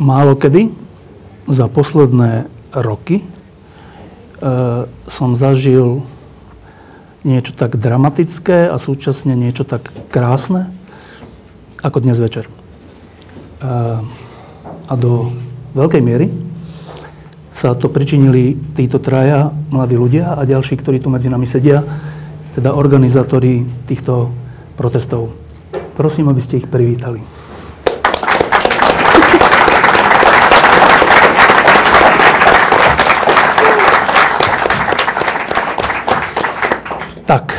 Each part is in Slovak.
Málo kedy za posledné roky e, som zažil niečo tak dramatické a súčasne niečo tak krásne, ako dnes večer. E, a do veľkej miery sa to pričinili títo traja mladí ľudia a ďalší, ktorí tu medzi nami sedia, teda organizátori týchto protestov. Prosím, aby ste ich privítali. Tak.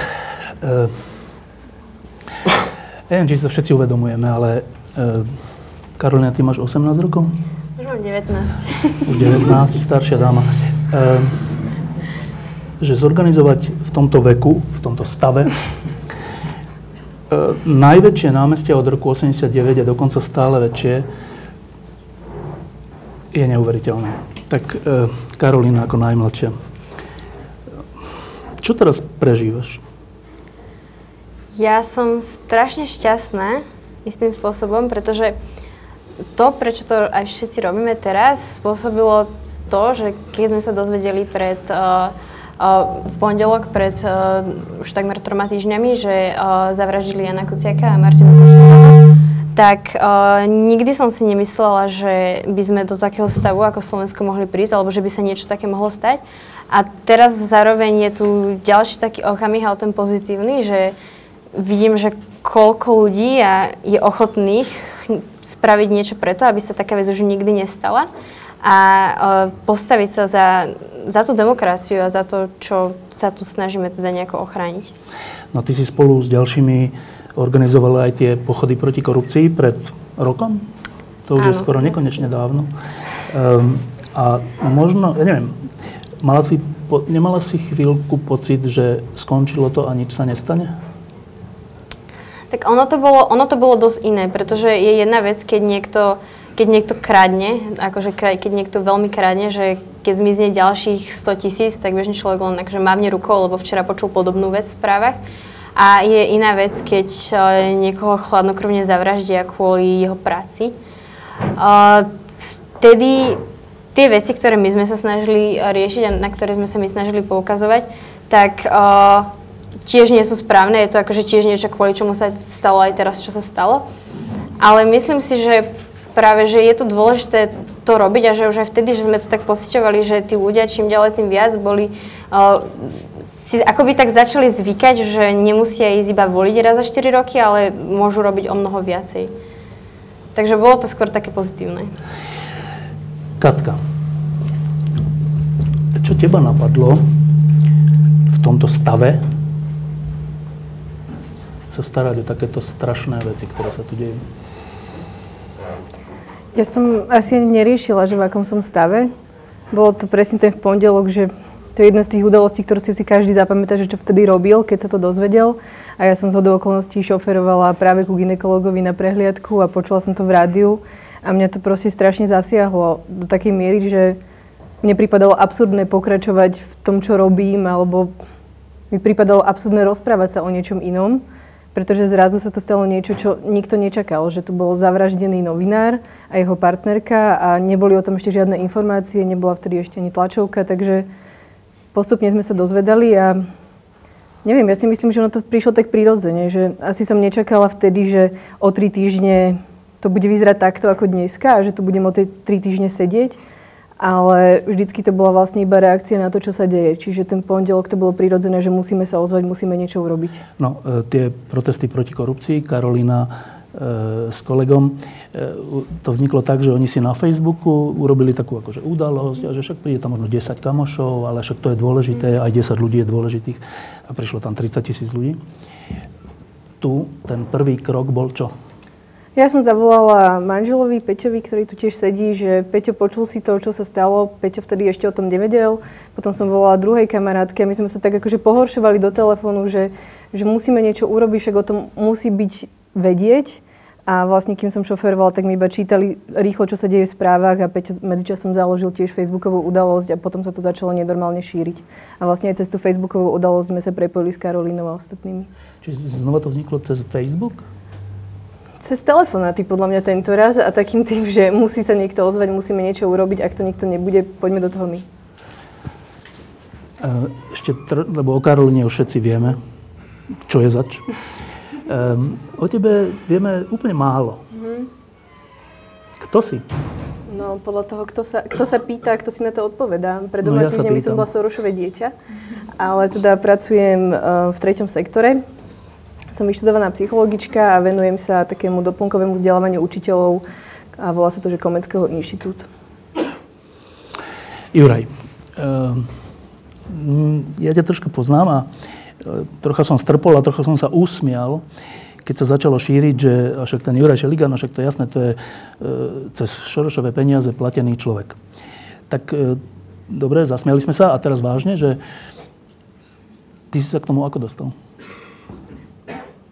E, neviem, či si to všetci uvedomujeme, ale e, Karolina, ty máš 18 rokov? Už mám 19. Už 19, staršia dáma. E, že zorganizovať v tomto veku, v tomto stave, e, najväčšie námestia od roku 89 a dokonca stále väčšie, je neuveriteľné. Tak e, Karolina ako najmladšia čo teraz prežívaš? Ja som strašne šťastná istým spôsobom, pretože to, prečo to aj všetci robíme teraz, spôsobilo to, že keď sme sa dozvedeli pred, uh, uh, v pondelok pred uh, už takmer troma týždňami, že uh, zavraždili Jana Kuciaka a Martina Košníka, tak uh, nikdy som si nemyslela, že by sme do takého stavu ako Slovensko mohli prísť, alebo že by sa niečo také mohlo stať. A teraz zároveň je tu ďalší taký okamih, ale ten pozitívny, že vidím, že koľko ľudí je ochotných spraviť niečo preto, aby sa taká vec už nikdy nestala a e, postaviť sa za, za tú demokraciu a za to, čo sa tu snažíme teda nejako ochrániť. No ty si spolu s ďalšími organizovala aj tie pochody proti korupcii pred rokom? To už Áno, je skoro nekonečne dávno. Um, a možno, ja neviem, Mala si, nemala si chvíľku pocit, že skončilo to a nič sa nestane? Tak ono to bolo, ono to bolo dosť iné, pretože je jedna vec, keď niekto, keď niekto kradne, akože keď niekto veľmi kradne, že keď zmizne ďalších 100 tisíc, tak bežný človek len akože mávne rukou, lebo včera počul podobnú vec v správach. A je iná vec, keď uh, niekoho chladnokrvne zavraždia kvôli jeho práci. Uh, vtedy tie veci, ktoré my sme sa snažili eh, riešiť a na ktoré sme sa my snažili poukazovať, tak uh, tiež nie sú správne. Je to akože tiež niečo, kvôli čomu sa stalo aj teraz, čo sa stalo. Ale myslím si, že práve, že je to dôležité to robiť a že už aj vtedy, že sme to tak pociťovali, že tí ľudia čím ďalej tým viac boli uh, si akoby tak začali zvykať, že nemusia ísť iba voliť raz za 4 roky, ale môžu robiť o mnoho viacej. Takže bolo to skôr také pozitívne. Katka, čo teba napadlo v tomto stave sa starať o takéto strašné veci, ktoré sa tu dejú? Ja som asi neriešila, že v akom som stave. Bolo to presne ten v pondelok, že to je jedna z tých udalostí, ktoré si si každý zapamätá, že čo vtedy robil, keď sa to dozvedel. A ja som z okolností šoferovala práve ku ginekologovi na prehliadku a počula som to v rádiu. A mňa to proste strašne zasiahlo do takej miery, že mne pripadalo absurdné pokračovať v tom, čo robím, alebo mi pripadalo absurdné rozprávať sa o niečom inom, pretože zrazu sa to stalo niečo, čo nikto nečakal, že tu bol zavraždený novinár a jeho partnerka a neboli o tom ešte žiadne informácie, nebola vtedy ešte ani tlačovka, takže postupne sme sa dozvedali a neviem, ja si myslím, že ono to prišlo tak prirodzene, že asi som nečakala vtedy, že o tri týždne to bude vyzerať takto ako dneska a že tu budem o tej tri týždne sedieť. Ale vždycky to bola vlastne iba reakcia na to, čo sa deje. Čiže ten pondelok to bolo prirodzené, že musíme sa ozvať, musíme niečo urobiť. No, e, tie protesty proti korupcii, Karolina e, s kolegom, e, to vzniklo tak, že oni si na Facebooku urobili takú akože udalosť a že však príde tam možno 10 kamošov, ale však to je dôležité, aj 10 ľudí je dôležitých. A prišlo tam 30 tisíc ľudí. Tu ten prvý krok bol čo? Ja som zavolala manželovi Peťovi, ktorý tu tiež sedí, že Peťo počul si to, čo sa stalo. Peťo vtedy ešte o tom nevedel. Potom som volala druhej kamarátke a my sme sa tak akože pohoršovali do telefónu, že, že musíme niečo urobiť, však o tom musí byť vedieť. A vlastne, kým som šoferovala, tak mi iba čítali rýchlo, čo sa deje v správach a Peťo medzičasom založil tiež Facebookovú udalosť a potom sa to začalo nenormálne šíriť. A vlastne aj cez tú Facebookovú udalosť sme sa prepojili s Karolínou a ostatnými. Čiže znova to vzniklo cez Facebook? Cez telefonáty podľa mňa tento raz a takým tým, že musí sa niekto ozvať, musíme niečo urobiť, ak to nikto nebude, poďme do toho my. Ešte, tr- lebo o Karoline už všetci vieme, čo je zač. Um, o tebe vieme úplne málo. Mm-hmm. Kto si? No, podľa toho, kto sa, kto sa pýta, kto si na to odpovedá. Pred dvoma no, ja týždňami som bola Sorošové dieťa, ale teda pracujem uh, v treťom sektore som vyštudovaná psychologička a venujem sa takému doplnkovému vzdelávaniu učiteľov a volá sa to, že Komenského inštitút. Juraj, ehm, ja ťa trošku poznám a e, trocha som strpol a trocha som sa usmial, keď sa začalo šíriť, že však ten Juraj Šeligan, však to je jasné, to je e, cez Šorošové peniaze platený človek. Tak e, dobre, zasmiali sme sa a teraz vážne, že ty si sa k tomu ako dostal?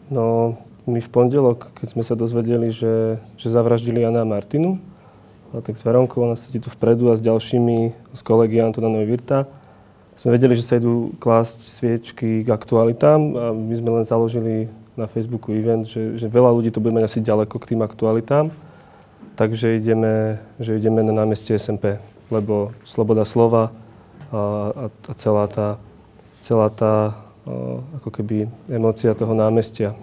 No, my v pondelok, keď sme sa dozvedeli, že, že zavraždili Jana a Martinu, a tak s Veronkou, ona sedí tu vpredu a s ďalšími, s kolegy Antona Virta, sme vedeli, že sa idú klásť sviečky k aktualitám a my sme len založili na Facebooku event, že, že veľa ľudí to bude mať asi ďaleko k tým aktualitám, takže ideme, že ideme na námestie SMP, lebo sloboda slova a, a, a celá tá, celá tá ako keby emócia toho námestia,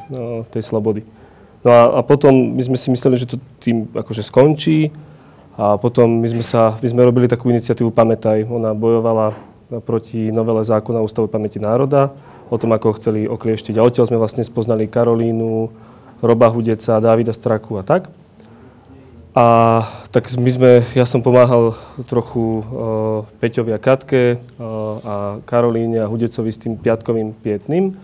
tej slobody. No a, a potom my sme si mysleli, že to tým akože skončí a potom my sme, sa, my sme robili takú iniciatívu Pamätaj. Ona bojovala proti novele zákona Ústavu pamäti národa, o tom, ako ho chceli oklieštiť. A odtiaľ sme vlastne spoznali Karolínu, Roba Hudeca, Dávida Straku a tak. A tak my sme, ja som pomáhal trochu uh, Peťovi a Katke uh, a Karolíne a Hudecovi s tým piatkovým pietným.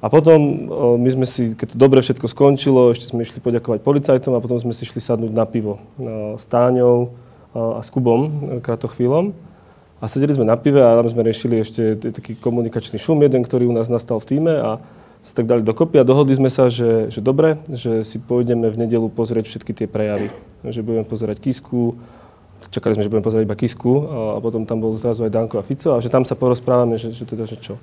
A potom uh, my sme si, keď to dobre všetko skončilo, ešte sme išli poďakovať policajtom a potom sme si išli sadnúť na pivo uh, s Táňou uh, a s Kubom uh, kratochvíľom. A sedeli sme na pive a tam sme riešili ešte taký komunikačný šum jeden, ktorý u nás nastal v týme a tak dali dokopy a dohodli sme sa, že, že dobre, že si pôjdeme v nedelu pozrieť všetky tie prejavy. Že budeme pozerať Kisku, čakali sme, že budeme pozerať iba Kisku a, a potom tam bol zrazu aj Danko a Fico a že tam sa porozprávame, že, že teda, že čo.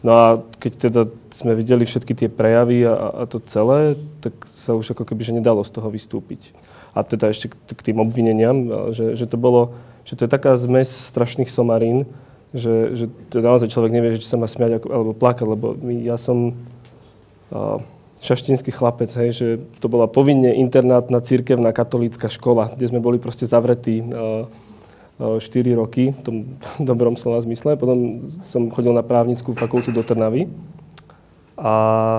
No a keď teda sme videli všetky tie prejavy a, a to celé, tak sa už ako keby že nedalo z toho vystúpiť. A teda ešte k, k tým obvineniam, že, že to bolo, že to je taká zmes strašných somarín, že, že to naozaj človek nevie, či sa má smiať alebo plakať, lebo my, ja som uh, šaštinský chlapec, hej, že to bola povinne internátna církevná katolícka škola, kde sme boli proste zavretí uh, uh, 4 roky, v tom dobrom slova zmysle. Potom som chodil na právnickú fakultu do Trnavy a,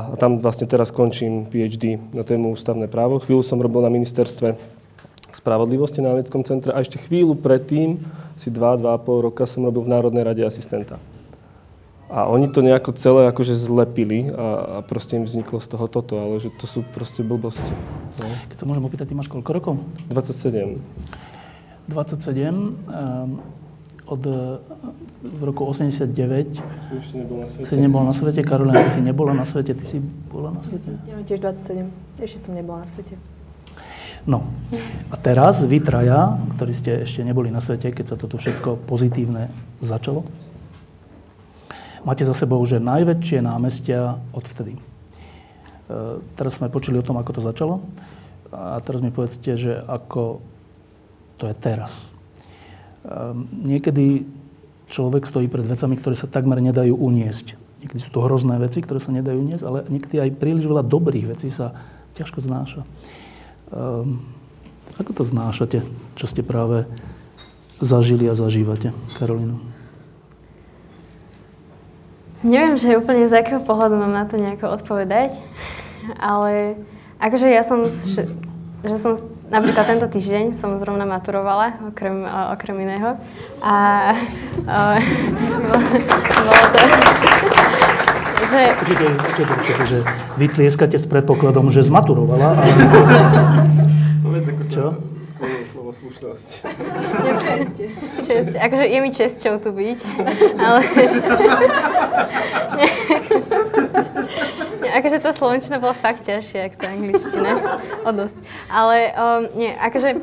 a tam vlastne teraz končím PhD na tému ústavné právo. Chvíľu som robil na ministerstve spravodlivosti na Analytickom centre a ešte chvíľu predtým, si dva, dva a pol roka som robil v Národnej rade asistenta. A oni to nejako celé akože zlepili a, a proste im vzniklo z toho toto, ale že to sú proste blbosti. No. Keď sa môžem opýtať, ty máš koľko rokov? 27. 27. Um, od v roku 89 si ešte nebol na svete. Si nebol na svete, Karolina, ty si nebola na svete, ty si bola na svete? Ja mám tiež 27, ešte som nebola na svete. No a teraz vy traja, ktorí ste ešte neboli na svete, keď sa toto všetko pozitívne začalo, máte za sebou že najväčšie námestia odvtedy. E, teraz sme počuli o tom, ako to začalo a teraz mi povedzte, že ako to je teraz. E, niekedy človek stojí pred vecami, ktoré sa takmer nedajú uniesť. Niekedy sú to hrozné veci, ktoré sa nedajú uniesť, ale niekedy aj príliš veľa dobrých vecí sa ťažko znáša. Um, ako to znášate, čo ste práve zažili a zažívate, Karolina? Neviem, že úplne z akého pohľadu mám na to nejako odpovedať, ale akože ja som, že, som napríklad tento týždeň som zrovna maturovala, okrem, okrem iného. A, a bolo, bolo to... že... Určite, určite, určite, že vy tlieskate s predpokladom, že zmaturovala. A... Povedz, ako Čo? skloním slovo slušnosť. Česť. Česť. Akože je mi česťou tu byť, ale... Nie, akože tá slovenčina bola fakt ťažšia, ako tá angličtina. O dosť. Ale um, nie, akože...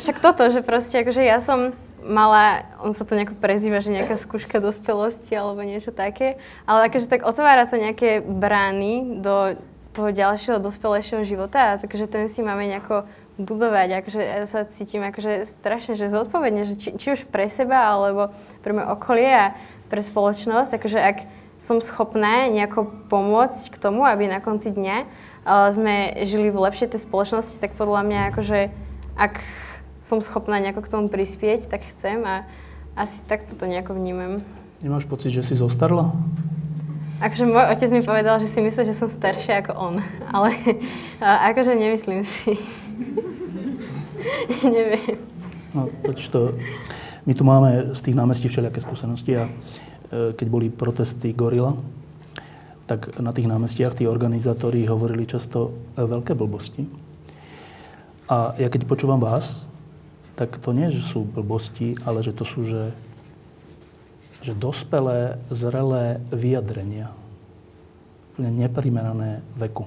Však toto, že proste, akože ja som mala, on sa to nejako prezýva, že nejaká skúška dospelosti alebo niečo také, ale akože tak otvára to nejaké brány do toho ďalšieho dospelejšieho života, takže ten si máme nejako budovať, akože ja sa cítim akože strašne, že zodpovedne, že či, či už pre seba, alebo pre moje okolie a pre spoločnosť, akože ak som schopná nejako pomôcť k tomu, aby na konci dňa uh, sme žili v lepšej tej spoločnosti, tak podľa mňa akože ak som schopná nejako k tomu prispieť, tak chcem a asi takto to nejako vnímam. Nemáš pocit, že si zostarla? Akože môj otec mi povedal, že si myslí, že som staršia ako on, ale akože nemyslím si. Neviem. No, totiž to, my tu máme z tých námestí všelijaké skúsenosti a e, keď boli protesty Gorila, tak na tých námestiach tí organizátori hovorili často veľké blbosti. A ja keď počúvam vás, tak to nie, že sú blbosti, ale že to sú, že, že dospelé, zrelé vyjadrenia. Úplne neprimerané veku.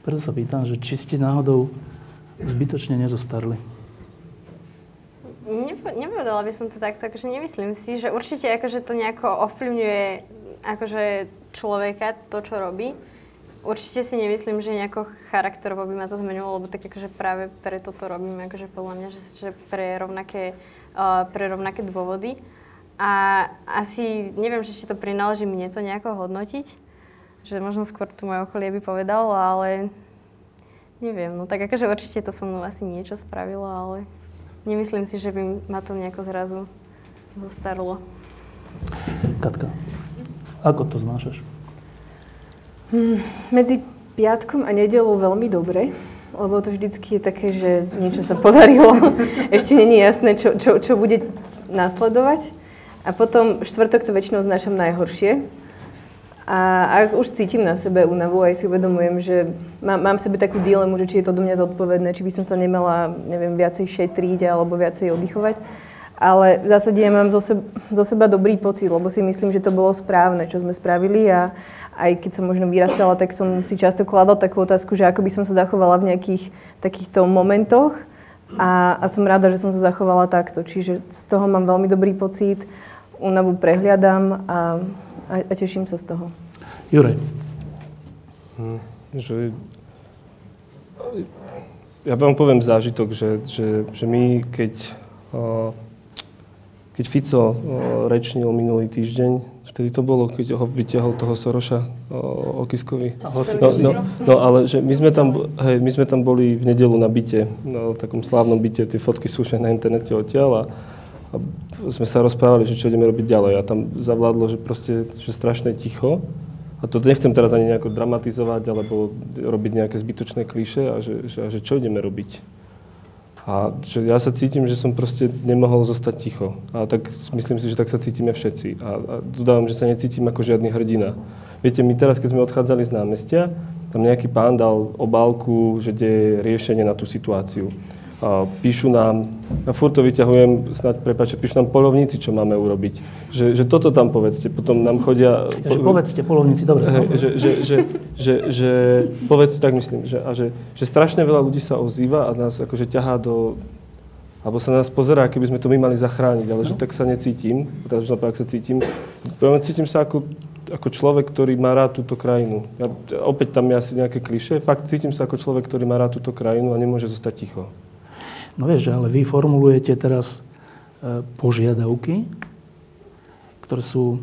Preto sa pýtam, že či ste náhodou zbytočne nezostarli. Nepo, nepovedala by som to takto, akože nemyslím si, že určite akože to nejako ovplyvňuje akože človeka, to, čo robí. Určite si nemyslím, že nejako charakterovo by ma to zmenilo, lebo tak akože práve preto to robím, akože podľa mňa, že, že pre, rovnaké, uh, pre rovnaké dôvody. A asi neviem, že či to prináleží mne to nejako hodnotiť, že možno skôr tu moje okolie by povedalo, ale neviem, no tak akože určite to so mnou asi niečo spravilo, ale nemyslím si, že by ma to nejako zrazu zostarlo. Katka, ako to znášaš? Hmm, medzi piatkom a nedelou veľmi dobre, lebo to vždycky je také, že niečo sa podarilo. Ešte není jasné, čo, čo, čo bude nasledovať. A potom štvrtok to väčšinou znášam najhoršie. A ak už cítim na sebe únavu, aj si uvedomujem, že mám, mám v sebe takú dilemu, že či je to do mňa zodpovedné, či by som sa nemala, neviem, viacej šetriť alebo viacej oddychovať. Ale v zásade ja mám zo seba, zo seba dobrý pocit, lebo si myslím, že to bolo správne, čo sme spravili a aj keď som možno vyrastala, tak som si často kladla takú otázku, že ako by som sa zachovala v nejakých takýchto momentoch a, a som rada, že som sa zachovala takto. Čiže z toho mám veľmi dobrý pocit, únavu prehliadam a, a, a teším sa z toho. Juraj. Hm, že... Ja vám poviem zážitok, že, že, že my, keď, keď Fico rečnil minulý týždeň, vtedy to bolo, keď ho vytiahol toho Soroša o, o Kiskovi. No, no, no, ale že my sme, tam, hej, my sme tam boli v nedelu na byte, na takom slávnom byte, tie fotky sú už na internete odtiaľ a, a sme sa rozprávali, že čo ideme robiť ďalej. A tam zavládlo, že proste, že strašne ticho. A to nechcem teraz ani nejako dramatizovať, alebo robiť nejaké zbytočné klíše a že, že, a že čo ideme robiť. A že ja sa cítim, že som proste nemohol zostať ticho. A tak myslím si, že tak sa cítime všetci. A, a dodávam, že sa necítim ako žiadny hrdina. Viete, my teraz, keď sme odchádzali z námestia, tam nejaký pán dal obálku, že je riešenie na tú situáciu. Píšu nám, ja furt to vyťahujem, snáď prepáčte, píšu nám polovníci, čo máme urobiť. Že, že toto tam povedzte, potom nám chodia... Ja, že povedzte, polovníci, dobre. Hej, že, že, že, že, že, povedzte, tak myslím, že, a že, že strašne veľa ľudí sa ozýva a nás akože ťahá do... Alebo sa na nás pozerá, keby sme to my mali zachrániť, ale že tak sa necítim, teraz už sa cítim. Cítim sa ako, ako človek, ktorý má rád túto krajinu. Ja, opäť tam je asi nejaké kliše, fakt cítim sa ako človek, ktorý má rád túto krajinu a nemôže zostať ticho. No vieš, ale vy formulujete teraz e, požiadavky, ktoré sú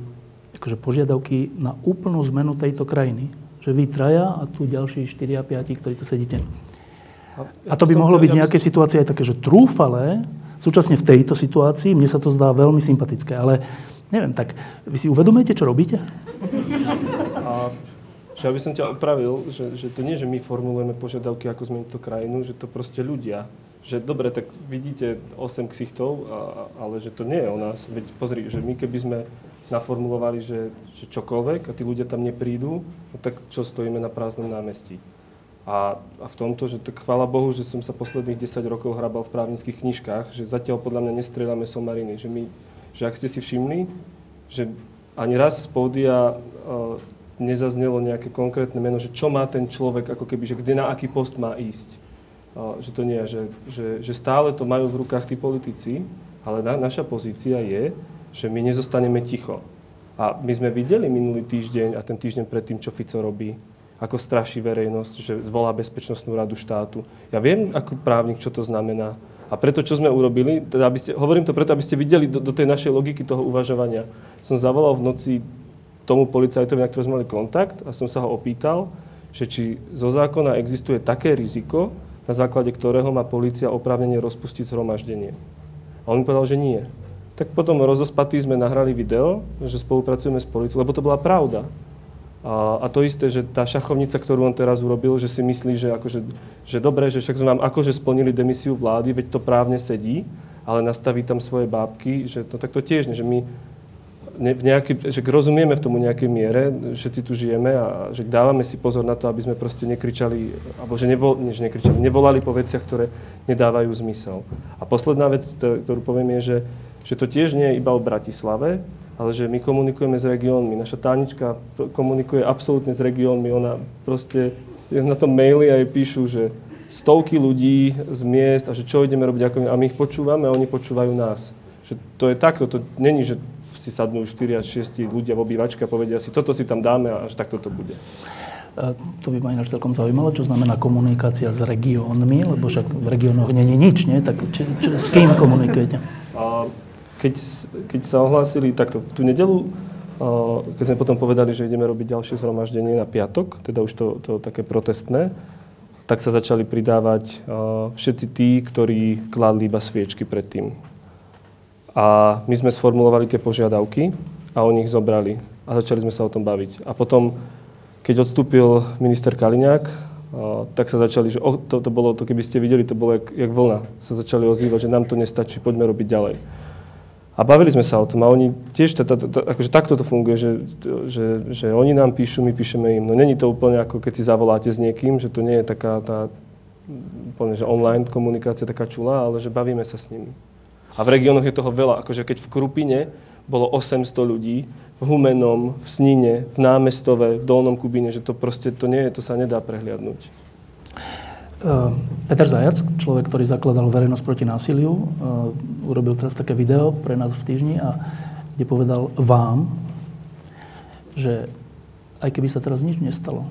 akože požiadavky na úplnú zmenu tejto krajiny. Že vy traja a tu ďalší 4 a 5, ktorí tu sedíte. A to by mohlo byť nejaké situácie aj také, že trúfalé, súčasne v tejto situácii, mne sa to zdá veľmi sympatické, ale neviem, tak vy si uvedomujete, čo robíte? A, že aby som ťa opravil, že, že to nie, že my formulujeme požiadavky, ako zmeniť tú krajinu, že to proste ľudia že dobre, tak vidíte 8 ksichtov, a, ale že to nie je o nás. Veď pozri, že my keby sme naformulovali, že, že čokoľvek a tí ľudia tam neprídu, no tak čo stojíme na prázdnom námestí. A, a v tomto, že tak chvála Bohu, že som sa posledných 10 rokov hrabal v právnických knižkách, že zatiaľ podľa mňa nestrieľame somariny, že, my, že ak ste si všimli, že ani raz z pódia uh, nezaznelo nejaké konkrétne meno, že čo má ten človek, ako keby, že kde na aký post má ísť. Že to nie, že, že, že stále to majú v rukách tí politici, ale na, naša pozícia je, že my nezostaneme ticho. A my sme videli minulý týždeň a ten týždeň predtým, čo Fico robí, ako straší verejnosť, že zvolá Bezpečnostnú radu štátu. Ja viem ako právnik, čo to znamená. A preto, čo sme urobili, teda aby ste, hovorím to preto, aby ste videli do, do tej našej logiky toho uvažovania. Som zavolal v noci tomu policajtovi, na ktorého sme mali kontakt a som sa ho opýtal, že či zo zákona existuje také riziko, na základe ktorého má policia oprávnenie rozpustiť zhromaždenie. A on mi povedal, že nie. Tak potom rozospatí sme nahrali video, že spolupracujeme s policiou, lebo to bola pravda. A, a to isté, že tá šachovnica, ktorú on teraz urobil, že si myslí, že, akože, že dobre, že však sme vám akože splnili demisiu vlády, veď to právne sedí, ale nastaví tam svoje bábky, že no tak to tiež, že my v nejaký, že rozumieme v tomu nejakej miere, všetci tu žijeme a že dávame si pozor na to, aby sme proste nekričali, alebo že, nevol, nie, že nekričali, nevolali po veciach, ktoré nedávajú zmysel. A posledná vec, ktorú poviem, je, že, že to tiež nie je iba o Bratislave, ale že my komunikujeme s regiónmi. Naša tánička komunikuje absolútne s regiónmi. Ona proste na tom maili aj píšu, že stovky ľudí z miest a že čo ideme robiť, ako, a my ich počúvame a oni počúvajú nás. Že to je takto, to není, že si sadnú 4 až 6 ľudia v obývačke a povedia si, toto si tam dáme a že takto to bude. A to by ma ináč celkom zaujímalo, čo znamená komunikácia s regiónmi, lebo však v regiónoch je nič, nie? Tak či, či, s kým komunikujete? A keď, keď sa ohlásili takto v tú nedelu, keď sme potom povedali, že ideme robiť ďalšie zhromaždenie na piatok, teda už to, to také protestné, tak sa začali pridávať všetci tí, ktorí kladli iba sviečky predtým. A my sme sformulovali tie požiadavky a oni ich zobrali a začali sme sa o tom baviť. A potom, keď odstúpil minister Kaliňák, tak sa začali, že to, to bolo, to keby ste videli, to bolo jak, jak vlna. Sa začali ozývať, že nám to nestačí, poďme robiť ďalej. A bavili sme sa o tom a oni tiež, t- t- t- akože takto to funguje, že, že, že oni nám píšu, my píšeme im. No není to úplne ako keď si zavoláte s niekým, že to nie je taká tá úplne, že online komunikácia taká čula, ale že bavíme sa s nimi. A v regiónoch je toho veľa, akože keď v Krupine bolo 800 ľudí, v Humenom, v Snine, v Námestove, v Dolnom Kubine, že to proste, to nie je, to sa nedá prehliadnúť. Ehm, Peter Zajac, človek, ktorý zakladal Verejnosť proti násiliu, ehm, urobil teraz také video pre nás v týždni a kde povedal vám, že aj keby sa teraz nič nestalo,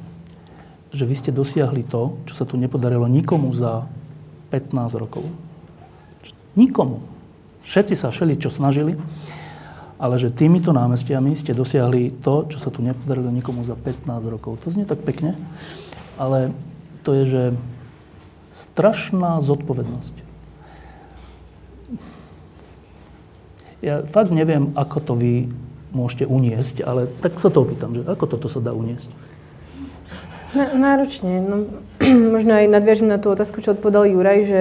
že vy ste dosiahli to, čo sa tu nepodarilo nikomu za 15 rokov. Nikomu. Všetci sa všeli, čo snažili, ale že týmito námestiami ste dosiahli to, čo sa tu nepodarilo nikomu za 15 rokov. To znie tak pekne, ale to je, že strašná zodpovednosť. Ja fakt neviem, ako to vy môžete uniesť, ale tak sa to opýtam, že ako toto sa dá uniesť? Náročne. No, možno aj nadviažem na tú otázku, čo odpovedal Juraj, že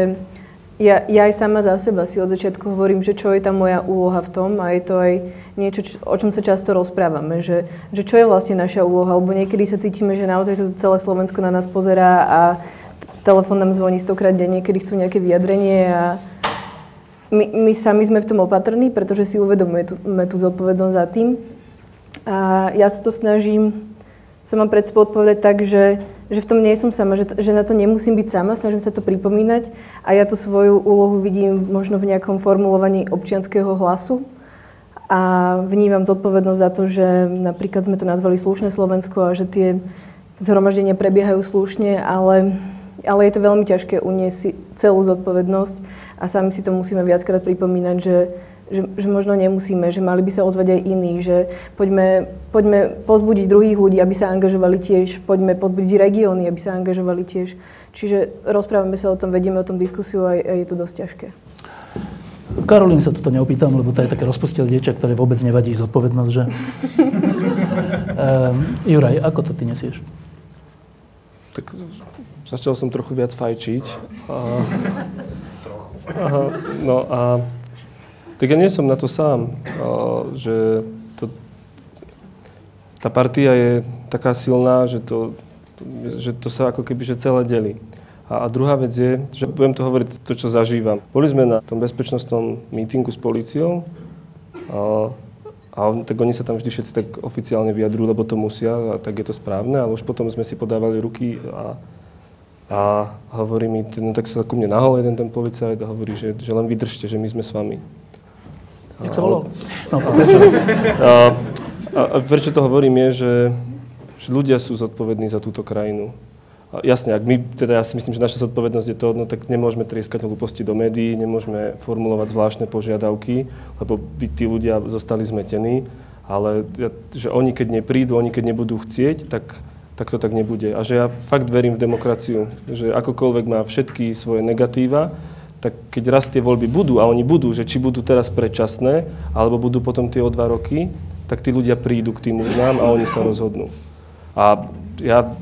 ja, ja aj sama za seba si od začiatku hovorím, že čo je tá moja úloha v tom a je to aj niečo, čo, o čom sa často rozprávame, že, že čo je vlastne naša úloha, lebo niekedy sa cítime, že naozaj to celé Slovensko na nás pozerá a telefón nám zvoní stokrát denne, kedy chcú nejaké vyjadrenie a my, my sami sme v tom opatrní, pretože si uvedomujeme tú zodpovednosť za tým. A ja sa to snažím sama pred sebou odpovedať tak, že, že v tom nie som sama, že, že na to nemusím byť sama, snažím sa to pripomínať a ja tú svoju úlohu vidím možno v nejakom formulovaní občianského hlasu a vnímam zodpovednosť za to, že napríklad sme to nazvali slušné Slovensko a že tie zhromaždenia prebiehajú slušne, ale ale je to veľmi ťažké uniesť celú zodpovednosť a sami si to musíme viackrát pripomínať, že, že, že možno nemusíme, že mali by sa ozvať aj iní, že poďme, poďme pozbudiť druhých ľudí, aby sa angažovali tiež, poďme pozbudiť regióny, aby sa angažovali tiež. Čiže rozprávame sa o tom, vedieme o tom diskusiu a, a je to dosť ťažké. Karolín sa toto neopýtam, lebo to je také rozpustil dieča, ktoré vôbec nevadí zodpovednosť, že? um, Juraj, ako to ty nesieš? Tak začal som trochu viac fajčiť. A, aha, no a tak ja nie som na to sám, že to, tá partia je taká silná, že to, že to sa ako keby že celé delí. A, a druhá vec je, že budem to hovoriť to, čo zažívam. Boli sme na tom bezpečnostnom mítingu s policiou a, a on, tak oni sa tam vždy všetci tak oficiálne vyjadrujú, lebo to musia a tak je to správne, ale už potom sme si podávali ruky a, a hovorí mi, no tak sa ku mne nahol jeden ten policajt a hovorí, že, že len vydržte, že my sme s vami. Jak sa volal? No, prečo? A, a, a prečo to hovorím je, že, že ľudia sú zodpovední za túto krajinu. A jasne, ak my, teda ja si myslím, že naša zodpovednosť je to, no tak nemôžeme trieskať hlúposti do médií, nemôžeme formulovať zvláštne požiadavky, lebo by tí ľudia zostali zmetení, ale že oni keď neprídu, oni keď nebudú chcieť, tak, tak to tak nebude. A že ja fakt verím v demokraciu, že akokoľvek má všetky svoje negatíva, tak keď raz tie voľby budú, a oni budú, že či budú teraz predčasné, alebo budú potom tie o dva roky, tak tí ľudia prídu k tým urnám a oni sa rozhodnú. A ja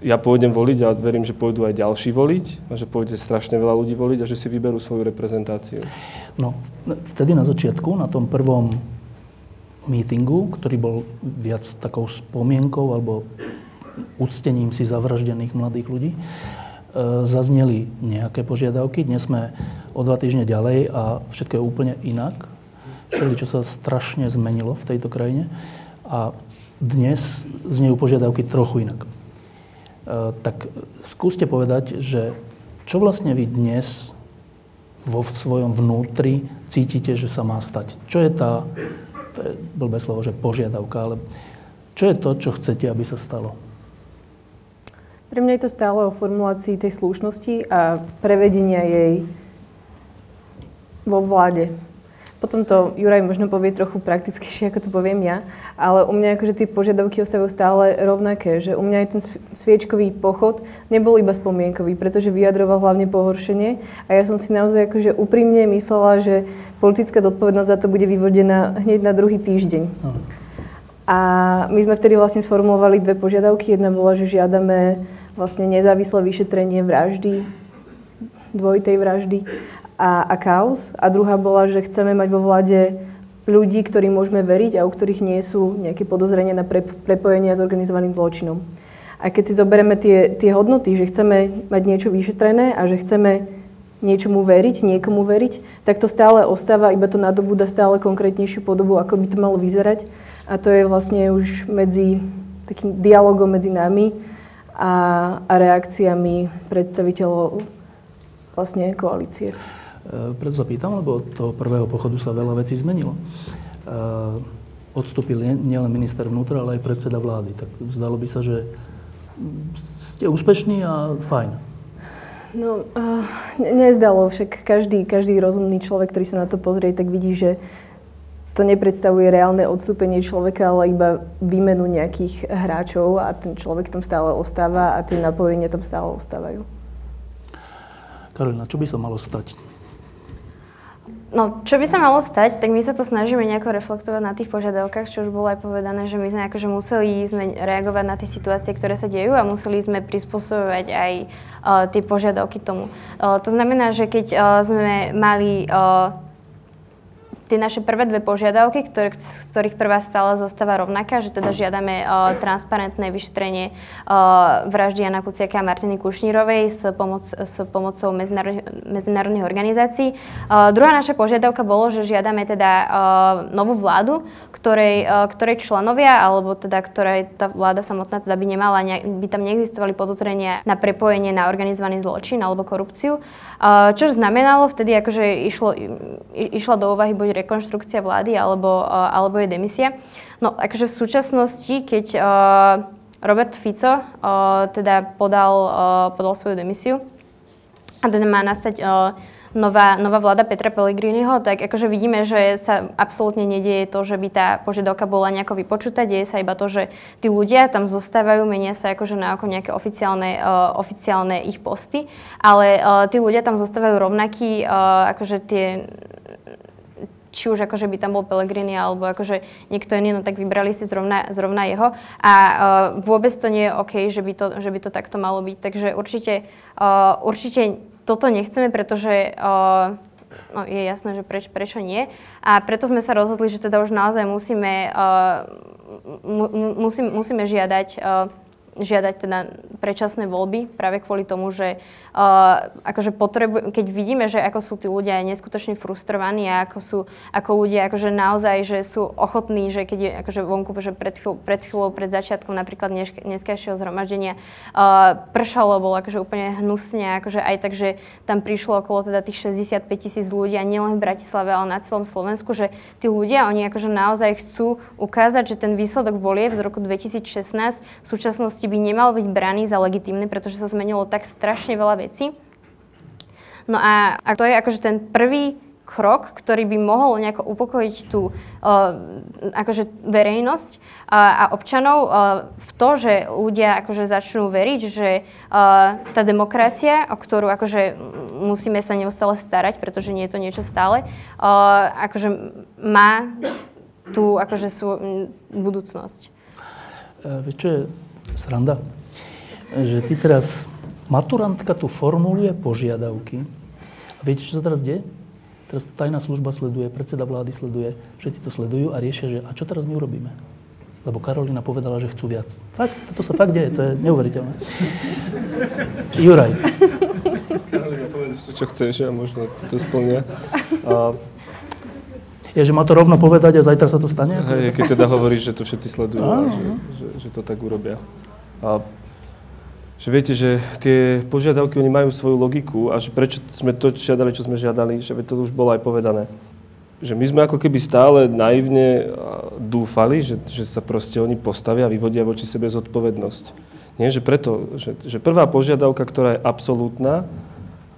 ja pôjdem voliť a verím, že pôjdu aj ďalší voliť a že pôjde strašne veľa ľudí voliť a že si vyberú svoju reprezentáciu. No, vtedy na začiatku, na tom prvom mítingu, ktorý bol viac takou spomienkou alebo uctením si zavraždených mladých ľudí, zazneli nejaké požiadavky. Dnes sme o dva týždne ďalej a všetko je úplne inak. Všeli, čo sa strašne zmenilo v tejto krajine. A dnes znejú požiadavky trochu inak. Eh, tak skúste povedať, že čo vlastne vy dnes vo svojom vnútri cítite, že sa má stať? Čo je tá, to je blbé slovo, že požiadavka, ale čo je to, čo chcete, aby sa stalo? Pre mňa je to stále o formulácii tej slušnosti a prevedenia jej vo vláde. Potom to Juraj možno povie trochu praktickejšie, ako to poviem ja, ale u mňa akože tie požiadavky ostávajú stále rovnaké, že u mňa aj ten sviečkový pochod nebol iba spomienkový, pretože vyjadroval hlavne pohoršenie a ja som si naozaj akože úprimne myslela, že politická zodpovednosť za to bude vyvodená hneď na druhý týždeň. A my sme vtedy vlastne sformulovali dve požiadavky. Jedna bola, že žiadame vlastne nezávislé vyšetrenie vraždy, dvojitej vraždy a, a kaos. A druhá bola, že chceme mať vo vláde ľudí, ktorým môžeme veriť a u ktorých nie sú nejaké podozrenia na pre, prepojenia s organizovaným zločinom. A keď si zoberieme tie, tie hodnoty, že chceme mať niečo vyšetrené a že chceme niečomu veriť, niekomu veriť, tak to stále ostáva, iba to nadobúda stále konkrétnejšiu podobu, ako by to malo vyzerať. A to je vlastne už medzi takým dialogom medzi nami a, a reakciami predstaviteľov vlastne koalície. E, preto sa pýtam, lebo od toho prvého pochodu sa veľa vecí zmenilo. E, odstúpil nielen minister vnútra, ale aj predseda vlády. Tak zdalo by sa, že ste úspešní a fajn. No, uh, nezdalo. Však každý, každý rozumný človek, ktorý sa na to pozrie, tak vidí, že to nepredstavuje reálne odstúpenie človeka, ale iba výmenu nejakých hráčov a ten človek tam stále ostáva a tie napojenia tam stále ostávajú. Karolina, čo by sa malo stať? No, čo by sa malo stať, tak my sa to snažíme nejako reflektovať na tých požiadavkách, čo už bolo aj povedané, že my sme akože museli sme reagovať na tie situácie, ktoré sa dejú a museli sme prispôsobovať aj uh, tie požiadavky tomu. Uh, to znamená, že keď uh, sme mali uh, tie naše prvé dve požiadavky, ktoré, z ktorých prvá stále zostáva rovnaká, že teda žiadame uh, transparentné vyšetrenie uh, vraždy Jana Kuciaka a Martiny Kušnírovej s, pomoc, s pomocou medzinárodných, medzinárodných organizácií. Uh, druhá naša požiadavka bolo, že žiadame teda uh, novú vládu, ktorej, uh, ktorej členovia, alebo teda ktorej tá vláda samotná teda by nemala, ne, by tam neexistovali podozrenia na prepojenie na organizovaný zločin alebo korupciu. Čo znamenalo vtedy, akože išlo, išla do úvahy buď rekonštrukcia vlády alebo, alebo je demisia. No akože v súčasnosti, keď Robert Fico teda podal, podal svoju demisiu a teda má nastať nová, nová vláda Petra Pellegriniho, tak akože vidíme, že sa absolútne nedieje to, že by tá požiadavka bola nejako vypočutá. Deje sa iba to, že tí ľudia tam zostávajú, menia sa akože na ako nejaké oficiálne, uh, oficiálne ich posty, ale uh, tí ľudia tam zostávajú rovnakí, uh, akože tie či už akože by tam bol Pellegrini alebo akože niekto iný, no tak vybrali si zrovna, zrovna jeho. A uh, vôbec to nie je OK, že by to, že by to takto malo byť. Takže určite, uh, určite toto nechceme, pretože uh, no, je jasné, že preč, prečo nie. A preto sme sa rozhodli, že teda už naozaj musíme, uh, mu, musím, musíme žiadať uh, žiadať teda predčasné voľby práve kvôli tomu, že uh, akože potrebu- keď vidíme, že ako sú tí ľudia neskutočne frustrovaní a ako sú ako ľudia akože naozaj, že sú ochotní, že keď je akože vonku, že pred, chvíľ, pred chvíľou, pred začiatkom napríklad dnes, dneskajšieho zhromaždenia uh, pršalo, bolo akože úplne hnusne, akože aj tak, že tam prišlo okolo teda tých 65 tisíc ľudí a nielen v Bratislave, ale na celom Slovensku, že tí ľudia, oni akože naozaj chcú ukázať, že ten výsledok volieb z roku 2016 v súčasnosti by nemal byť braný za legitímny, pretože sa zmenilo tak strašne veľa vecí. No a, a to je akože ten prvý krok, ktorý by mohol nejako upokojiť tú uh, akože verejnosť a, a občanov uh, v to, že ľudia akože začnú veriť, že uh, tá demokracia, o ktorú akože musíme sa neustále starať, pretože nie je to niečo stále, uh, akože má tú akože sú, budúcnosť. Uh, vieš, čo je sranda, že ty teraz, maturantka tu formuluje požiadavky. A viete, čo sa teraz deje? Teraz to tajná služba sleduje, predseda vlády sleduje, všetci to sledujú a riešia, že a čo teraz my urobíme? Lebo Karolina povedala, že chcú viac. Fakt, toto sa fakt deje, to je neuveriteľné. Juraj. Karolina, povedz, čo chceš a možno to splnia. A... Je, že má to rovno povedať a zajtra sa to stane? Hej, keď teda hovoríš, že to všetci sledujú a že, že, že to tak urobia. A že viete, že tie požiadavky, oni majú svoju logiku a že prečo sme to žiadali, čo sme žiadali, že to už bolo aj povedané. Že my sme ako keby stále naivne dúfali, že, že sa proste oni postavia a vyvodia voči sebe zodpovednosť. Nie, že preto, že, že prvá požiadavka, ktorá je absolútna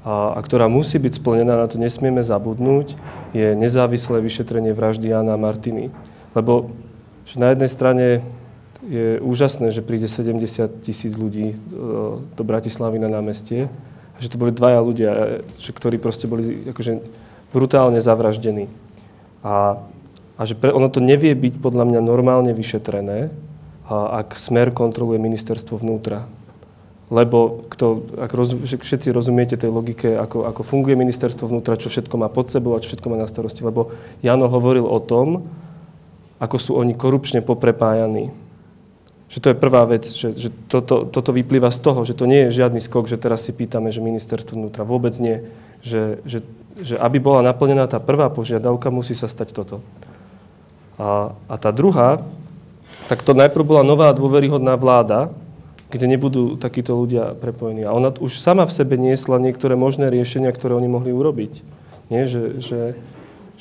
a, a ktorá musí byť splnená, na to nesmieme zabudnúť, je nezávislé vyšetrenie vraždy Jana Martiny. Lebo že na jednej strane je úžasné, že príde 70 tisíc ľudí e, do Bratislavy na námestie a že to boli dvaja ľudia, e, že, ktorí proste boli akože brutálne zavraždení. A, a že pre, ono to nevie byť podľa mňa normálne vyšetrené, a, ak smer kontroluje ministerstvo vnútra. Lebo kto, ak roz, všetci rozumiete tej logike, ako, ako funguje ministerstvo vnútra, čo všetko má pod sebou a čo všetko má na starosti. Lebo Jano hovoril o tom, ako sú oni korupčne poprepájaní že to je prvá vec, že, že toto, toto vyplýva z toho, že to nie je žiadny skok, že teraz si pýtame, že ministerstvo vnútra vôbec nie, že, že, že aby bola naplnená tá prvá požiadavka, musí sa stať toto. A, a tá druhá, tak to najprv bola nová dôveryhodná vláda, kde nebudú takíto ľudia prepojení. A ona už sama v sebe niesla niektoré možné riešenia, ktoré oni mohli urobiť. Nie, že, že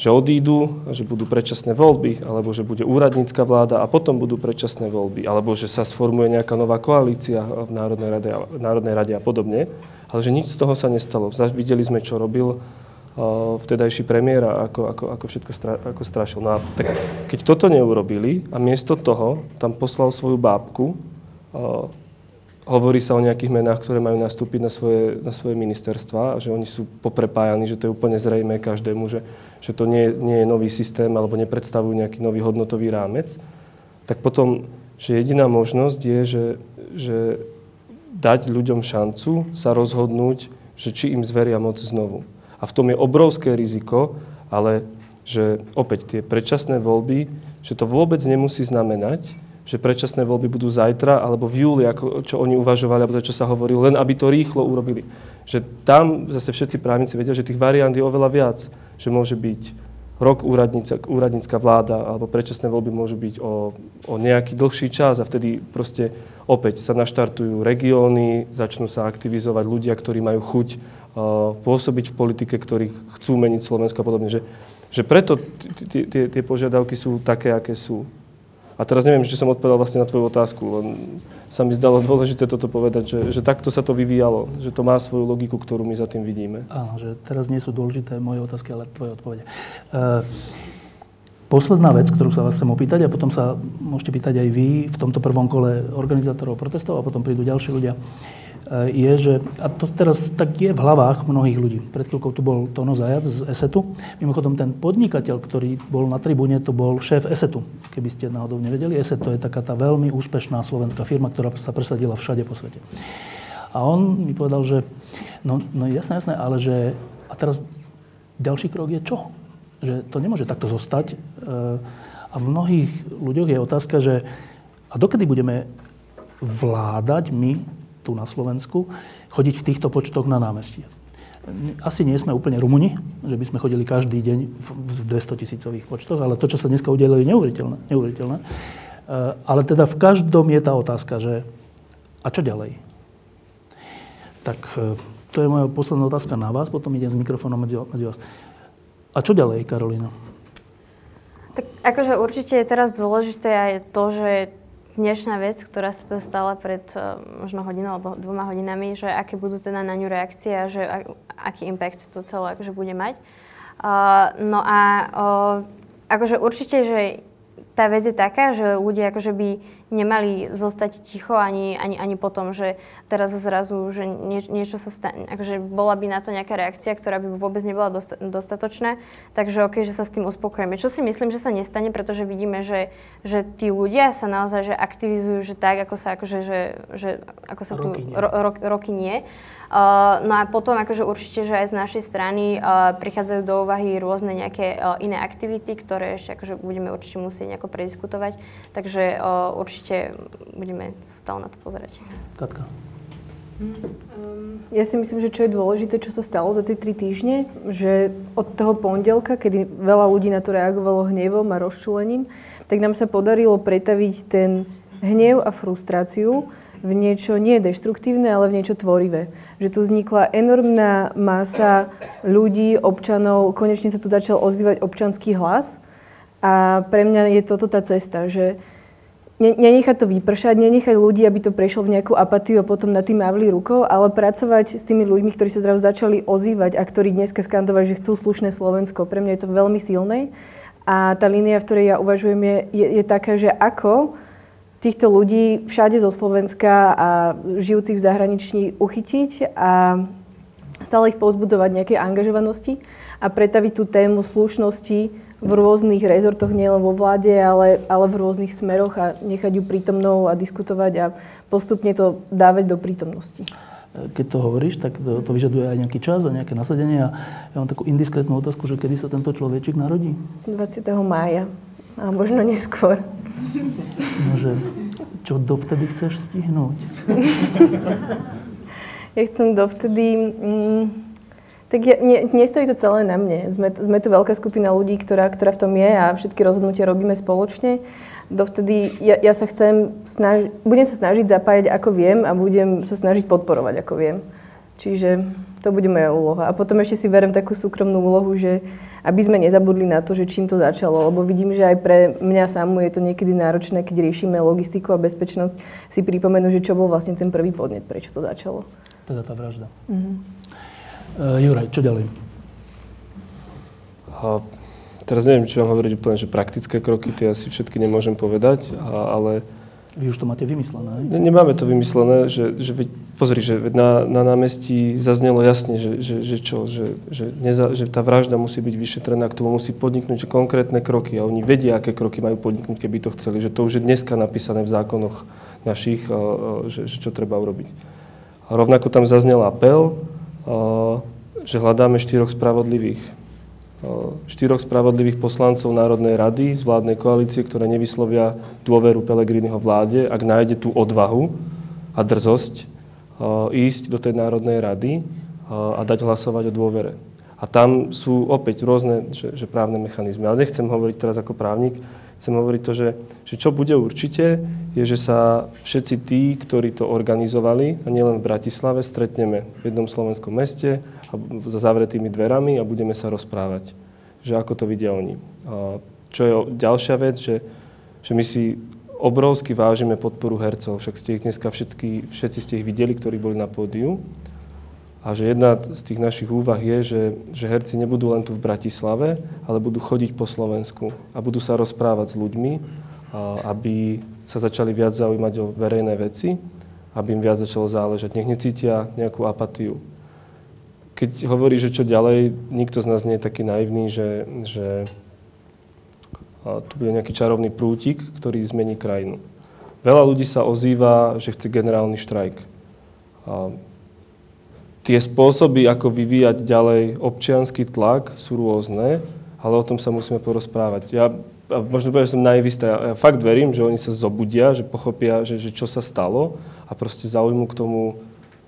že odídu, že budú predčasné voľby, alebo že bude úradnícka vláda a potom budú predčasné voľby, alebo že sa sformuje nejaká nová koalícia v Národnej rade, v Národnej rade a podobne. Ale že nič z toho sa nestalo. Videli sme, čo robil uh, vtedajší premiér a ako, ako, ako všetko stra, ako strašil. No a tak, keď toto neurobili a miesto toho tam poslal svoju bábku, uh, Hovorí sa o nejakých menách, ktoré majú nastúpiť na svoje, na svoje ministerstva, že oni sú poprepájani, že to je úplne zrejme každému, že, že to nie, nie je nový systém alebo nepredstavujú nejaký nový hodnotový rámec, tak potom, že jediná možnosť je, že, že dať ľuďom šancu sa rozhodnúť, že či im zveria moc znovu. A v tom je obrovské riziko, ale že opäť tie predčasné voľby, že to vôbec nemusí znamenať, že predčasné voľby budú zajtra alebo v júli, ako, čo oni uvažovali, alebo čo sa hovorí, len aby to rýchlo urobili. Že tam zase všetci právnici vedia, že tých variant je oveľa viac. Že môže byť rok úradníca, úradnícka vláda alebo predčasné voľby môžu byť o, o nejaký dlhší čas a vtedy proste opäť sa naštartujú regióny, začnú sa aktivizovať ľudia, ktorí majú chuť uh, pôsobiť v politike, ktorí chcú meniť Slovensko a podobne. Že, že preto tie požiadavky sú také, aké sú. A teraz neviem, či som odpovedal vlastne na tvoju otázku, len sa mi zdalo dôležité toto povedať, že, že takto sa to vyvíjalo, že to má svoju logiku, ktorú my za tým vidíme. Áno, že teraz nie sú dôležité moje otázky, ale tvoje odpovede. Uh, posledná vec, ktorú sa vás chcem opýtať, a potom sa môžete pýtať aj vy v tomto prvom kole organizátorov protestov a potom prídu ďalší ľudia. Uh, je, že, a to teraz tak je v hlavách mnohých ľudí. Pred chvíľkou tu bol Tono Zajac z ESETu. Mimochodom, ten podnikateľ, ktorý bol na tribúne, to bol šéf ESETu. Keby ste náhodou nevedeli, ESET to je taká tá veľmi úspešná slovenská firma, ktorá sa presadila všade po svete. A on mi povedal, že no, no jasné, jasné, ale že a teraz ďalší krok je čo? Že to nemôže takto zostať. E, a v mnohých ľuďoch je otázka, že a dokedy budeme vládať my tu na Slovensku, chodiť v týchto počtoch na námestie. Asi nie sme úplne Rumuni, že by sme chodili každý deň v 200 tisícových počtoch, ale to, čo sa dneska udialo, je neuveriteľné. neuveriteľné. E, ale teda v každom je tá otázka, že a čo ďalej? Tak e, to je moja posledná otázka na vás, potom idem s mikrofónom medzi, vás. A čo ďalej, Karolina? Tak akože určite je teraz dôležité aj to, že dnešná vec, ktorá sa stala pred uh, možno hodinou alebo dvoma hodinami, že aké budú teda na ňu reakcie a že aký impact to celé akože bude mať. Uh, no a uh, akože určite, že tá vec je taká, že ľudia akože by nemali zostať ticho ani, ani, ani potom, že teraz zrazu, že nie, niečo sa stane, akože bola by na to nejaká reakcia, ktorá by vôbec nebola dosta, dostatočná, takže ok, že sa s tým uspokojíme. Čo si myslím, že sa nestane, pretože vidíme, že, že tí ľudia sa naozaj že aktivizujú, že tak, ako sa, akože, že, že, ako sa roky tu nie. Ro, ro, roky nie. Uh, no a potom akože určite, že aj z našej strany uh, prichádzajú do úvahy rôzne nejaké uh, iné aktivity, ktoré ešte akože budeme určite musieť nejako prediskutovať. Takže uh, určite budeme stále na to pozerať. Katka. Ja si myslím, že čo je dôležité, čo sa stalo za tie tri týždne, že od toho pondelka, kedy veľa ľudí na to reagovalo hnevom a rozčulením, tak nám sa podarilo pretaviť ten hnev a frustráciu v niečo nie deštruktívne, ale v niečo tvorivé. Že tu vznikla enormná masa ľudí, občanov, konečne sa tu začal ozývať občanský hlas a pre mňa je toto tá cesta, že nenechať to vypršať, nenechať ľudí, aby to prešlo v nejakú apatiu a potom na tým mávli rukou, ale pracovať s tými ľuďmi, ktorí sa zrazu začali ozývať a ktorí dneska skandovali, že chcú slušné Slovensko. Pre mňa je to veľmi silné. A tá línia, v ktorej ja uvažujem, je, je, je taká, že ako týchto ľudí všade zo Slovenska a žijúcich v zahraničí uchytiť a stále ich povzbudzovať nejakej angažovanosti a pretaviť tú tému slušnosti v rôznych rezortoch, nielen vo vláde, ale, ale v rôznych smeroch a nechať ju prítomnou a diskutovať a postupne to dávať do prítomnosti. Keď to hovoríš, tak to, to vyžaduje aj nejaký čas a nejaké nasadenie. A ja mám takú indiskrétnu otázku, že kedy sa tento človečik narodí? 20. mája. A možno neskôr. No, že čo dovtedy chceš stihnúť? ja chcem dovtedy... Mm, tak ja, nie, nestojí to celé na mne. Sme, sme tu veľká skupina ľudí, ktorá, ktorá v tom je a všetky rozhodnutia robíme spoločne. Dovtedy ja, ja sa chcem snažiť, budem sa snažiť zapájať ako viem a budem sa snažiť podporovať ako viem. Čiže to bude moja úloha. A potom ešte si berem takú súkromnú úlohu, že aby sme nezabudli na to, že čím to začalo. Lebo vidím, že aj pre mňa samú je to niekedy náročné, keď riešime logistiku a bezpečnosť, si pripomenú, že čo bol vlastne ten prvý podnet, prečo to začalo. Teda tá vražda. Mm-hmm. Uh, Juraj, čo ďalej? A teraz neviem, či vám hovoriť úplne, že praktické kroky, tie asi všetky nemôžem povedať, a, ale... Vy už to máte vymyslené, Ne, nemáme to vymyslené, že, že pozri, že na, na námestí zaznelo jasne, že, že, že čo, že, že, neza, že tá vražda musí byť vyšetrená, k tomu musí podniknúť konkrétne kroky a oni vedia, aké kroky majú podniknúť, keby to chceli, že to už je dneska napísané v zákonoch našich, že, že čo treba urobiť. A rovnako tam zaznel apel, že hľadáme štyroch spravodlivých. Štyroch spravodlivých poslancov Národnej rady z vládnej koalície, ktoré nevyslovia dôveru Pelegriniho vláde, ak nájde tú odvahu a drzosť ísť do tej Národnej rady a dať hlasovať o dôvere. A tam sú opäť rôzne že, že právne mechanizmy. Ale nechcem hovoriť teraz ako právnik, chcem hovoriť to, že, že čo bude určite, je, že sa všetci tí, ktorí to organizovali, a nielen v Bratislave, stretneme v jednom slovenskom meste a za zavretými dverami a budeme sa rozprávať, že ako to vidia oni. A čo je ďalšia vec, že, že my si obrovsky vážime podporu hercov, však ste ich dneska všetky, všetci ste ich videli, ktorí boli na pódiu. A že jedna z tých našich úvah je, že, že herci nebudú len tu v Bratislave, ale budú chodiť po Slovensku a budú sa rozprávať s ľuďmi, aby sa začali viac zaujímať o verejné veci, aby im viac začalo záležať. Nech necítia nejakú apatiu. Keď hovorí, že čo ďalej, nikto z nás nie je taký naivný, že, že tu bude nejaký čarovný prútik, ktorý zmení krajinu. Veľa ľudí sa ozýva, že chce generálny štrajk. Tie spôsoby, ako vyvíjať ďalej občianský tlak, sú rôzne, ale o tom sa musíme porozprávať. Ja a možno poviem, že som naivista, ja, ja fakt verím, že oni sa zobudia, že pochopia, že, že čo sa stalo a proste zaujmú k tomu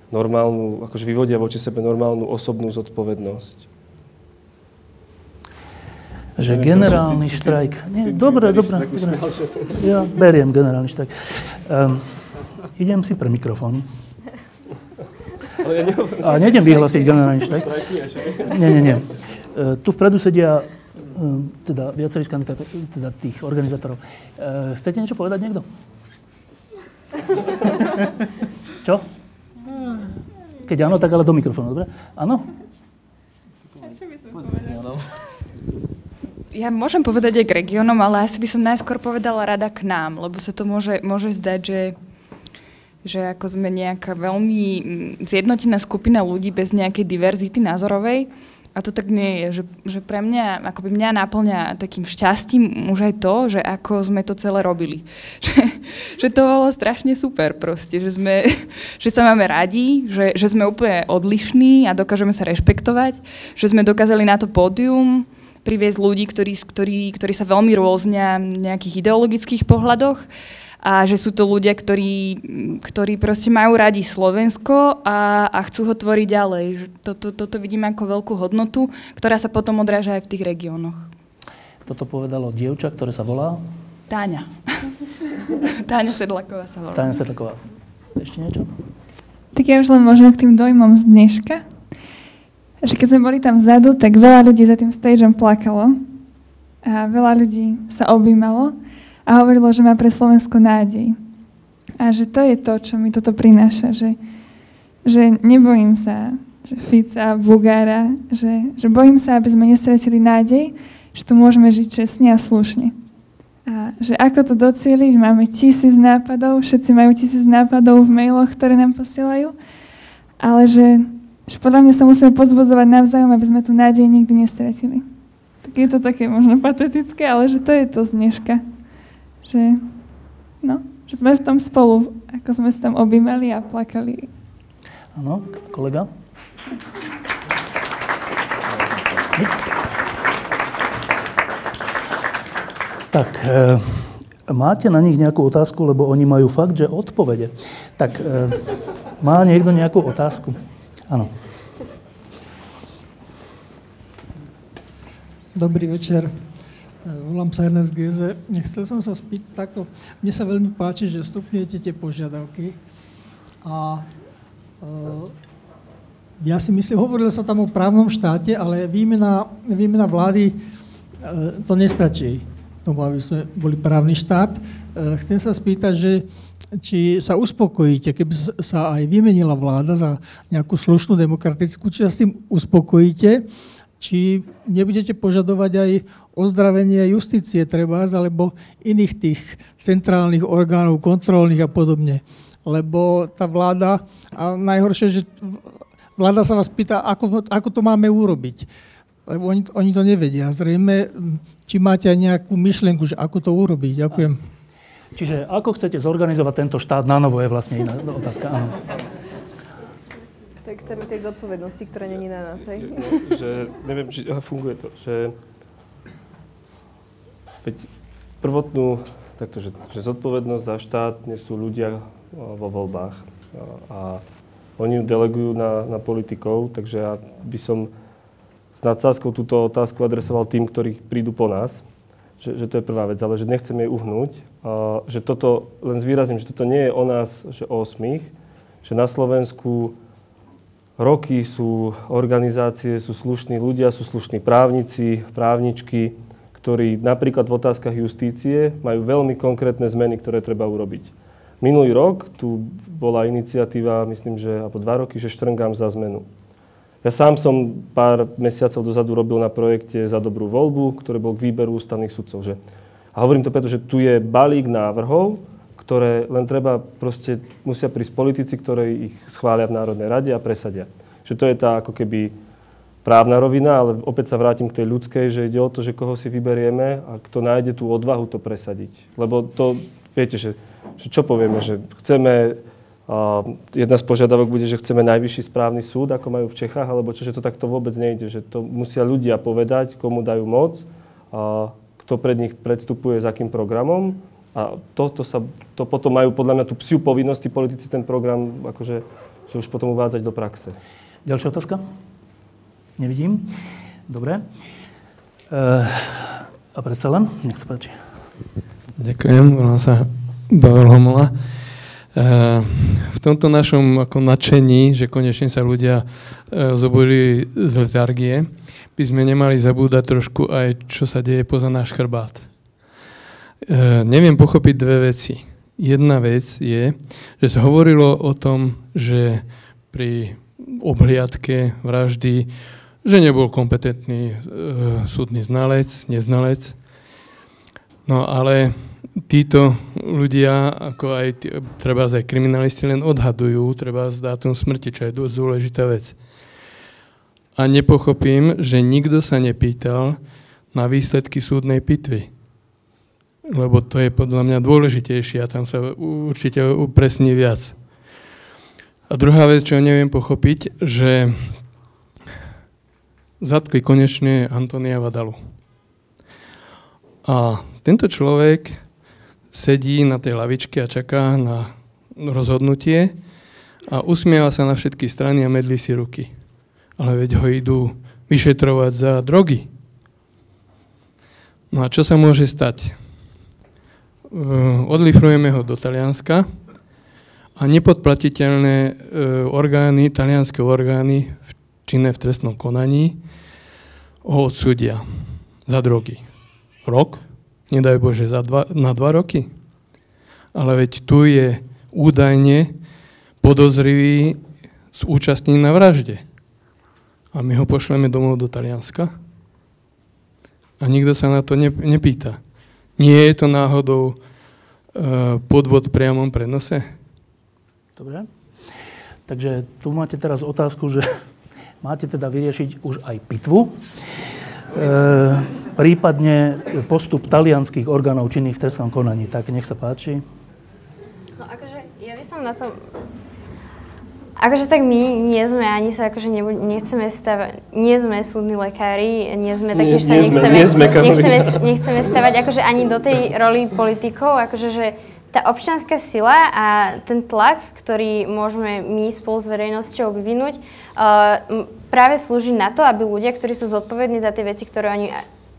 normálnu, akože vyvodia voči sebe normálnu osobnú zodpovednosť. Že generálny štrajk. Nie, dobre, dobre. dobre. Ja beriem generálny štrajk. Um, idem si pre mikrofón. A nejdem vyhlásiť generálny štrajk. Nie, nie, nie. Uh, tu vpredu sedia uh, teda viacerí z teda tých organizátorov. Uh, chcete niečo povedať niekto? Čo? Keď áno, tak ale do mikrofónu, dobre? Áno? Čo by sme povedali? ja môžem povedať aj k regiónom, ale asi by som najskôr povedala rada k nám, lebo sa to môže, môže zdať, že, že ako sme nejaká veľmi mm, zjednotená skupina ľudí bez nejakej diverzity názorovej. A to tak nie je, že, že pre mňa, ako by mňa naplňa takým šťastím už aj to, že ako sme to celé robili. Že, že to bolo strašne super proste, že, sme, že sa máme radi, že, že sme úplne odlišní a dokážeme sa rešpektovať, že sme dokázali na to pódium, priviesť ľudí, ktorí, ktorí, ktorí sa veľmi rôznia v nejakých ideologických pohľadoch a že sú to ľudia, ktorí, ktorí proste majú radi Slovensko a, a chcú ho tvoriť ďalej. Toto, toto vidím ako veľkú hodnotu, ktorá sa potom odráža aj v tých regiónoch. Toto povedalo dievča, ktoré sa volá? Táňa. Táňa Sedlaková sa volá. Táňa Sedlaková. Ešte niečo? Tak ja už len možno k tým dojmom z dneška že keď sme boli tam vzadu, tak veľa ľudí za tým stageom plakalo a veľa ľudí sa objímalo a hovorilo, že má pre Slovensko nádej. A že to je to, čo mi toto prináša, že, že nebojím sa že Fica, Bugára, že, že bojím sa, aby sme nestratili nádej, že tu môžeme žiť čestne a slušne. A že ako to docieliť, máme tisíc nápadov, všetci majú tisíc nápadov v mailoch, ktoré nám posielajú, ale že že podľa mňa sa musíme pozbudzovať navzájom, aby sme tu nádej nikdy nestratili. Tak je to také možno patetické, ale že to je to z dneška. Že, no, že sme v tom spolu, ako sme sa tam objímali a plakali. Áno, kolega? Tak, e, máte na nich nejakú otázku, lebo oni majú fakt, že odpovede. Tak, e, má niekto nejakú otázku? Áno. Dobrý večer. Volám sa Ernest Geze. Chcel som sa spýtať takto. Mne sa veľmi páči, že stupňujete tie požiadavky. A uh, ja si myslím, hovorilo sa tam o právnom štáte, ale výmena, výmena vlády uh, to nestačí tomu, aby sme boli právny štát. Uh, chcem sa spýtať, že či sa uspokojíte, keby sa aj vymenila vláda za nejakú slušnú demokratickú, či sa s tým uspokojíte, či nebudete požadovať aj ozdravenie justície treba, alebo iných tých centrálnych orgánov, kontrolných a podobne. Lebo tá vláda, a najhoršie, že vláda sa vás pýta, ako, ako to máme urobiť. Lebo oni, oni to nevedia. Zrejme, či máte aj nejakú myšlienku, že ako to urobiť. Ďakujem. Čiže ako chcete zorganizovať tento štát na novo je vlastne iná otázka. Áno. Téme tej zodpovednosti, ktorá není na nás, hej? Že, neviem, či funguje to, že veď prvotnú, takto, že, že zodpovednosť za štát nesú ľudia vo voľbách. A, a oni ju delegujú na, na politikov, takže ja by som s nadsázkou túto otázku adresoval tým, ktorí prídu po nás že, že to je prvá vec, ale že nechcem jej uhnúť. A, že toto, len zvýrazním, že toto nie je o nás, že o osmých, že na Slovensku roky sú organizácie, sú slušní ľudia, sú slušní právnici, právničky, ktorí napríklad v otázkach justície majú veľmi konkrétne zmeny, ktoré treba urobiť. Minulý rok tu bola iniciatíva, myslím, že alebo dva roky, že štrngám za zmenu. Ja sám som pár mesiacov dozadu robil na projekte za dobrú voľbu, ktoré bol k výberu ústavných sudcov. Že, a hovorím to preto, že tu je balík návrhov, ktoré len treba, proste musia prísť politici, ktorí ich schvália v Národnej rade a presadia. Že to je tá ako keby právna rovina, ale opäť sa vrátim k tej ľudskej, že ide o to, že koho si vyberieme a kto nájde tú odvahu to presadiť. Lebo to, viete, že, že čo povieme, že chceme A jedna z požiadavok bude, že chceme najvyšší správny súd, ako majú v Čechách, alebo čo, že to takto vôbec nejde, že to musia ľudia povedať, komu dajú moc, a kto pred nich predstupuje s akým programom. A to, to, sa, to potom majú podľa mňa tú psiu povinnosti politici ten program akože, že už potom uvádzať do praxe. Ďalšia otázka? Nevidím. Dobre. E, a predsa len, nech sa páči. Ďakujem, volám sa Pavel Homola. V tomto našom ako nadšení, že konečne sa ľudia e, zobudili z letargie, by sme nemali zabúdať trošku aj, čo sa deje poza náš chrbát. E, neviem pochopiť dve veci. Jedna vec je, že sa hovorilo o tom, že pri obhliadke vraždy, že nebol kompetentný e, súdny znalec, neznalec. No ale títo ľudia, ako aj treba aj kriminalisti, len odhadujú, treba z dátum smrti, čo je dosť dôležitá vec. A nepochopím, že nikto sa nepýtal na výsledky súdnej pitvy. Lebo to je podľa mňa dôležitejšie a tam sa určite upresní viac. A druhá vec, čo neviem pochopiť, že zatkli konečne Antonia Vadalu. A tento človek sedí na tej lavičke a čaká na rozhodnutie a usmieva sa na všetky strany a medlí si ruky. Ale veď ho idú vyšetrovať za drogy. No a čo sa môže stať? Odlifrujeme ho do Talianska a nepodplatiteľné e, orgány, talianské orgány činné v trestnom konaní ho odsúdia za drogy. Rok, nedaj Bože, za dva, na dva roky. Ale veď tu je údajne podozrivý z účastní na vražde. A my ho pošleme domov do Talianska? A nikto sa na to ne, nepýta. Nie je to náhodou uh, podvod v priamom prenose? Dobre. Takže tu máte teraz otázku, že máte teda vyriešiť už aj pitvu. E, prípadne postup talianských orgánov činných v trestnom konaní. Tak nech sa páči. No akože ja by som na to... Akože tak my nie sme, ani sa akože nebu- nechceme stavať, nie sme súdni lekári, nie sme takí, že sa nie nechceme, nie sme nechceme, nechceme stavať akože ani do tej roli politikov, akože že tá občianská sila a ten tlak, ktorý môžeme my spolu s verejnosťou vyvinúť, uh, práve slúži na to, aby ľudia, ktorí sú zodpovední za tie veci, ktoré oni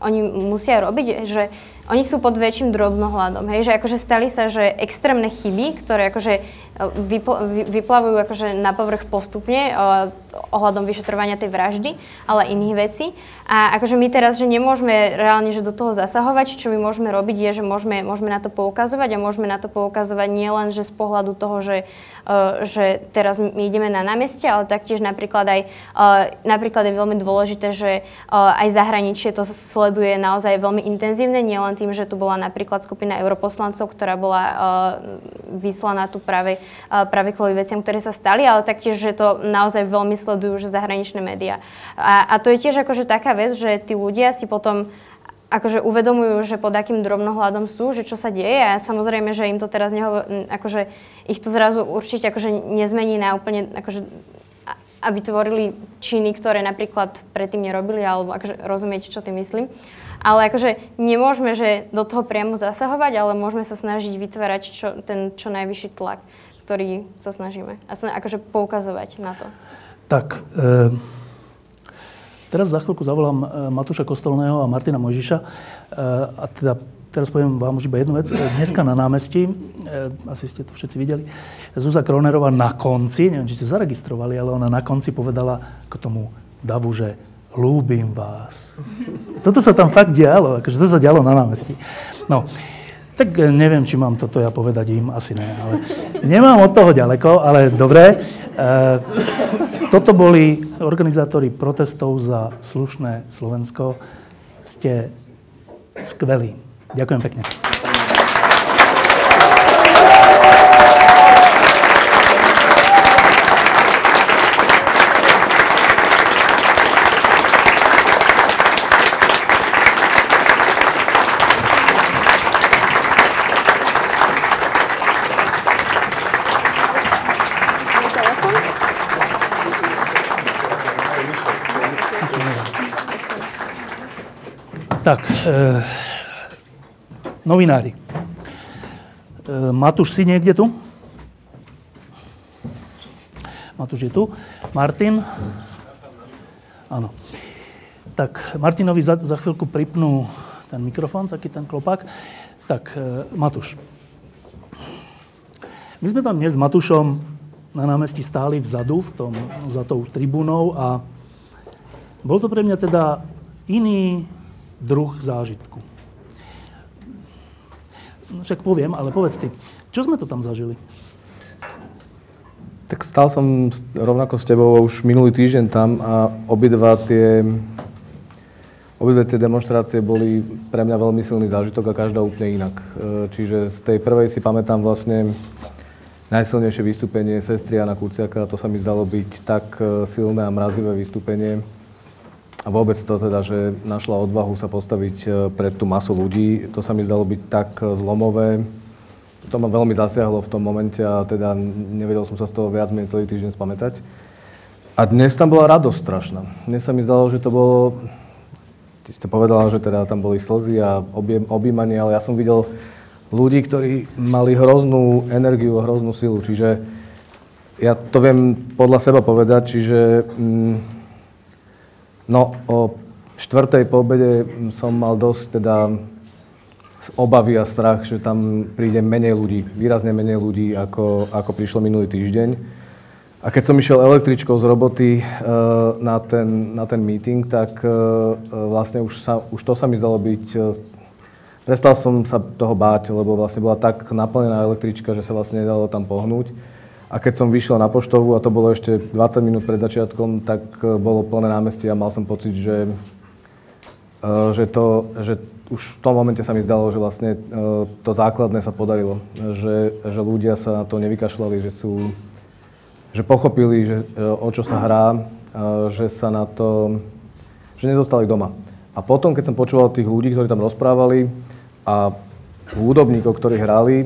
oni musia robiť, že oni sú pod väčším drobnohľadom, hej, že akože stali sa, že extrémne chyby, ktoré akože vypl- vyplavujú akože na povrch postupne ohľadom vyšetrovania tej vraždy, ale iných vecí. A akože my teraz, že nemôžeme reálne že do toho zasahovať, čo my môžeme robiť je, že môžeme, môžeme na to poukazovať a môžeme na to poukazovať nielen, že z pohľadu toho, že, uh, že teraz my ideme na námestie, ale taktiež napríklad aj, uh, napríklad je veľmi dôležité, že aj zahraničie to sleduje naozaj veľmi intenzívne, nielen tým, že tu bola napríklad skupina europoslancov, ktorá bola vyslaná tu práve práve kvôli veciam, ktoré sa stali, ale taktiež, že to naozaj veľmi sledujú že zahraničné médiá. A, a to je tiež akože taká vec, že tí ľudia si potom akože uvedomujú, že pod akým drobnohľadom sú, že čo sa deje a samozrejme, že im to teraz nehovor, akože ich to zrazu určite akože nezmení na úplne, akože aby tvorili činy, ktoré napríklad predtým nerobili, alebo akože rozumiete, čo tým myslím. Ale akože nemôžeme, že do toho priamo zasahovať, ale môžeme sa snažiť vytvárať čo, ten čo najvyšší tlak ktorý sa snažíme. A sa akože poukazovať na to. Tak, e, teraz za chvíľku zavolám e, Matúša Kostolného a Martina Mojžiša. E, a teda teraz poviem vám už iba jednu vec. Dneska na námestí, e, asi ste to všetci videli, Zúza Kronerová na konci, neviem, či ste zaregistrovali, ale ona na konci povedala k tomu davu, že ľúbim vás. Toto sa tam fakt dialo, akože to sa dialo na námestí. No, tak eh, neviem, či mám toto ja povedať im, asi ne. Ale nemám od toho ďaleko, ale dobre. E, toto boli organizátori protestov za slušné Slovensko. Ste skvelí. Ďakujem pekne. Tak, e, novinári. E, Matúš si niekde tu? Matúš je tu. Martin? Áno. Tak, Martinovi za, za chvíľku pripnú ten mikrofón, taký ten klopák. Tak, e, Matúš. My sme tam dnes s Matúšom na námestí stáli vzadu, v tom, za tou tribúnou a bol to pre mňa teda iný druh zážitku. No, však poviem, ale povedz ty, čo sme to tam zažili? Tak stal som rovnako s tebou už minulý týždeň tam a obidva tie, obidve tie demonstrácie boli pre mňa veľmi silný zážitok a každá úplne inak. E, čiže z tej prvej si pamätám vlastne najsilnejšie vystúpenie sestry Jana Kuciaka. To sa mi zdalo byť tak e, silné a mrazivé vystúpenie. Vôbec to teda, že našla odvahu sa postaviť e, pred tú masu ľudí, to sa mi zdalo byť tak zlomové, to ma veľmi zasiahlo v tom momente a teda nevedel som sa z toho viac menej celý týždeň spamätať. A dnes tam bola radosť strašná. Dnes sa mi zdalo, že to bolo... Ty ste povedala, že teda tam boli slzy a objímanie, ale ja som videl ľudí, ktorí mali hroznú energiu a hroznú silu. Čiže ja to viem podľa seba povedať, čiže mm, no, o štvrtej po obede som mal dosť teda obavy a strach, že tam príde menej ľudí, výrazne menej ľudí, ako, ako prišlo minulý týždeň. A keď som išiel električkou z roboty uh, na, ten, na ten meeting, tak uh, vlastne už, sa, už to sa mi zdalo byť... Uh, prestal som sa toho báť, lebo vlastne bola tak naplnená električka, že sa vlastne nedalo tam pohnúť. A keď som vyšiel na poštovu, a to bolo ešte 20 minút pred začiatkom, tak bolo plné námestie a mal som pocit, že, že, to, že už v tom momente sa mi zdalo, že vlastne e, to základné sa podarilo. Že, že ľudia sa na to nevykašľali, že sú, že pochopili, že, e, o čo sa hrá, e, že sa na to, že nezostali doma. A potom, keď som počúval tých ľudí, ktorí tam rozprávali a hudobníkov, ktorí hrali,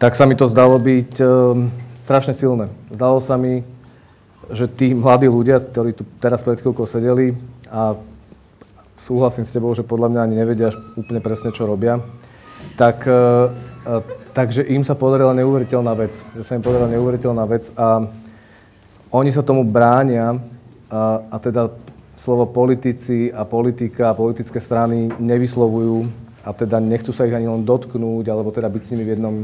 tak sa mi to zdalo byť strašne silné. Zdalo sa mi, že tí mladí ľudia, ktorí tu teraz pred chvíľkou sedeli a súhlasím s tebou, že podľa mňa ani nevedia úplne presne, čo robia. Tak, e, e, takže im sa podarila neuveriteľná vec. Že sa im podarila neuveriteľná vec a oni sa tomu bránia a, a teda slovo politici a politika a politické strany nevyslovujú a teda nechcú sa ich ani len dotknúť alebo teda byť s nimi v, jednom,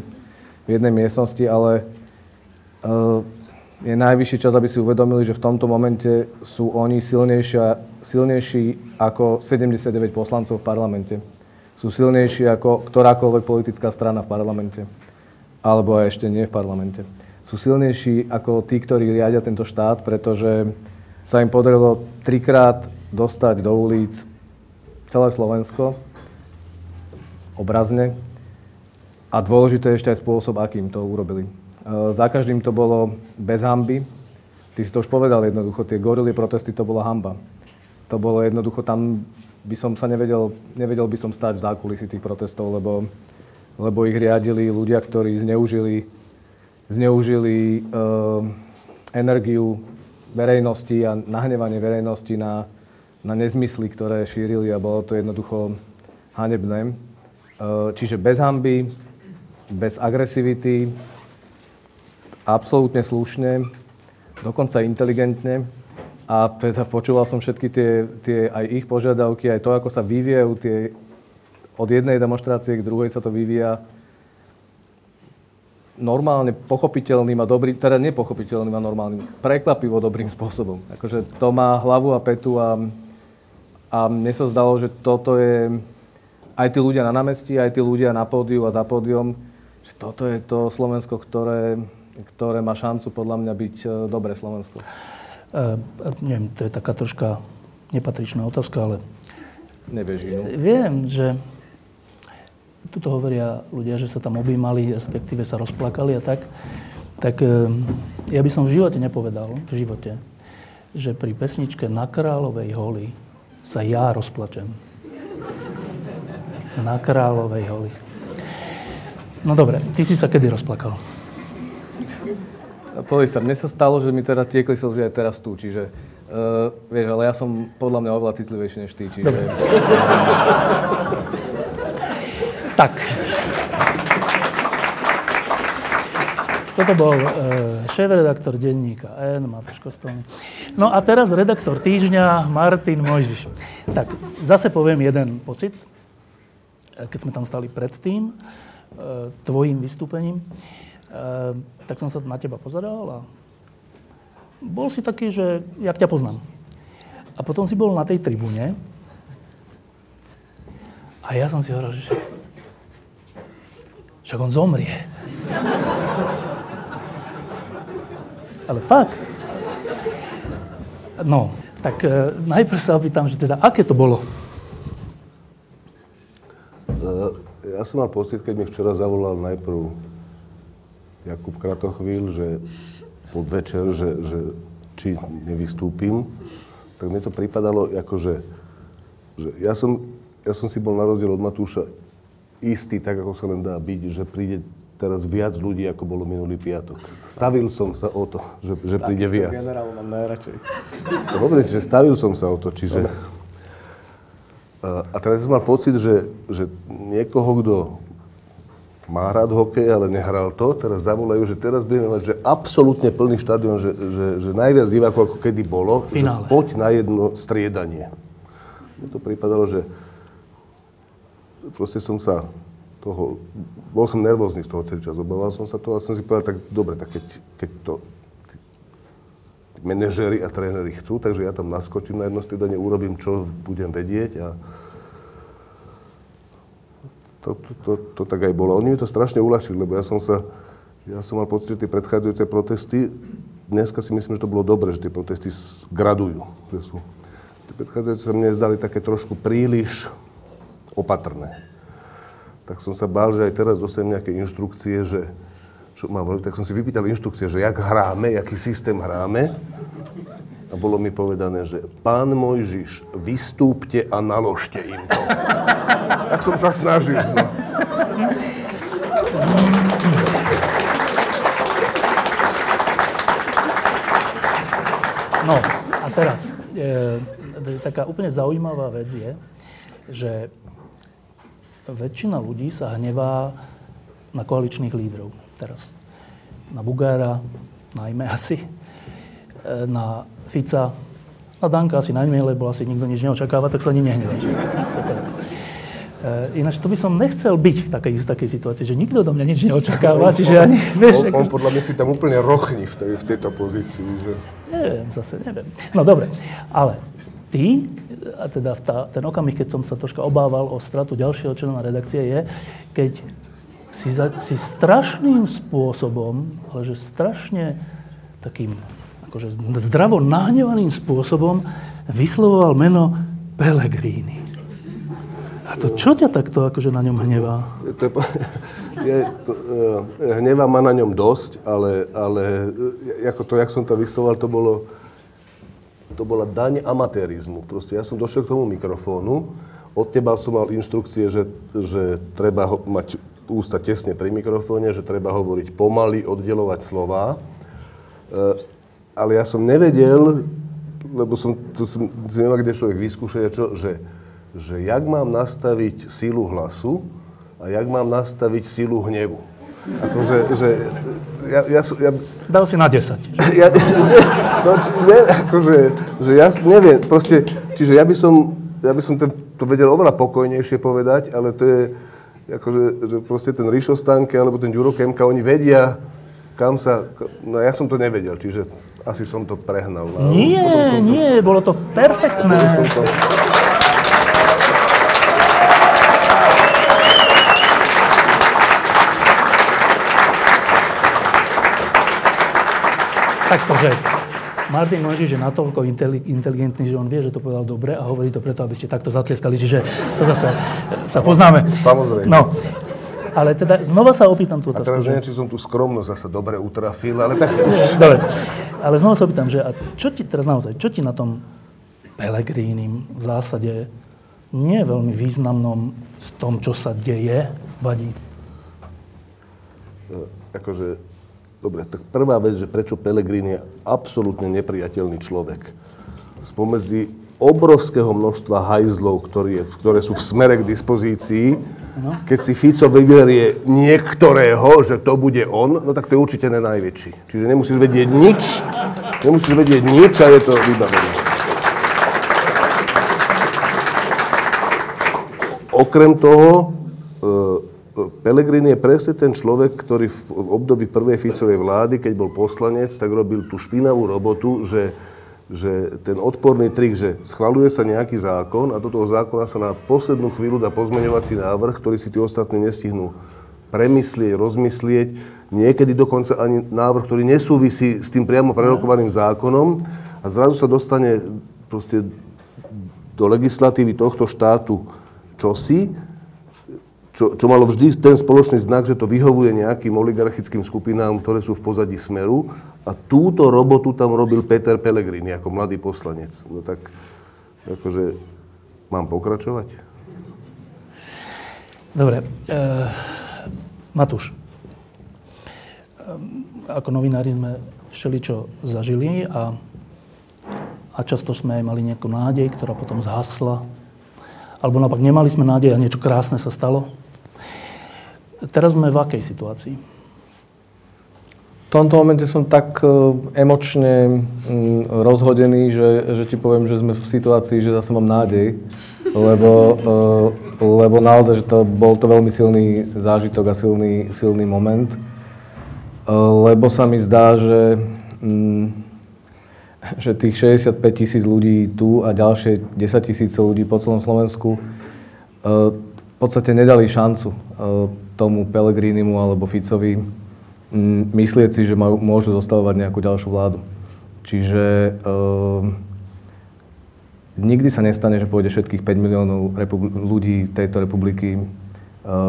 v jednej miestnosti, ale je najvyšší čas, aby si uvedomili, že v tomto momente sú oni silnejší ako 79 poslancov v parlamente. Sú silnejší ako ktorákoľvek politická strana v parlamente. Alebo aj ešte nie v parlamente. Sú silnejší ako tí, ktorí riadia tento štát, pretože sa im podarilo trikrát dostať do ulic celé Slovensko, obrazne. A dôležité je ešte aj spôsob, akým to urobili. Eh, za každým to bolo bez hamby. Ty si to už povedal jednoducho, tie gorily protesty to bola hamba. To bolo jednoducho, tam by som sa nevedel, nevedel by som stať v zákulisí tých protestov, lebo, lebo ich riadili ľudia, ktorí zneužili, zneužili uh, energiu verejnosti a nahnevanie verejnosti na, na nezmysly, ktoré šírili a bolo to jednoducho hanebné. Uh, čiže bez hamby, bez agresivity, absolútne slušne, dokonca inteligentne. A teda počúval som všetky tie, tie aj ich požiadavky, aj to, ako sa vyvíjajú tie, od jednej demonstrácie k druhej sa to vyvíja normálne pochopiteľným a dobrým, teda nepochopiteľným a normálnym, prekvapivo dobrým spôsobom. Akože to má hlavu a petu a, a mne sa zdalo, že toto je aj tí ľudia na námestí, aj tí ľudia na pódiu a za pódium, že toto je to Slovensko, ktoré, ktoré má šancu podľa mňa byť e, dobré Slovensko? Uh, neviem, to je taká troška nepatričná otázka, ale... Nebeží, no. Viem, že tuto hovoria ľudia, že sa tam objímali, respektíve sa rozplakali a tak. Tak ja by som v živote nepovedal, v živote, že pri pesničke Na kráľovej holi sa ja rozplačem. Na kráľovej holi. No dobre, ty si sa kedy rozplakal? Povedz sa, mne sa stalo, že mi teda tiekli slzy aj teraz tu, čiže uh, Uh, vieš, ale ja som podľa mňa oveľa citlivejší než ty, čiže... Tak. Toto bol uh, šéf-redaktor denníka N, Matúš Kostolný. No a teraz redaktor týždňa Martin Mojžiš. Tak, zase poviem jeden pocit, keď sme tam stali pred tým, uh, tvojim vystúpením. Uh, tak som sa na teba pozeral a bol si taký, že jak ťa poznám. A potom si bol na tej tribúne a ja som si hovoril, že však on zomrie. Ale fakt. No, tak e, najprv sa opýtam, že teda, aké to bolo? E, ja som mal pocit, keď mi včera zavolal najprv Jakub Kratochvíl, že podvečer, že, že či nevystúpim, tak mne to pripadalo ako, že, že ja, som, ja som si bol na rozdiel od Matúša istý, tak ako sa len dá byť, že príde teraz viac ľudí, ako bolo minulý piatok. Stavil som sa o to, že, že príde viac. generál mám najradšej. Dobre, že stavil som sa o to, čiže... A teraz som mal pocit, že, že niekoho, kto má rád hokej, ale nehral to, teraz zavolajú, že teraz budeme mať že absolútne plný štadión, že, že, že najviac divákov ako kedy bolo, že poď na jedno striedanie. Mne to pripadalo, že proste som sa toho, bol som nervózny z toho celý čas, obával som sa toho a som si povedal, tak dobre, tak keď, keď to manažery a tréneri chcú, takže ja tam naskočím na jedno striedanie, urobím, čo budem vedieť a to, to, to, to tak aj bolo. Oni mi to strašne uľahčili, lebo ja som sa, ja som mal pocit, že tie predchádzajúce protesty, dneska si myslím, že to bolo dobre, že tie protesty gradujú. Že sú, tie predchádzajúce sa mne zdali také trošku príliš opatrné tak som sa bál, že aj teraz dostanem nejaké inštrukcie, že čo mám robiť, tak som si vypýtal inštrukcie, že jak hráme, aký systém hráme. A bolo mi povedané, že pán Mojžiš, vystúpte a naložte im to. tak som sa snažil. No. No a teraz, e, taká úplne zaujímavá vec je, že väčšina ľudí sa hnevá na koaličných lídrov teraz. Na Bugára najmä asi, e, na Fica, na Danka asi najmenej, lebo asi nikto nič neočakáva, tak sa ani nehnevá. E, ináč to by som nechcel byť v takej, v takej situácii, že nikto do mňa nič neočakáva, čiže ani, vieš... On, on podľa mňa si tam úplne rochni v, tej, v tejto pozícii, že... Neviem, zase neviem. No dobre, ale ty, a teda tá, ten okamih, keď som sa troška obával o stratu ďalšieho člena redakcie, je, keď si, za, si strašným spôsobom, ale že strašne takým akože zdravo nahnevaným spôsobom vyslovoval meno Pellegrini. A to čo ťa takto akože na ňom hnevá? To je, je, to, uh, hnevá ma na ňom dosť, ale, ale uh, ako to, jak som to vyslovoval, to bolo to bola daň amatérizmu. Proste ja som došiel k tomu mikrofónu, od teba som mal inštrukcie, že, že treba ho, mať ústa tesne pri mikrofóne, že treba hovoriť pomaly, oddelovať slova. E, ale ja som nevedel, lebo som, to som, nemal kde človek vyskúšať, čo, že, že jak mám nastaviť sílu hlasu a jak mám nastaviť sílu hnevu. Akože, že ja, ja, ja, Dal si na 10. Ja, ne, no, ne, akože, že ja neviem, proste, čiže ja by som, ja by som ten, to vedel oveľa pokojnejšie povedať, ale to je, akože, že proste ten Ríšo Stanke alebo ten Ďuro Kemka, oni vedia, kam sa, no ja som to nevedel, čiže asi som to prehnal. Nie, to, nie, bolo to perfektné. Som to, takto, že Martin Mojžiš je natoľko inteligentný, že on vie, že to povedal dobre a hovorí to preto, aby ste takto zatlieskali. Čiže to zase sa poznáme. Samozrejme. No, ale teda znova sa opýtam tú otázku. A teraz neviem, či som tú skromnosť zase dobre utrafil, ale tak už... Dobre, ale znova sa opýtam, že a čo ti teraz naozaj, čo ti na tom Pelegrínim v zásade nie veľmi významnom z tom, čo sa deje, vadí? E, akože Dobre, tak prvá vec, že prečo Pelegrini je absolútne nepriateľný človek. spomedzi obrovského množstva hajzlov, ktoré, ktoré sú v smere k dispozícii, keď si Fico vyberie niektorého, že to bude on, no tak to je určite ne najväčší. Čiže nemusíš vedieť nič, nemusíš vedieť nič a je to vybavené. Okrem toho, Pelegrini je presne ten človek, ktorý v období prvej Ficovej vlády, keď bol poslanec, tak robil tú špinavú robotu, že, že ten odporný trik, že schvaluje sa nejaký zákon a do toho zákona sa na poslednú chvíľu dá pozmeňovací návrh, ktorý si tí ostatní nestihnú premyslieť, rozmyslieť, niekedy dokonca ani návrh, ktorý nesúvisí s tým priamo prerokovaným zákonom a zrazu sa dostane proste do legislatívy tohto štátu čosi, čo, čo malo vždy ten spoločný znak, že to vyhovuje nejakým oligarchickým skupinám, ktoré sú v pozadí Smeru. A túto robotu tam robil Peter Pellegrini ako mladý poslanec. No tak, akože, mám pokračovať? Dobre. E, Matúš, e, ako novinári sme všeličo zažili a, a často sme aj mali nejakú nádej, ktorá potom zhasla. Alebo naopak nemali sme nádej a niečo krásne sa stalo. Teraz sme v akej situácii? Tomto momente som tak e, emočne mm, rozhodený, že, že ti poviem, že sme v situácii, že zase mám nádej, lebo, e, lebo naozaj, že to bol to veľmi silný zážitok a silný, silný moment, e, lebo sa mi zdá, že, mm, že tých 65 tisíc ľudí tu a ďalšie 10 tisíce ľudí po celom Slovensku v podstate nedali šancu tomu Pelegrinimu alebo Ficovi myslieť si, že môžu zostavovať nejakú ďalšiu vládu. Čiže e, nikdy sa nestane, že pôjde všetkých 5 miliónov republi- ľudí tejto republiky e,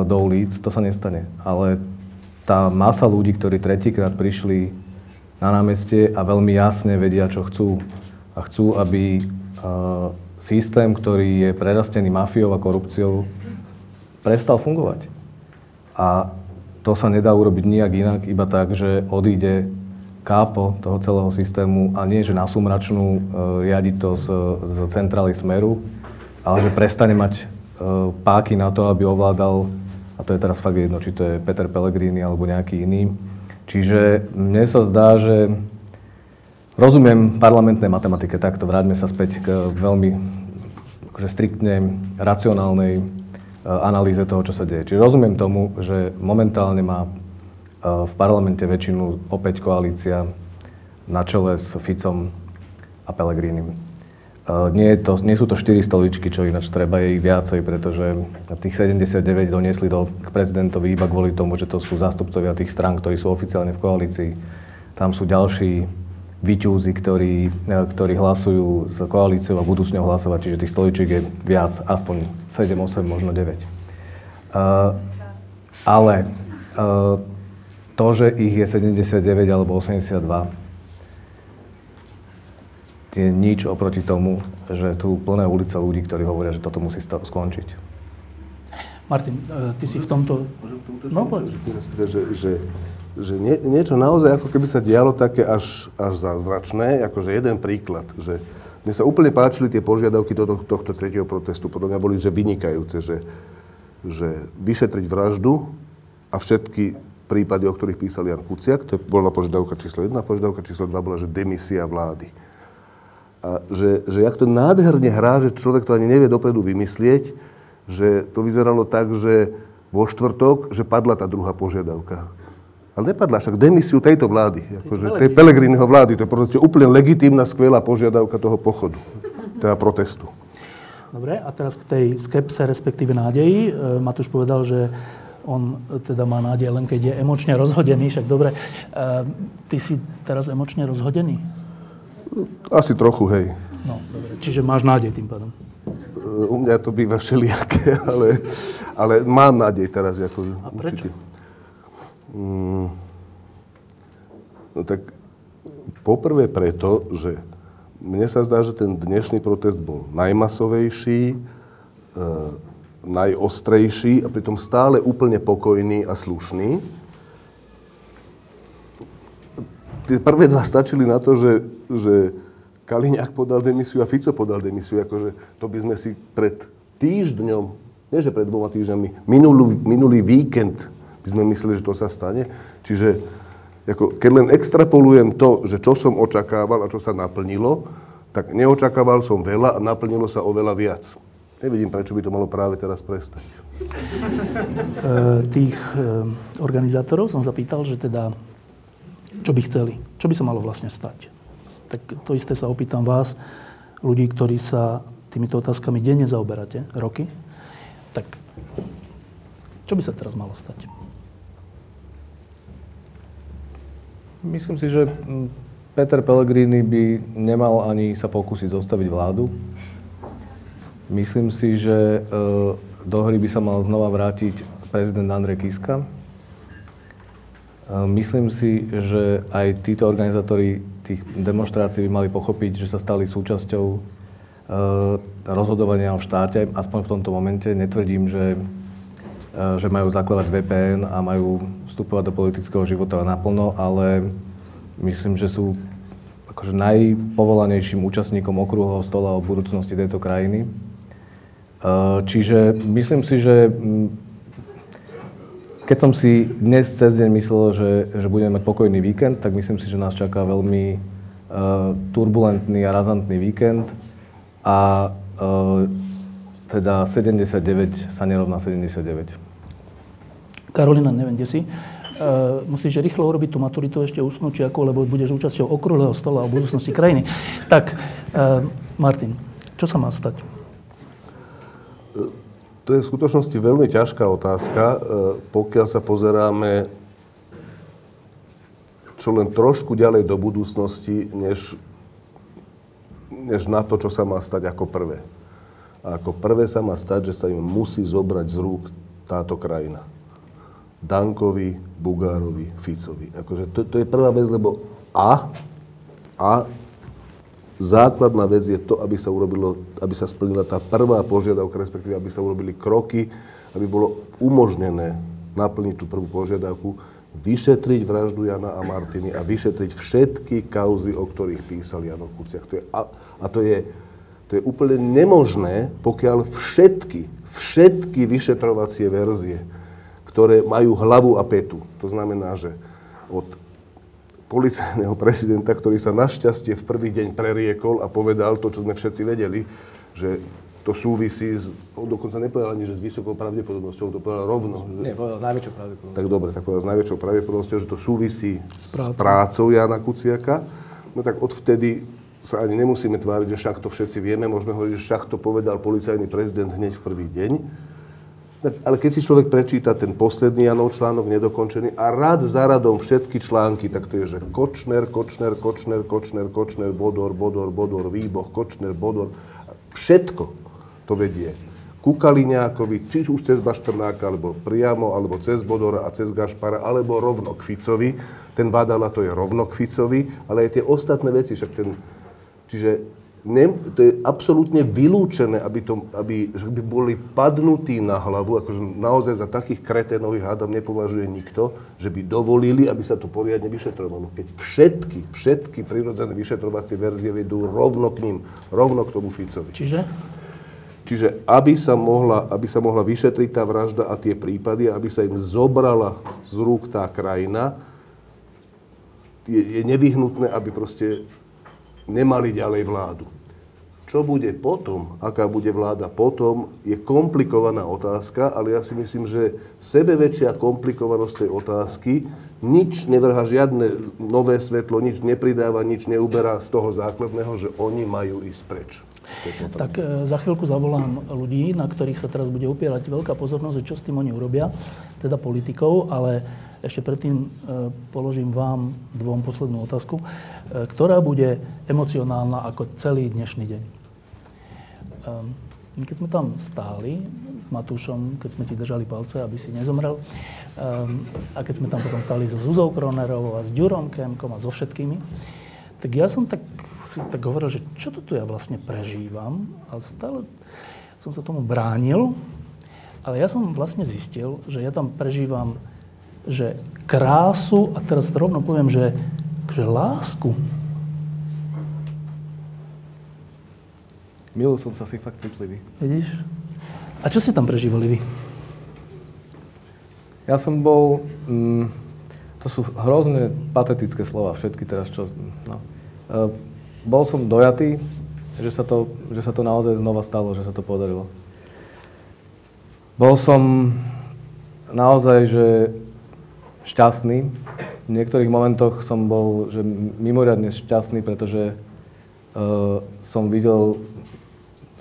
do ulic. To sa nestane. Ale tá masa ľudí, ktorí tretíkrát prišli na námestie a veľmi jasne vedia, čo chcú. A chcú, aby e, systém, ktorý je prerastený mafiou a korupciou, prestal fungovať. A to sa nedá urobiť nijak inak, iba tak, že odíde kápo toho celého systému a nie, že na sumračnú e, riadiť to z, z centrály Smeru, ale že prestane mať e, páky na to, aby ovládal, a to je teraz fakt jedno, či to je Peter Pellegrini alebo nejaký iný. Čiže mne sa zdá, že rozumiem parlamentnej matematike, takto vráťme sa späť k veľmi akože striktne racionálnej analýze toho, čo sa deje. Čiže rozumiem tomu, že momentálne má eh, v parlamente väčšinu opäť koalícia na čele s Ficom a Pelegrínim. Eh, nie, je to, nie sú to 4 stoličky, čo ináč treba je ich viacej, pretože tých 79 doniesli do, k prezidentovi iba kvôli tomu, že to sú zástupcovia tých strán, ktorí sú oficiálne v koalícii. Tam sú ďalší vyťúzi, ktorí, ktorí hlasujú s koalíciou a budú s ňou hlasovať, čiže tých stoličiek je viac, aspoň 7, 8, možno 9. Uh, ale uh, to, že ich je 79 alebo 82, je nič oproti tomu, že tu plné ulice ľudí, ktorí hovoria, že toto musí skončiť. Martin, ty si v tomto... No, že, že, že nie, niečo naozaj ako keby sa dialo také až, až zázračné, akože jeden príklad, že mne sa úplne páčili tie požiadavky tohto, tohto tretieho protestu, podľa mňa boli že vynikajúce, že, že vyšetriť vraždu a všetky prípady, o ktorých písal Jan Kuciak, to bola požiadavka číslo 1, požiadavka číslo 2 bola, že demisia vlády. A že, že jak to nádherne hrá, že človek to ani nevie dopredu vymyslieť, že to vyzeralo tak, že vo štvrtok, že padla tá druhá požiadavka ale nepadla však demisiu tejto vlády, akože tej Pelegriniho vlády. To je proste úplne legitímna, skvelá požiadavka toho pochodu, teda protestu. Dobre, a teraz k tej skepse, respektíve nádeji. E, Matúš povedal, že on teda má nádej len keď je emočne rozhodený, však dobre. E, ty si teraz emočne rozhodený? Asi trochu, hej. No, dobre. Čiže máš nádej tým pádom? E, u mňa to býva všelijaké, ale, ale mám nádej teraz. Akože, a prečo? Určite. Mm, no tak poprvé preto, že mne sa zdá, že ten dnešný protest bol najmasovejší, e, najostrejší a pritom stále úplne pokojný a slušný. Tie prvé dva stačili na to, že, že Kaliňák podal demisiu a Fico podal demisiu. Akože to by sme si pred týždňom, nie že pred dvoma týždňami, minulý, minulý víkend by sme mysleli, že to sa stane. Čiže ako, keď len extrapolujem to, že čo som očakával a čo sa naplnilo, tak neočakával som veľa a naplnilo sa oveľa viac. Nevidím, prečo by to malo práve teraz prestať. E, tých e, organizátorov som zapýtal, že teda, čo by chceli, čo by sa malo vlastne stať. Tak to isté sa opýtam vás, ľudí, ktorí sa týmito otázkami denne zaoberáte, roky, tak čo by sa teraz malo stať? Myslím si, že Peter Pellegrini by nemal ani sa pokúsiť zostaviť vládu. Myslím si, že e, do hry by sa mal znova vrátiť prezident Andrej Kiska. E, myslím si, že aj títo organizátori tých demonstrácií by mali pochopiť, že sa stali súčasťou e, rozhodovania o štáte, aspoň v tomto momente. Netvrdím, že že majú zakladať VPN a majú vstupovať do politického života naplno, ale myslím, že sú akože najpovolanejším účastníkom okruhového stola o budúcnosti tejto krajiny. Eh, čiže myslím si, že mm, keď som si dnes cez deň myslel, že, že budeme mať pokojný víkend, tak myslím si, že nás čaká veľmi uh, turbulentný a razantný víkend a uh, teda 79 sa nerovná 79. Karolina, neviem, kde si. Uh, musíš rýchlo urobiť tú maturitu ešte usnúť, či ako, lebo budeš účasťou okrúhleho stola o budúcnosti krajiny. Tak, uh, Martin, čo sa má stať? To je v skutočnosti veľmi ťažká otázka, uh, pokiaľ sa pozeráme čo len trošku ďalej do budúcnosti, než, než na to, čo sa má stať ako prvé. A ako prvé sa má stať, že sa im musí zobrať z rúk táto krajina. Dankovi, Bugárovi, Ficovi. Akože to, to je prvá vec, lebo a, a základná vec je to, aby sa, urobilo, aby sa splnila tá prvá požiadavka, respektíve aby sa urobili kroky, aby bolo umožnené naplniť tú prvú požiadavku, vyšetriť vraždu Jana a Martiny a vyšetriť všetky kauzy, o ktorých písal Jano Kuciak. To je, a, a to je, to je úplne nemožné, pokiaľ všetky, všetky vyšetrovacie verzie ktoré majú hlavu a petu. To znamená, že od policajného prezidenta, ktorý sa našťastie v prvý deň preriekol a povedal to, čo sme všetci vedeli, že to súvisí s, on dokonca nepovedal ani, že s vysokou pravdepodobnosťou, to povedal rovno. Nie, povedal s najväčšou pravdepodobnosťou. Tak dobre, tak povedal s najväčšou pravdepodobnosťou, že to súvisí s prácou, s prácou Jana Kuciaka. No tak odvtedy sa ani nemusíme tváriť, že však to všetci vieme, môžeme hovoriť, že však to povedal policajný prezident hneď v prvý deň. Ale keď si človek prečíta ten posledný Janov článok nedokončený a rad za radom všetky články, tak to je, že Kočner, Kočner, Kočner, Kočner, Kočner, Bodor, Bodor, Bodor, Výboch, Kočner, Bodor. Všetko to vedie ku Kaliňákovi, či už cez Baštrnáka, alebo priamo, alebo cez Bodora a cez Gašpara, alebo rovno k Ficovi. Ten Vadala to je rovno k Ficovi, ale aj tie ostatné veci, však ten... Čiže ne, to je absolútne vylúčené, aby, to, aby, že by boli padnutí na hlavu, akože naozaj za takých kreténových hádam nepovažuje nikto, že by dovolili, aby sa to poriadne vyšetrovalo. Keď všetky, všetky prirodzené vyšetrovacie verzie vedú rovno k ním, rovno k tomu Ficovi. Čiže? Čiže aby sa, mohla, aby sa mohla vyšetriť tá vražda a tie prípady, aby sa im zobrala z rúk tá krajina, je, je nevyhnutné, aby proste nemali ďalej vládu. Čo bude potom, aká bude vláda potom, je komplikovaná otázka, ale ja si myslím, že sebeväčšia komplikovanosť tej otázky nič nevrha žiadne nové svetlo, nič nepridáva, nič neuberá z toho základného, že oni majú ísť preč. Tak e, za chvíľku zavolám ľudí, na ktorých sa teraz bude upierať veľká pozornosť, čo s tým oni urobia, teda politikov, ale ešte predtým e, položím vám dvom poslednú otázku, e, ktorá bude emocionálna ako celý dnešný deň. Ehm, keď sme tam stáli s Matúšom, keď sme ti držali palce, aby si nezomrel, ehm, a keď sme tam potom stáli so Zuzou Kronerovou a s Ďurom Kemkom a so všetkými, tak ja som tak, si tak hovoril, že čo to tu ja vlastne prežívam a stále som sa tomu bránil, ale ja som vlastne zistil, že ja tam prežívam že krásu, a teraz rovno poviem, že, že lásku. Milu som sa si fakt citlivý. Vidíš? A čo ste tam prežívali vy? Ja som bol... Mm, to sú hrozne patetické slova, všetky teraz, čo... No. E, bol som dojatý, že sa, to, že sa to naozaj znova stalo, že sa to podarilo. Bol som naozaj, že šťastný. V niektorých momentoch som bol že mimoriadne šťastný, pretože uh, som videl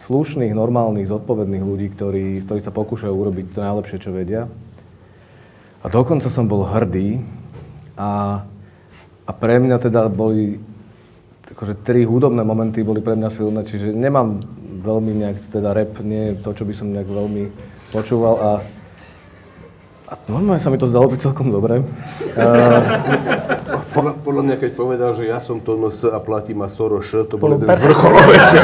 slušných, normálnych, zodpovedných ľudí, ktorí, z ktorých sa pokúšajú urobiť to najlepšie, čo vedia. A dokonca som bol hrdý a, a pre mňa teda boli akože tri hudobné momenty boli pre mňa silné, čiže nemám veľmi nejak, teda rap nie to, čo by som nejak veľmi počúval a a normálne sa mi to zdalo byť celkom dobre. Uh, podľa, podľa mňa, keď povedal, že ja som to NS a platí ma Soros, to bol jeden z vrcholovejšie.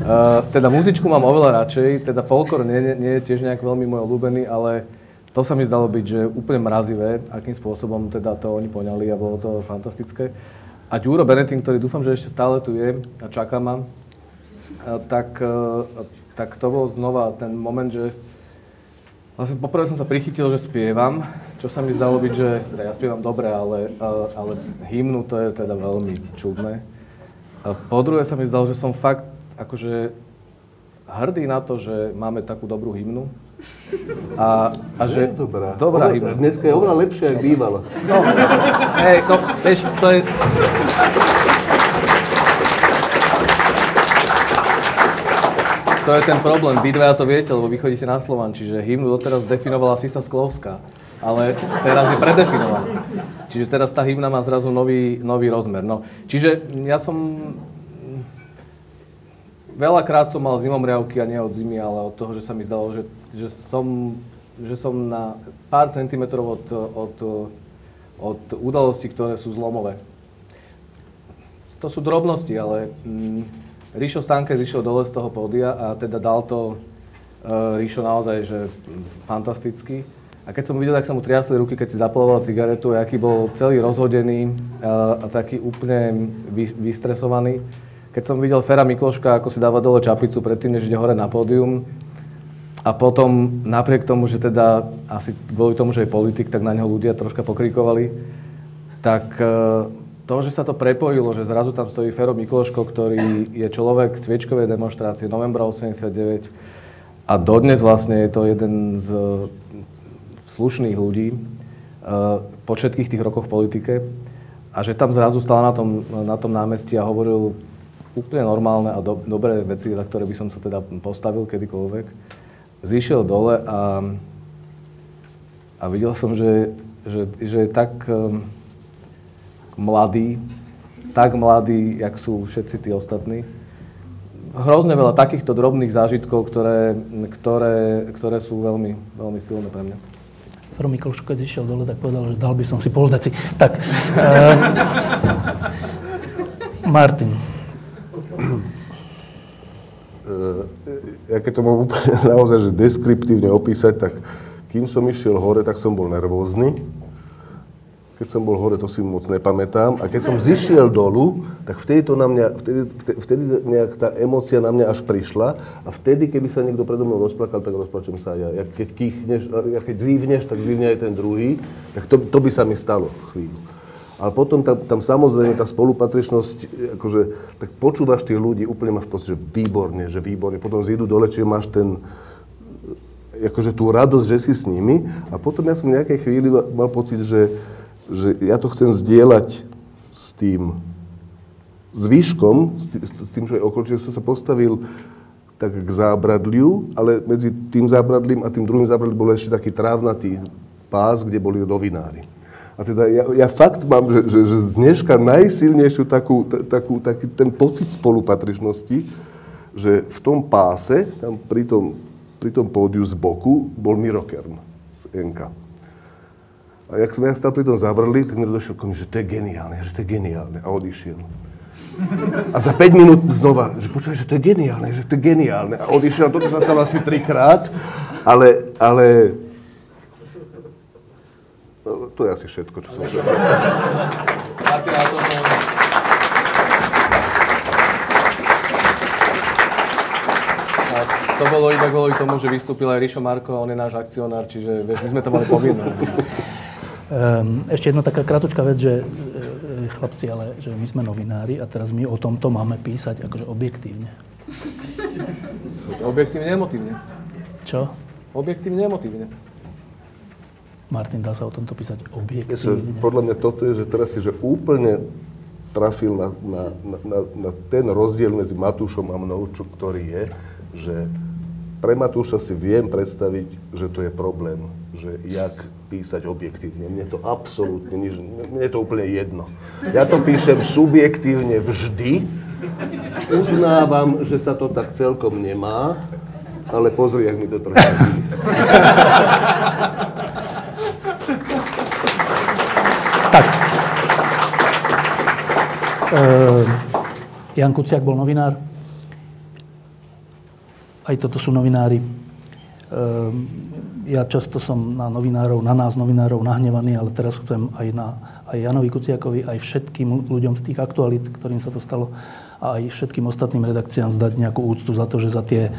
Uh, teda muzičku mám oveľa radšej, teda folklor nie, nie, nie je tiež nejak veľmi môj obľúbený, ale to sa mi zdalo byť, že úplne mrazivé, akým spôsobom teda to oni poňali a bolo to fantastické. A Ďuro Benetín, ktorý dúfam, že ešte stále tu je a čaká ma, tak, tak to bol znova ten moment, že Vlastne poprvé som sa prichytil, že spievam, čo sa mi zdalo byť, že teda ja spievam dobre, ale, ale hymnu to je teda veľmi čudné. A po druhé sa mi zdalo, že som fakt akože hrdý na to, že máme takú dobrú hymnu. A, a že... Dobrá. Dobrá hymna. Dneska je oveľa lepšia, ako bývala. No, hej, no, vieš, to je... To je ten problém, vy dvaja to viete, lebo vy chodíte na Slovan, čiže hymnu doteraz definovala Sisa Sklovská, ale teraz je predefinovaná. Čiže teraz tá hymna má zrazu nový, nový rozmer. No, čiže ja som... Veľakrát som mal zimomriavky a nie od zimy, ale od toho, že sa mi zdalo, že, že, som, že som na pár centimetrov od, od, od udalostí, ktoré sú zlomové. To sú drobnosti, ale... Mm, Ríšo Stanke zišiel dole z toho pódia a teda dal to uh, Ríšo naozaj, že fantasticky. A keď som videl, jak sa mu triasli ruky, keď si zapaloval cigaretu, aký bol celý rozhodený uh, a taký úplne vy, vystresovaný. Keď som videl Fera Mikloška, ako si dáva dole čapicu predtým, než ide hore na pódium, a potom napriek tomu, že teda asi kvôli tomu, že je politik, tak na neho ľudia troška pokrikovali, tak uh, to, že sa to prepojilo, že zrazu tam stojí Fero Mikloško, ktorý je človek sviečkovej demonstrácie novembra 89 a dodnes vlastne je to jeden z slušných ľudí uh, po všetkých tých rokoch v politike a že tam zrazu stal na tom, na tom námestí a hovoril úplne normálne a do, dobré veci, za ktoré by som sa teda postavil kedykoľvek. Zišiel dole a, a videl som, že, že, že tak... Um, mladí, tak mladí, jak sú všetci tí ostatní. Hrozne veľa takýchto drobných zážitkov, ktoré, ktoré, ktoré sú veľmi, veľmi silné pre mňa. Fero Mikloško, keď išiel dole, tak povedal, že dal by som si pol deci. Tak, uh, Martin. Ja keď to mám úplne naozaj že deskriptívne opísať, tak kým som išiel hore, tak som bol nervózny keď som bol hore, to si moc nepamätám. A keď som zišiel dolu, tak vtedy, to na mňa, vtedy, vtedy nejak tá emócia na mňa až prišla. A vtedy, keby sa niekto predo mnou rozplakal, tak rozplačem sa aj ja. Keď kýchneš, ja keď zívneš, tak zívne aj ten druhý. Tak to, to by sa mi stalo v chvíľu. Ale potom tam, tam samozrejme tá spolupatričnosť, akože, tak počúvaš tých ľudí, úplne máš pocit, že výborne, že výborne. Potom zídu dole, čiže máš ten, akože tú radosť, že si s nimi. A potom ja som v nejakej chvíli mal pocit, že, že ja to chcem zdieľať s tým zvýškom, s tým, čo je okolo, že som sa postavil tak k zábradliu, ale medzi tým zábradlím a tým druhým zábradlím bol ešte taký trávnatý pás, kde boli novinári. A teda ja, ja fakt mám, že, že, že z dneška najsilnejšiu takú, takú, taký ten pocit spolupatričnosti, že v tom páse, tam pri tom, pri tom pódiu z boku, bol Mirokern z NK. A jak som ja stal pri tom zabrli, tak mi došiel komi, že to je geniálne, že to je geniálne. A odišiel. A za 5 minút znova, že počúvaj, že to je geniálne, že to je geniálne. A odišiel, a toto sa stalo asi trikrát, ale, ale to je asi všetko, čo som chcel. to bolo iba kvôli tomu, že vystúpil aj Rišo Marko a on je náš akcionár, čiže vieš, my sme to mali povinné. Um, ešte jedna taká kratučká vec, že e, chlapci, ale že my sme novinári a teraz my o tomto máme písať akože objektívne. Objektívne, emotívne. Čo? Objektívne, emotívne. Martin, dá sa o tomto písať objektívne? Že, podľa mňa toto je, že teraz si že úplne trafil na, na, na, na ten rozdiel medzi Matúšom a mnou, čo, ktorý je, že pre Matúša si viem predstaviť, že to je problém, že jak písať objektívne. Mne to absolútne nič, mne je to úplne jedno. Ja to píšem subjektívne vždy, uznávam, že sa to tak celkom nemá, ale pozri, jak mi to trvá. Tak. Uh, Jan Kuciak bol novinár. Aj toto sú novinári. Uh, ja často som na novinárov, na nás novinárov nahnevaný, ale teraz chcem aj na aj Janovi Kuciakovi, aj všetkým ľuďom z tých aktualít, ktorým sa to stalo, a aj všetkým ostatným redakciám zdať nejakú úctu za to, že za tie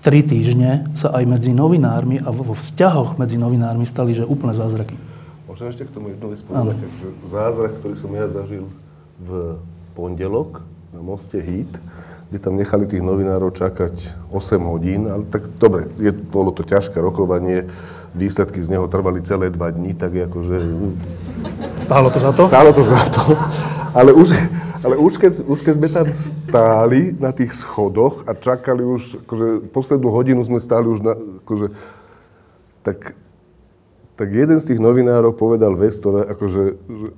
tri týždne sa aj medzi novinármi a vo vzťahoch medzi novinármi stali, že úplne zázraky. Môžem ešte k tomu jednu vec povedať, že zázrak, ktorý som ja zažil v pondelok na moste Hit, kde tam nechali tých novinárov čakať 8 hodín, ale tak dobre, je, bolo to ťažké rokovanie, výsledky z neho trvali celé dva dní, tak akože... Stálo to za to? Stálo to za to, ale už, ale už, keď, už keď sme tam stáli na tých schodoch a čakali už, akože poslednú hodinu sme stáli už na, akože, tak, tak jeden z tých novinárov povedal vec, ktorá akože, že,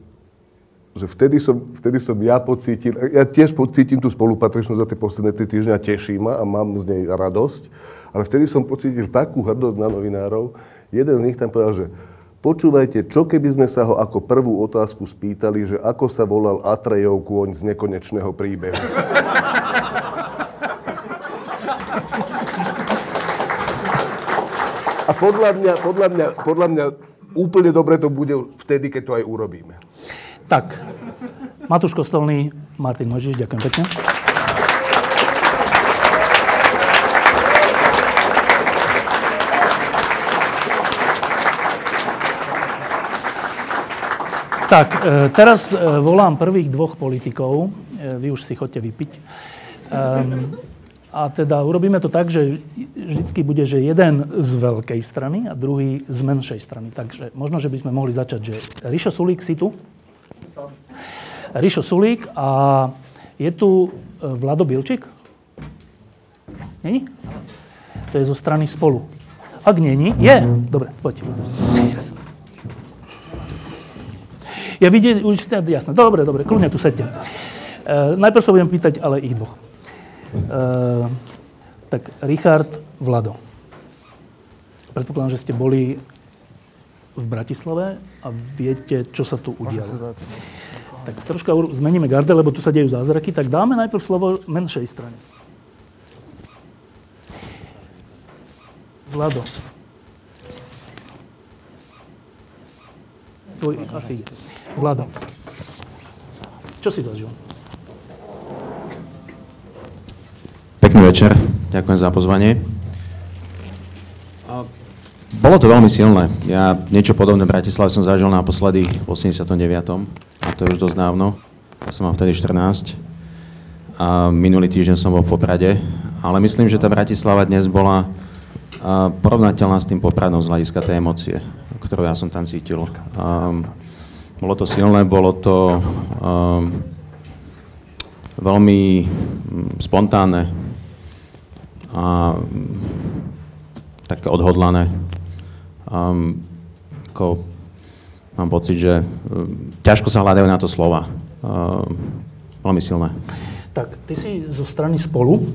že vtedy som, vtedy som ja pocítil, ja tiež pocítim tú spolupatričnosť za tie posledné tri týždňa, teší ma a mám z nej radosť, ale vtedy som pocítil takú hrdosť na novinárov. Jeden z nich tam povedal, že počúvajte, čo keby sme sa ho ako prvú otázku spýtali, že ako sa volal Atrejov kôň z nekonečného príbehu. A podľa mňa, podľa mňa, podľa mňa úplne dobre to bude vtedy, keď to aj urobíme. Tak, Matúš Kostolný, Martin Možiš, ďakujem pekne. Tak, e, teraz e, volám prvých dvoch politikov. E, vy už si chodte vypiť. Um, a teda urobíme to tak, že vždycky bude, že jeden z veľkej strany a druhý z menšej strany. Takže možno, že by sme mohli začať, že Rišo Sulík si tu? Rišo Sulík a je tu e, Vlado Bilčík? Není? To je zo strany spolu. Ak není, je. Dobre, poď. Ja vidieť, už jasné. Dobre, dobre, kľudne tu sedte. E, najprv sa budem pýtať ale ich dvoch. E, tak Richard Vlado. Predpokladám, že ste boli v Bratislave a viete, čo sa tu udialo. Tak troška zmeníme garde, lebo tu sa dejú zázraky, tak dáme najprv slovo menšej strane. Vlado. Tvoj, asi. Vlado. Čo si zažil? Pekný večer, ďakujem za pozvanie. Bolo to veľmi silné. Ja niečo podobné v Bratislave som zažil naposledy v 89. A to je už dosť dávno. Ja som mal vtedy 14. A minulý týždeň som bol v Poprade. Ale myslím, že tá Bratislava dnes bola porovnateľná s tým Popradom z hľadiska tej emócie, ktorú ja som tam cítil. Um, bolo to silné, bolo to um, veľmi spontánne, a také odhodlané. Um, ako mám pocit, že um, ťažko sa hľadajú na to slova. Um, veľmi silné. Tak, ty si zo strany Spolu,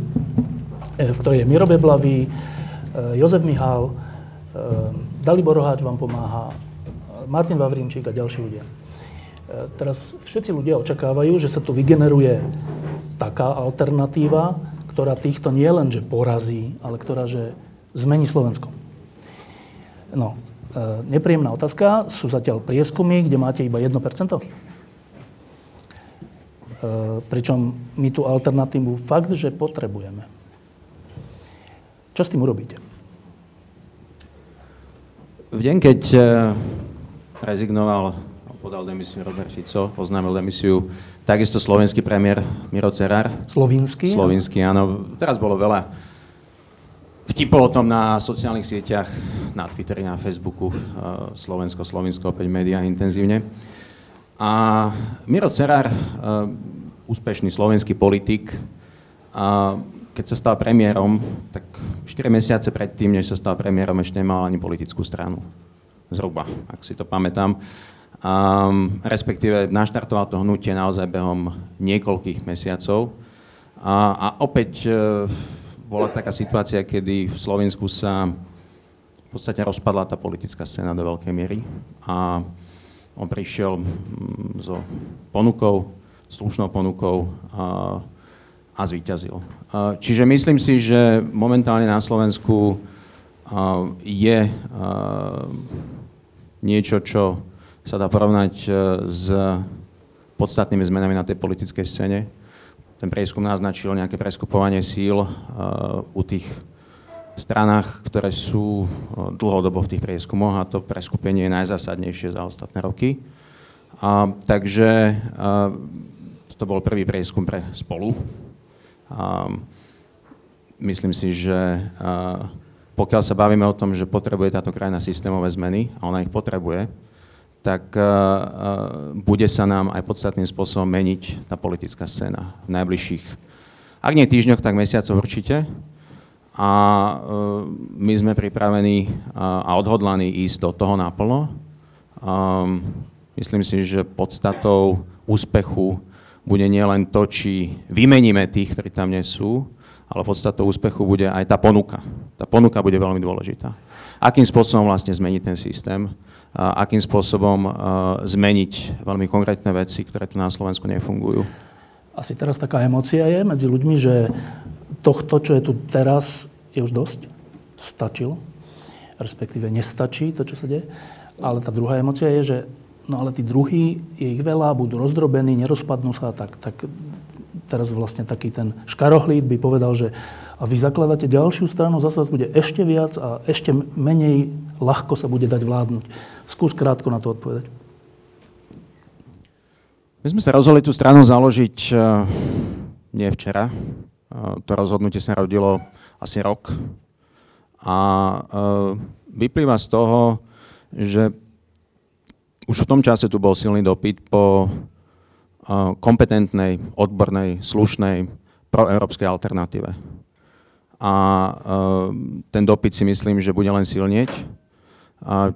eh, v ktorej je Miro Beblavý, eh, Jozef Mihál, eh, Dalibor Roháč vám pomáha, Martin Vavrinčík a ďalší ľudia. Teraz všetci ľudia očakávajú, že sa tu vygeneruje taká alternatíva, ktorá týchto nie len, že porazí, ale ktorá, že zmení Slovensko. No, e, nepríjemná otázka. Sú zatiaľ prieskumy, kde máte iba 1%? E, pričom my tú alternatívu fakt, že potrebujeme. Čo s tým urobíte? V deň, keď eh, rezignoval, podal demisiu Robert Fico, oznámil demisiu takisto slovenský premiér Miro Cerár. Slovinský? Slovinský, áno. Teraz bolo veľa vtipov o tom na sociálnych sieťach, na Twitteri, na Facebooku, eh, Slovensko, Slovinsko, opäť médiá intenzívne. A Miro Cerár, eh, úspešný slovenský politik, a keď sa stal premiérom, tak 4 mesiace predtým, než sa stal premiérom, ešte nemal ani politickú stranu. Zhruba, ak si to pamätám. Um, respektíve naštartoval to hnutie naozaj behom niekoľkých mesiacov. A, a opäť uh, bola taká situácia, kedy v Slovensku sa v podstate rozpadla tá politická scéna do veľkej miery. A on prišiel mm, so ponukou, slušnou ponukou a, a zvíťazil. Čiže myslím si, že momentálne na Slovensku je niečo, čo sa dá porovnať e, s podstatnými zmenami na tej politickej scéne. Ten prieskum naznačil nejaké preskupovanie síl uh, u tých stranách, ktoré sú uh, dlhodobo v tých prieskumoch a to preskupenie je najzásadnejšie za ostatné roky. Uh, takže uh, to bol prvý prieskum pre spolu. Uh, myslím si, že uh, pokiaľ sa bavíme o tom, že potrebuje táto krajina systémové zmeny, a ona ich potrebuje, tak uh, uh, bude sa nám aj podstatným spôsobom meniť tá politická scéna v najbližších, ak nie týždňoch, tak mesiacoch určite. A uh, my sme pripravení a odhodlaní ísť do toho naplno. Um, myslím si, že podstatou úspechu bude nielen to, či vymeníme tých, ktorí tam nie sú, ale podstatou úspechu bude aj tá ponuka. Tá ponuka bude veľmi dôležitá. Akým spôsobom vlastne zmeniť ten systém, akým spôsobom zmeniť veľmi konkrétne veci, ktoré tu na Slovensku nefungujú. Asi teraz taká emocia je medzi ľuďmi, že tohto, čo je tu teraz, je už dosť. Stačilo. Respektíve nestačí to, čo sa deje. Ale tá druhá emocia je, že no ale tí druhí, je ich veľa, budú rozdrobení, nerozpadnú sa, tak, tak teraz vlastne taký ten škarohlíd by povedal, že a vy zakladáte ďalšiu stranu, zase vás bude ešte viac a ešte menej ľahko sa bude dať vládnuť. Skús krátko na to odpovedať. My sme sa rozhodli tú stranu založiť uh, nie včera. Uh, to rozhodnutie sa rodilo asi rok. A uh, vyplýva z toho, že už v tom čase tu bol silný dopyt po kompetentnej, odbornej, slušnej proeurópskej alternatíve. A ten dopyt si myslím, že bude len silnieť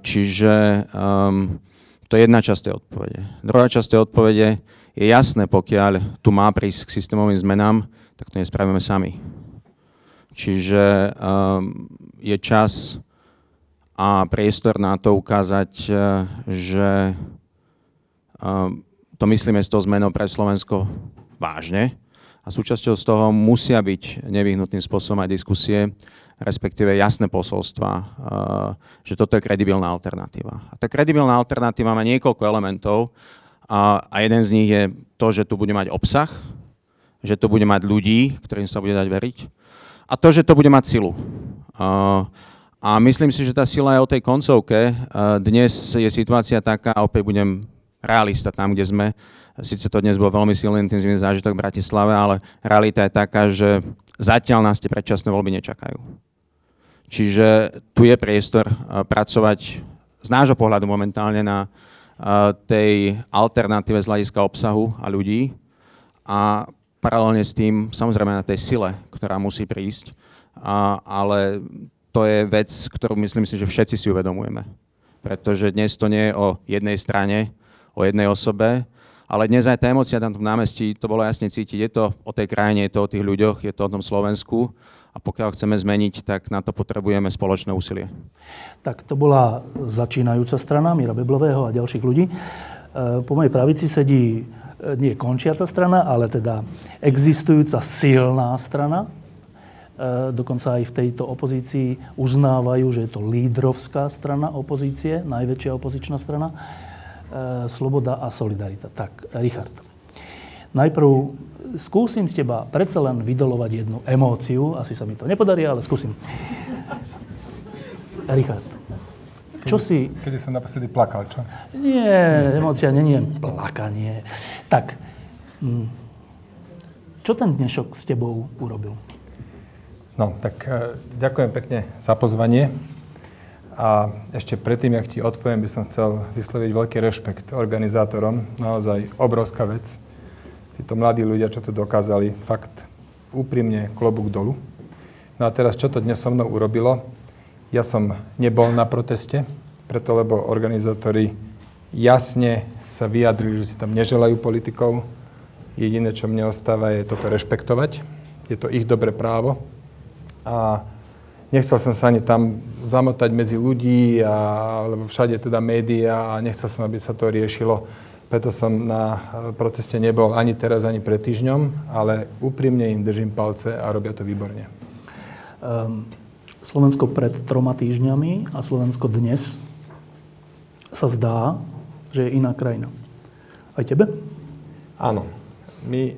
Čiže um, to je jedna časť tej odpovede. Druhá časť tej odpovede je jasné, pokiaľ tu má prísť k systémovým zmenám, tak to nespravíme sami. Čiže um, je čas a priestor na to ukázať, e, že um, to myslíme s tou zmenou pre Slovensko vážne a súčasťou z toho musia byť nevyhnutným spôsobom aj diskusie respektíve jasné posolstva, eh, že toto je kredibilná alternatíva. A tá kredibilná alternatíva má niekoľko elementov a, a jeden z nich je to, že tu bude mať obsah, že to bude mať ľudí, ktorým sa bude dať veriť a to, že to bude mať silu. A, eh, a myslím si, že tá sila je o tej koncovke. Eh, dnes je situácia taká, opäť budem realista tam, kde sme. Sice to dnes bol veľmi silný intenzívny zážitok v Bratislave, ale realita je taká, že zatiaľ nás tie predčasné voľby nečakajú. Čiže tu je priestor eh, pracovať z nášho pohľadu momentálne na eh, tej alternatíve z hľadiska obsahu a ľudí a paralelne s tým samozrejme na tej sile, ktorá musí prísť, a, ale to je vec, ktorú myslím si, že všetci si uvedomujeme. Pretože dnes to nie je o jednej strane, o jednej osobe, ale dnes aj tá emocia tam v námestí, to bolo jasne cítiť, je to o tej krajine, je to o tých ľuďoch, je to o tom Slovensku a pokiaľ chceme zmeniť, tak na to potrebujeme spoločné úsilie. Tak to bola začínajúca strana Mira Beblového a ďalších ľudí. E, po mojej pravici sedí e, nie končiaca strana, ale teda existujúca silná strana. E, dokonca aj v tejto opozícii uznávajú, že je to lídrovská strana opozície, najväčšia opozičná strana. Sloboda a solidarita. Tak, Richard. Najprv skúsim z teba predsa len vydolovať jednu emóciu. Asi sa mi to nepodarí, ale skúsim. Richard, čo kedy, si... Kedy som naposledy plakal, čo? Nie, emócia není len plakanie. Tak, hm, čo ten dnešok s tebou urobil? No, tak e, ďakujem pekne za pozvanie. A ešte predtým, jak ti odpoviem, by som chcel vysloviť veľký rešpekt organizátorom. Naozaj obrovská vec. Títo mladí ľudia, čo to dokázali, fakt úprimne klobúk dolu. No a teraz, čo to dnes so mnou urobilo? Ja som nebol na proteste, preto lebo organizátori jasne sa vyjadrili, že si tam neželajú politikov. Jediné, čo mne ostáva, je toto rešpektovať. Je to ich dobré právo. A nechcel som sa ani tam zamotať medzi ľudí, a, lebo všade teda médiá a nechcel som, aby sa to riešilo. Preto som na proteste nebol ani teraz, ani pred týždňom, ale úprimne im držím palce a robia to výborne. Um, Slovensko pred troma týždňami a Slovensko dnes sa zdá, že je iná krajina. Aj tebe? Áno. My,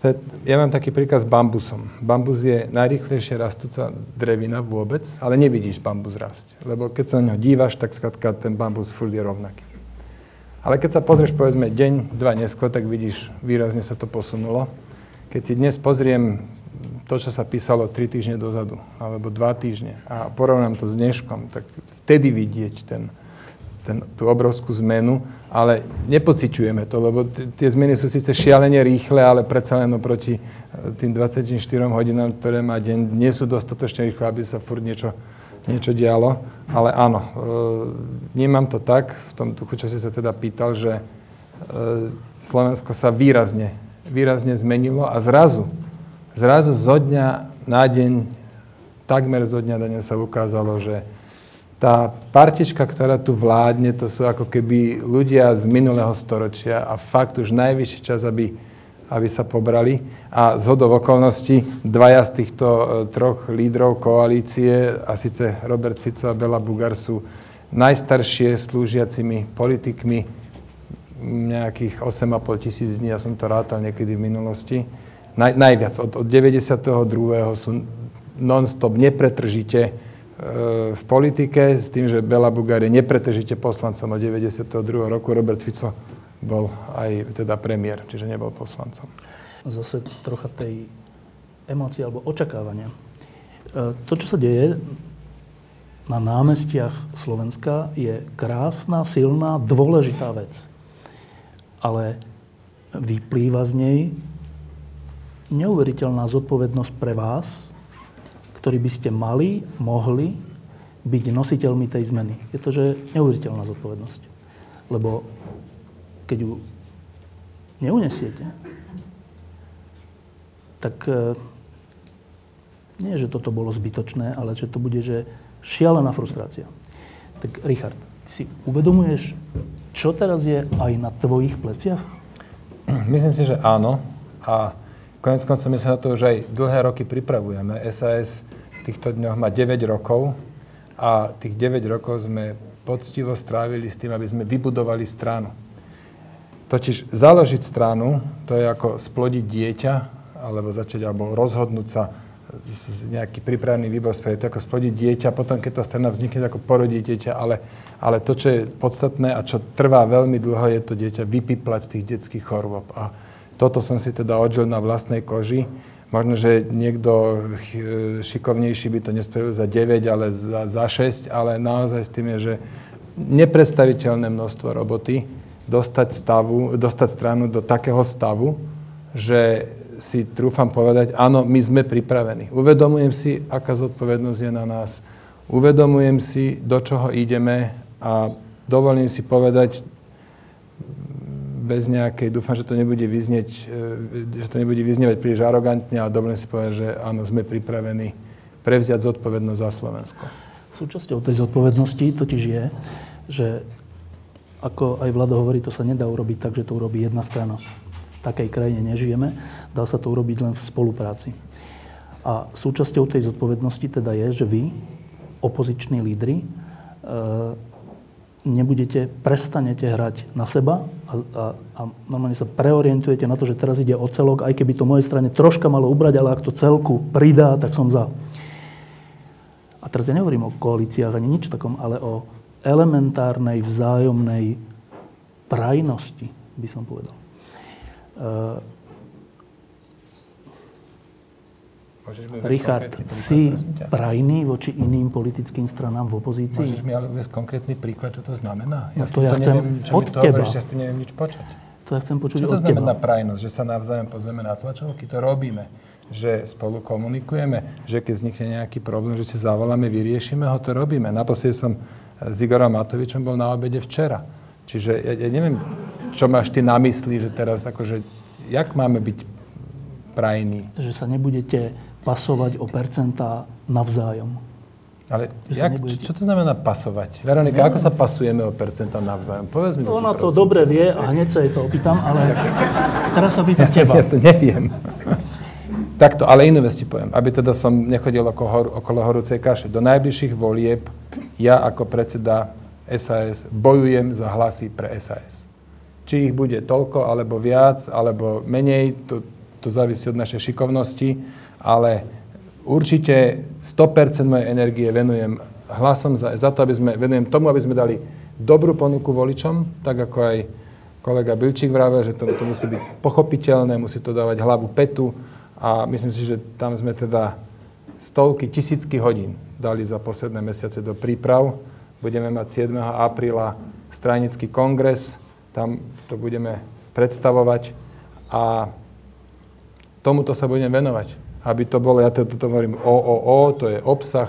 to je, ja mám taký príkaz s bambusom. Bambus je najrýchlejšie rastúca drevina vôbec, ale nevidíš bambus rásť. Lebo keď sa na ňo dívaš, tak skladka ten bambus furt je rovnaký. Ale keď sa pozrieš, povedzme, deň, dva neskôr, tak vidíš, výrazne sa to posunulo. Keď si dnes pozriem to, čo sa písalo 3 týždne dozadu, alebo 2 týždne a porovnám to s dneškom, tak vtedy vidieť ten, ten, tú obrovskú zmenu, ale nepociťujeme to, lebo t- tie zmeny sú síce šialene rýchle, ale predsa len oproti e, tým 24 hodinám, ktoré má deň, nie sú dostatočne rýchle, aby sa furt niečo, niečo dialo. Ale áno, e, vnímam to tak, v tom duchu, čo si sa teda pýtal, že e, Slovensko sa výrazne, výrazne zmenilo a zrazu zrazu zo dňa na deň, takmer zo dňa na deň sa ukázalo, že tá partička, ktorá tu vládne, to sú ako keby ľudia z minulého storočia a fakt už najvyšší čas, aby, aby sa pobrali. A z hodov okolností dvaja z týchto e, troch lídrov koalície, a síce Robert Fico a Bela Bugar, sú najstaršie slúžiacimi politikmi nejakých 8,5 tisíc dní, ja som to rátal niekedy v minulosti naj, najviac. Od, od 92. sú non-stop, nepretržite e, v politike, s tým, že Bela Bugár je nepretržite poslancom od 92. roku. Robert Fico bol aj teda premiér, čiže nebol poslancom. Zase trocha tej emócie alebo očakávania. E, to, čo sa deje na námestiach Slovenska, je krásna, silná, dôležitá vec. Ale vyplýva z nej neuveriteľná zodpovednosť pre vás, ktorí by ste mali, mohli byť nositeľmi tej zmeny. Je to, že neuveriteľná zodpovednosť. Lebo keď ju neunesiete, tak e, nie, že toto bolo zbytočné, ale že to bude, že šialená frustrácia. Tak Richard, ty si uvedomuješ, čo teraz je aj na tvojich pleciach? Myslím si, že áno. A Konec koncov my sa na to už aj dlhé roky pripravujeme. SAS v týchto dňoch má 9 rokov a tých 9 rokov sme poctivo strávili s tým, aby sme vybudovali stranu. Totiž založiť stranu, to je ako splodiť dieťa, alebo začať, alebo rozhodnúť sa nejaký pripravený výbor spraviť, to ako splodiť dieťa, potom keď tá strana vznikne, ako porodiť dieťa, ale, ale to, čo je podstatné a čo trvá veľmi dlho, je to dieťa vypiplať z tých detských chorôb. A toto som si teda odžil na vlastnej koži. Možno, že niekto šikovnejší by to nespravil za 9, ale za, za 6, ale naozaj s tým je, že nepredstaviteľné množstvo roboty dostať, stavu, dostať stranu do takého stavu, že si trúfam povedať, áno, my sme pripravení. Uvedomujem si, aká zodpovednosť je na nás. Uvedomujem si, do čoho ideme a dovolím si povedať, bez nejakej, dúfam, že to nebude vyznieť, e, že to nebude vyznievať príliš arogantne, ale dovolím si povedať, že áno, sme pripravení prevziať zodpovednosť za Slovensko. Súčasťou tej zodpovednosti totiž je, že ako aj Vlado hovorí, to sa nedá urobiť tak, že to urobí jedna strana. V takej krajine nežijeme, dá sa to urobiť len v spolupráci. A súčasťou tej zodpovednosti teda je, že vy, opoziční lídry, e, nebudete, prestanete hrať na seba a, a, a normálne sa preorientujete na to, že teraz ide o celok, aj keby to mojej strane troška malo ubrať, ale ak to celku pridá, tak som za. A teraz ja nehovorím o koalíciách ani nič takom, ale o elementárnej vzájomnej prajnosti, by som povedal. Uh, Richard, si prajný voči iným politickým stranám v opozícii? Môžeš mi ale uvieť konkrétny príklad, čo to znamená? Ja no to ja chcem neviem, čo od mi to teba. Hovoríš, ja s tým neviem nič počať. To ja chcem počuť Čo to od znamená teba. prajnosť? Že sa navzájom pozrieme na tlačovky? To robíme. Že spolu komunikujeme? Že keď vznikne nejaký problém, že si zavoláme, vyriešime ho? To robíme. Naposledy som s Igorom Matovičom bol na obede včera. Čiže ja, ja neviem, čo máš ty na mysli, že teraz akože, jak máme byť prajní? Že sa nebudete pasovať o percentá navzájom. Ale jak, nebudete... čo to znamená pasovať? Veronika, ako sa pasujeme o percentá navzájom? Povedz mi Ona to, to dobre vie a hneď sa jej to opýtam, ale teraz sa pýtam teba. Ja to neviem. Takto, ale inú vec ti poviem, aby teda som nechodil okolo, okolo horúcej kaše. Do najbližších volieb ja ako predseda SAS bojujem za hlasy pre SAS. Či ich bude toľko, alebo viac, alebo menej, to, to závisí od našej šikovnosti, ale určite 100% mojej energie venujem hlasom za, za to, aby sme, venujem tomu, aby sme dali dobrú ponuku voličom, tak ako aj kolega Bilčík vravel, že to, to musí byť pochopiteľné, musí to dávať hlavu petu a myslím si, že tam sme teda stovky, tisícky hodín dali za posledné mesiace do príprav. Budeme mať 7. apríla stranický kongres, tam to budeme predstavovať a tomuto sa budem venovať aby to bolo, ja to, to hovorím OOO, to je obsah,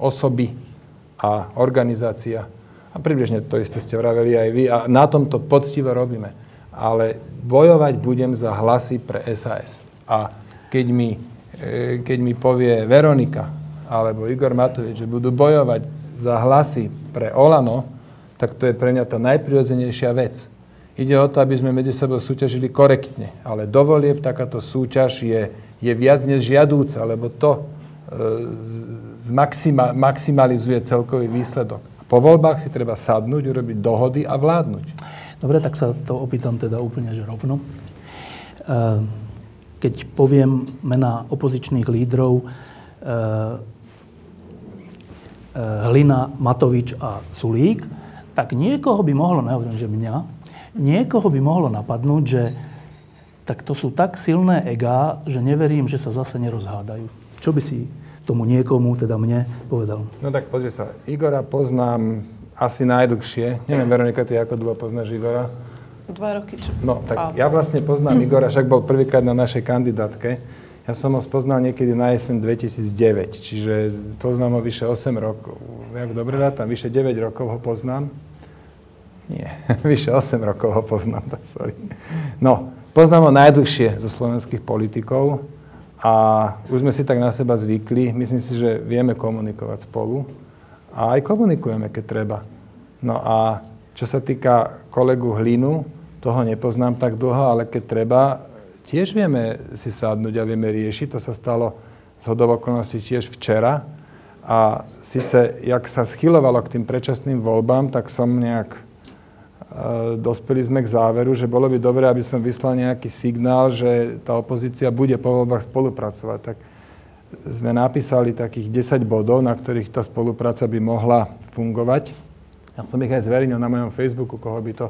osoby a organizácia. A približne to isté ste vraveli aj vy. A na tomto poctivo robíme. Ale bojovať budem za hlasy pre SAS. A keď mi, e, keď mi povie Veronika alebo Igor Matovič, že budú bojovať za hlasy pre Olano, tak to je pre mňa tá najprirodzenejšia vec. Ide o to, aby sme medzi sebou súťažili korektne. Ale dovolieb takáto súťaž je je viac než žiadúce, lebo to e, zmaxima, maximalizuje celkový výsledok. Po voľbách si treba sadnúť, urobiť dohody a vládnuť. Dobre, tak sa to opýtam teda úplne že rovno. E, keď poviem mená opozičných lídrov e, Hlina, Matovič a Sulík, tak niekoho by mohlo, nehovorím, že mňa, niekoho by mohlo napadnúť, že tak to sú tak silné egá, že neverím, že sa zase nerozhádajú. Čo by si tomu niekomu, teda mne, povedal? No tak pozri sa, Igora poznám asi najdlhšie. Neviem, Veronika, ty ako dlho poznáš Igora? Dva roky. Čo? No, tak ja vlastne poznám Igora, však bol prvýkrát na našej kandidátke. Ja som ho spoznal niekedy na jesen 2009, čiže poznám ho vyše 8 rokov. Jak dobre tam vyše 9 rokov ho poznám. Nie, vyše 8 rokov ho poznám, tak sorry. No, Poznám ho najdlhšie zo slovenských politikov a už sme si tak na seba zvykli. Myslím si, že vieme komunikovať spolu a aj komunikujeme, keď treba. No a čo sa týka kolegu Hlinu, toho nepoznám tak dlho, ale keď treba, tiež vieme si sadnúť a vieme riešiť. To sa stalo z hodovokolností tiež včera. A síce, jak sa schylovalo k tým predčasným voľbám, tak som nejak dospeli sme k záveru, že bolo by dobré, aby som vyslal nejaký signál, že tá opozícia bude po voľbách spolupracovať. Tak sme napísali takých 10 bodov, na ktorých tá spolupráca by mohla fungovať. Ja som ich aj zverejnil na mojom Facebooku, koho by to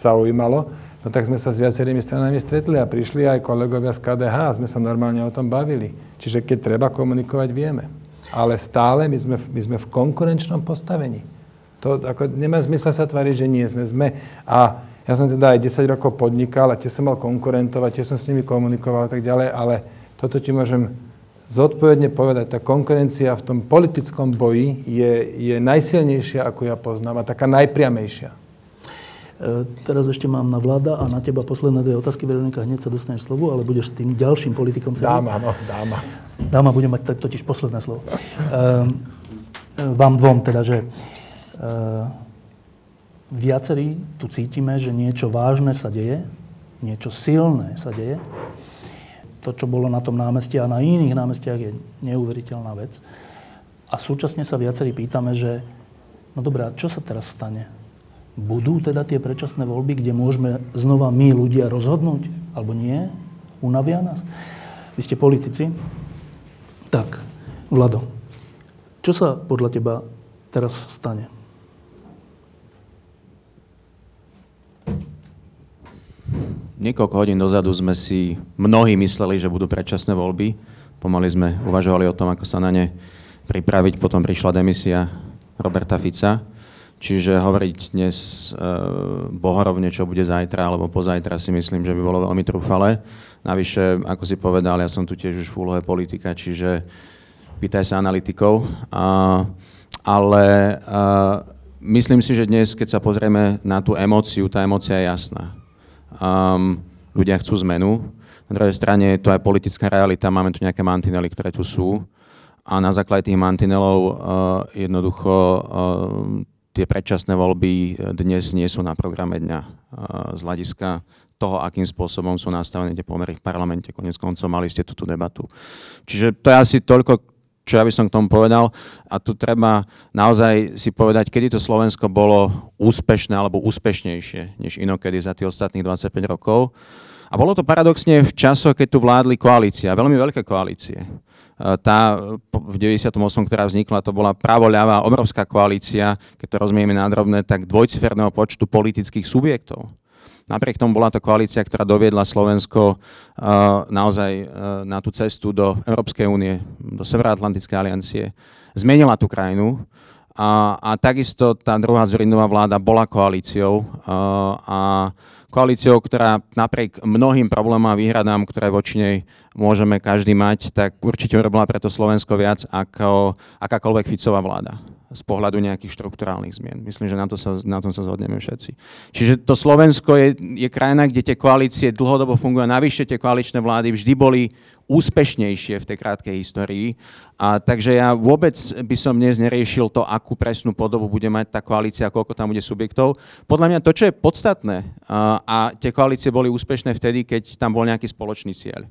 zaujímalo. No tak sme sa s viacerými stranami stretli a prišli aj kolegovia z KDH a sme sa normálne o tom bavili. Čiže keď treba komunikovať, vieme. Ale stále my sme, my sme v konkurenčnom postavení. To ako, nemá zmysel sa tváriť, že nie sme. sme. A ja som teda aj 10 rokov podnikal a tie som mal konkurentovať, tie som s nimi komunikoval a tak ďalej, ale toto ti môžem zodpovedne povedať. Tá konkurencia v tom politickom boji je, je najsilnejšia, ako ja poznám, a taká najpriamejšia. E, teraz ešte mám na vláda a na teba posledné dve otázky. Veronika, hneď sa dostaneš slovo, ale budeš s tým ďalším politikom. Dáma, no, dáma. Dáma bude mať totiž posledné slovo. E, vám dvom teda, že Eh, viacerí tu cítime, že niečo vážne sa deje, niečo silné sa deje. To, čo bolo na tom námestí a na iných námestiach, je neuveriteľná vec. A súčasne sa viacerí pýtame, že no dobré, čo sa teraz stane? Budú teda tie predčasné voľby, kde môžeme znova my ľudia rozhodnúť? Alebo nie? Unavia nás? Vy ste politici. Tak, Vlado, čo sa podľa teba teraz stane? Niekoľko hodín dozadu sme si mnohí mysleli, že budú predčasné voľby. Pomaly sme uvažovali o tom, ako sa na ne pripraviť. Potom prišla demisia Roberta Fica. Čiže hovoriť dnes e, bohorovne, čo bude zajtra alebo pozajtra, si myslím, že by bolo veľmi trúfale. Navyše, ako si povedal, ja som tu tiež už v úlohe politika, čiže pýtaj sa analytikov. A, ale a, myslím si, že dnes, keď sa pozrieme na tú emóciu, tá emócia je jasná. Um, ľudia chcú zmenu. Na druhej strane je to aj politická realita, máme tu nejaké mantinely, ktoré tu sú a na základe tých mantinelov uh, jednoducho uh, tie predčasné voľby dnes nie sú na programe dňa uh, z hľadiska toho, akým spôsobom sú nastavené tie pomery v parlamente. Konec koncov mali ste túto debatu. Čiže to je asi toľko čo ja by som k tomu povedal. A tu treba naozaj si povedať, kedy to Slovensko bolo úspešné alebo úspešnejšie než inokedy za tých ostatných 25 rokov. A bolo to paradoxne v časoch, keď tu vládli koalícia, veľmi veľké koalície. E, tá v 98, ktorá vznikla, to bola pravo-ľavá obrovská koalícia, keď to rozumieme nádrobné, tak dvojciferného počtu politických subjektov. Napriek tomu bola to koalícia, ktorá doviedla Slovensko uh, naozaj uh, na tú cestu do Európskej únie, do Severoatlantickej aliancie. Zmenila tú krajinu a, a takisto tá druhá Zurinová vláda bola koalíciou uh, a koalíciou, ktorá napriek mnohým problémom a výhradám, ktoré voči nej môžeme každý mať, tak určite urobila preto Slovensko viac ako akákoľvek Ficová vláda z pohľadu nejakých štruktúrálnych zmien. Myslím, že na, to sa, na tom sa zhodneme všetci. Čiže to Slovensko je, je krajina, kde tie koalície dlhodobo fungujú. Navyše tie koaličné vlády vždy boli úspešnejšie v tej krátkej histórii. A takže ja vôbec by som dnes neriešil to, akú presnú podobu bude mať tá koalícia, koľko tam bude subjektov. Podľa mňa to, čo je podstatné, a, a tie koalície boli úspešné vtedy, keď tam bol nejaký spoločný cieľ.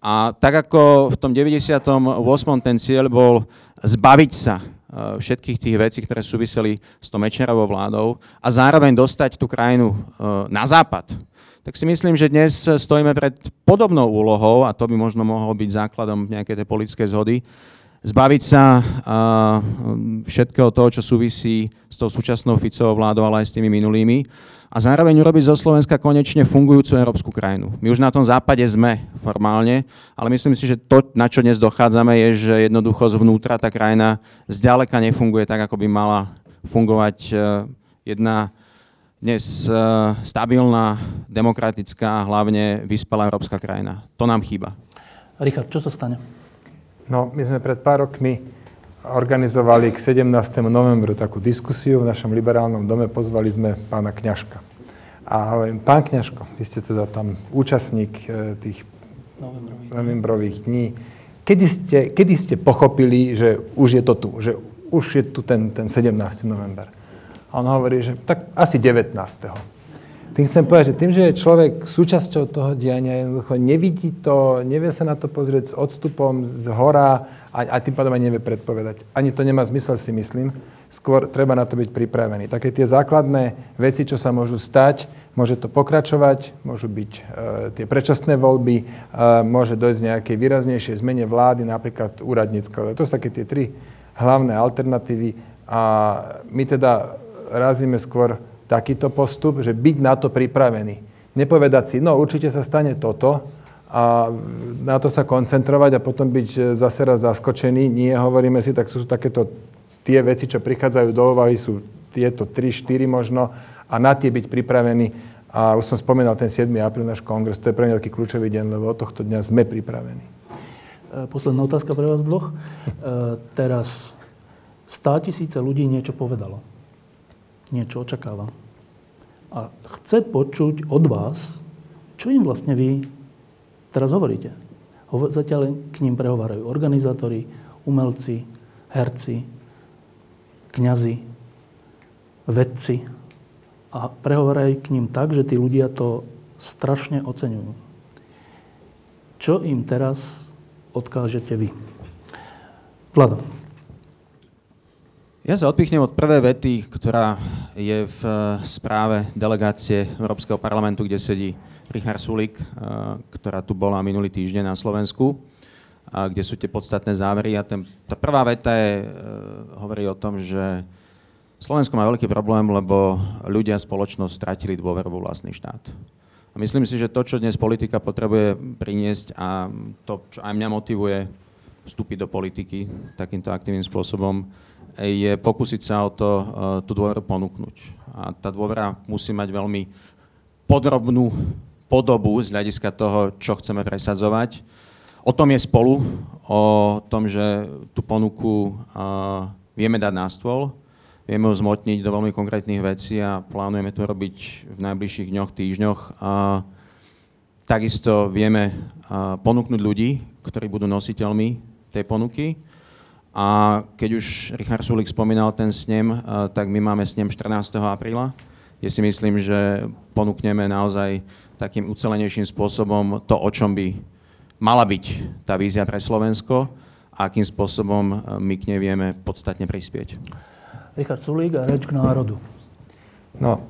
A tak ako v tom 98. ten cieľ bol zbaviť sa všetkých tých vecí, ktoré súviseli s tou Mečnerovou vládou a zároveň dostať tú krajinu eh, na západ, tak si myslím, že dnes stojíme pred podobnou úlohou a to by možno mohol byť základom nejakej tej politickej zhody, zbaviť sa eh, všetkého toho, čo súvisí s tou súčasnou Ficovou vládou, ale aj s tými minulými a zároveň urobiť zo Slovenska konečne fungujúcu európsku krajinu. My už na tom západe sme formálne, ale myslím si, že to, na čo dnes dochádzame, je, že jednoducho zvnútra tá krajina zďaleka nefunguje tak, ako by mala fungovať e, jedna dnes e, stabilná, demokratická, hlavne vyspelá európska krajina. To nám chýba. Richard, čo sa stane? No, my sme pred pár rokmi organizovali k 17. novembru takú diskusiu v našom liberálnom dome, pozvali sme pána Kňažka. A hovorím, pán Kňažko, vy ste teda tam účastník e, tých novembrových, novembrových dní. Kedy ste, kedy ste pochopili, že už je to tu, že už je tu ten, ten 17. november? A on hovorí, že tak asi 19. Tým chcem povedať, že tým, že je človek súčasťou toho diania, jednoducho nevidí to, nevie sa na to pozrieť s odstupom z hora a, a tým pádom aj nevie predpovedať. Ani to nemá zmysel, si myslím. Skôr treba na to byť pripravený. Také tie základné veci, čo sa môžu stať, môže to pokračovať, môžu byť e, tie predčasné voľby, e, môže dojsť nejakej výraznejšej zmene vlády, napríklad úradnícka. To sú také tie tri hlavné alternatívy a my teda razíme skôr takýto postup, že byť na to pripravený. Nepovedať si, no určite sa stane toto a na to sa koncentrovať a potom byť e, zase raz zaskočený. Nie, hovoríme si, tak sú takéto tie veci, čo prichádzajú do úvahy, sú tieto 3, 4 možno a na tie byť pripravený. A už som spomínal ten 7. apríl náš kongres, to je pre mňa taký kľúčový deň, lebo od tohto dňa sme pripravení. E, posledná otázka pre vás dvoch. E, teraz 100 tisíce ľudí niečo povedalo niečo očakáva. A chce počuť od vás, čo im vlastne vy teraz hovoríte. Zatiaľ k ním prehovárajú organizátori, umelci, herci, kňazi, vedci. A prehovárajú k ním tak, že tí ľudia to strašne oceňujú. Čo im teraz odkážete vy? Vlado. Ja sa odpichnem od prvej vety, ktorá je v správe delegácie Európskeho parlamentu, kde sedí Richard Sulik, ktorá tu bola minulý týždeň na Slovensku, kde sú tie podstatné závery. A ten, tá prvá veta je, hovorí o tom, že Slovensko má veľký problém, lebo ľudia a spoločnosť stratili dôveru vo vlastný štát. A myslím si, že to, čo dnes politika potrebuje priniesť a to, čo aj mňa motivuje vstúpiť do politiky takýmto aktívnym spôsobom, je pokúsiť sa o to, e, tú dôveru ponúknuť. A tá dôvera musí mať veľmi podrobnú podobu z hľadiska toho, čo chceme presadzovať. O tom je spolu, o tom, že tú ponuku uh, vieme dať na stôl, vieme ju zmotniť do veľmi konkrétnych vecí a plánujeme to robiť v najbližších dňoch, týždňoch. Uh, takisto vieme uh, ponúknuť ľudí, ktorí budú nositeľmi tej ponuky. A keď už Richard Sulik spomínal ten snem, tak my máme snem 14. apríla, kde si myslím, že ponúkneme naozaj takým ucelenejším spôsobom to, o čom by mala byť tá vízia pre Slovensko a akým spôsobom my k nej vieme podstatne prispieť. Richard Sulík a reč k národu. No,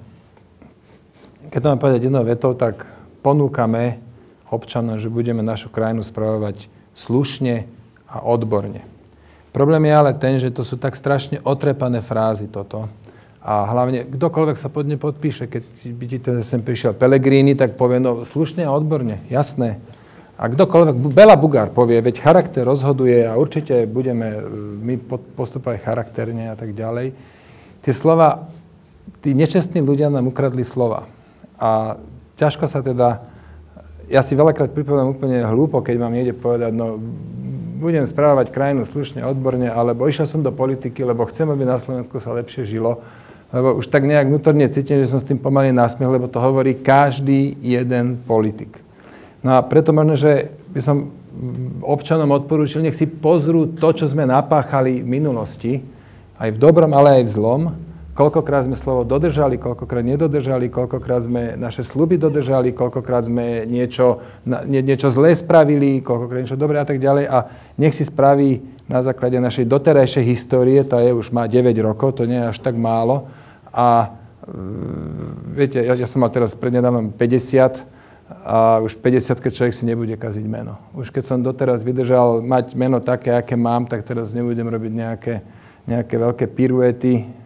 keď to mám povedať jednou vetou, tak ponúkame občanom, že budeme našu krajinu spravovať slušne a odborne. Problém je ale ten, že to sú tak strašne otrepané frázy toto. A hlavne, kdokoľvek sa pod ne podpíše, keď by ti ten sem prišiel Pelegrini, tak povie, no slušne a odborne, jasné. A kdokoľvek, Bela Bugár povie, veď charakter rozhoduje a určite budeme e, my postupovať charakterne a tak ďalej. Tie slova, tí nečestní ľudia nám ukradli slova. A ťažko sa teda, ja si veľakrát pripovedám úplne hlúpo, keď mám niekde povedať, no budem správať krajinu slušne, odborne, alebo išiel som do politiky, lebo chcem, aby na Slovensku sa lepšie žilo, lebo už tak nejak vnútorne cítim, že som s tým pomaly násmiech, lebo to hovorí každý jeden politik. No a preto možno, že by som občanom odporúčil, nech si pozrú to, čo sme napáchali v minulosti, aj v dobrom, ale aj v zlom, koľkokrát sme slovo dodržali, koľkokrát nedodržali, koľkokrát sme naše sluby dodržali, koľkokrát sme niečo, nie, niečo zlé spravili, koľkokrát niečo dobré a tak ďalej. A nech si spraví na základe našej doterajšej histórie, tá je už má 9 rokov, to nie je až tak málo. A mm, viete, ja, ja som mal teraz prednedávnom 50 a už 50 keď človek si nebude kaziť meno. Už keď som doteraz vydržal mať meno také, aké mám, tak teraz nebudem robiť nejaké, nejaké veľké piruety,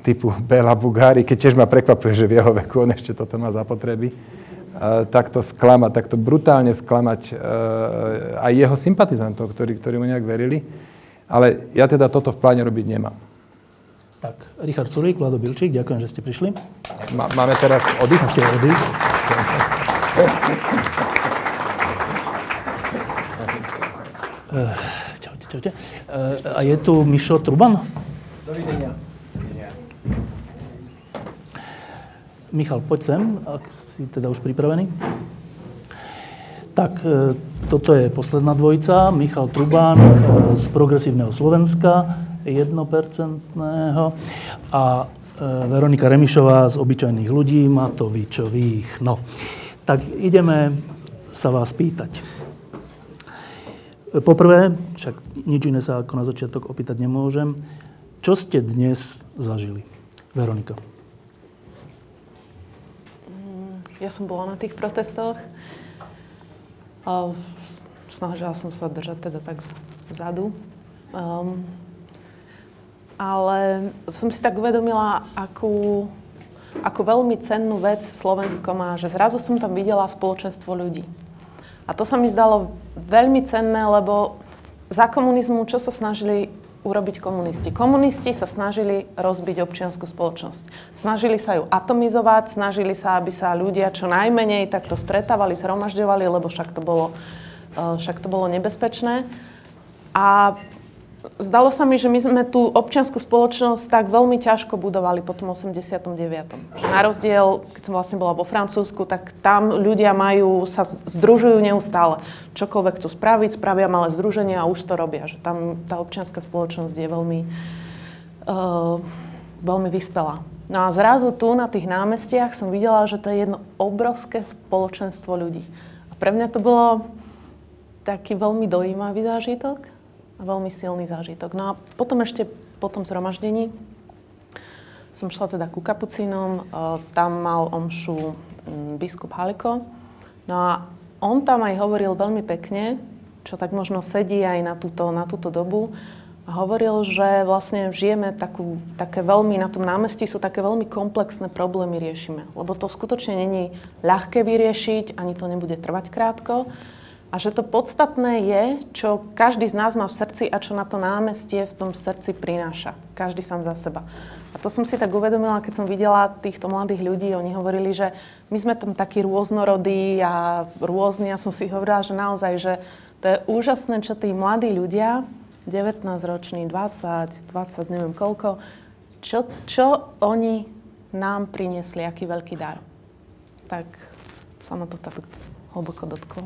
typu Bela Bugári, keď tiež ma prekvapuje, že v jeho veku on ešte toto má zapotreby, takto sklamať, takto brutálne sklamať aj jeho sympatizantov, ktorí, ktorí mu nejak verili. Ale ja teda toto v pláne robiť nemám. Tak, Richard Sulík, Vlado Bilčík, ďakujem, že ste prišli. Má, máme teraz odísť? Máte odísť. Uh, čaute, čaute. Uh, a je tu Mišo Truban? Dovidenia. Michal, poď sem, ak si teda už pripravený. Tak, e, toto je posledná dvojica. Michal Trubán e, z Progresívneho Slovenska, 1% a e, Veronika Remišová z Obyčajných ľudí, Matovičových. No, tak ideme sa vás pýtať. Poprvé, však nič iné sa ako na začiatok opýtať nemôžem, čo ste dnes zažili? Veronika. Ja som bola na tých protestoch. Snažila som sa držať teda tak vzadu. Um, ale som si tak uvedomila, akú, akú veľmi cennú vec Slovensko má, že zrazu som tam videla spoločenstvo ľudí. A to sa mi zdalo veľmi cenné, lebo za komunizmu, čo sa snažili urobiť komunisti. Komunisti sa snažili rozbiť občianskú spoločnosť. Snažili sa ju atomizovať, snažili sa, aby sa ľudia čo najmenej takto stretávali, zhromažďovali, lebo však to bolo, eh, však to bolo nebezpečné. A zdalo sa mi, že my sme tú občianskú spoločnosť tak veľmi ťažko budovali po tom 89. Že na rozdiel, keď som vlastne bola vo Francúzsku, tak tam ľudia majú, sa združujú neustále. Čokoľvek chcú spraviť, spravia malé združenie a už to robia. Že tam tá občianská spoločnosť je veľmi, uh, veľmi vyspelá. No a zrazu tu na tých námestiach som videla, že to je jedno obrovské spoločenstvo ľudí. A pre mňa to bolo taký veľmi dojímavý zážitok veľmi silný zážitok. No a potom ešte po tom zhromaždení som šla teda ku kapucínom, tam mal omšu biskup Haliko. No a on tam aj hovoril veľmi pekne, čo tak možno sedí aj na túto, na túto dobu, a hovoril, že vlastne žijeme takú, také veľmi, na tom námestí sú také veľmi komplexné problémy riešime. Lebo to skutočne není ľahké vyriešiť, ani to nebude trvať krátko. A že to podstatné je, čo každý z nás má v srdci a čo na to námestie v tom srdci prináša. Každý sám za seba. A to som si tak uvedomila, keď som videla týchto mladých ľudí. Oni hovorili, že my sme tam takí rôznorodí a rôzni. Ja som si hovorila, že naozaj, že to je úžasné, čo tí mladí ľudia, 19-roční, 20, 20, neviem koľko, čo, čo oni nám priniesli, aký veľký dar. Tak sa ma to tak hlboko dotklo.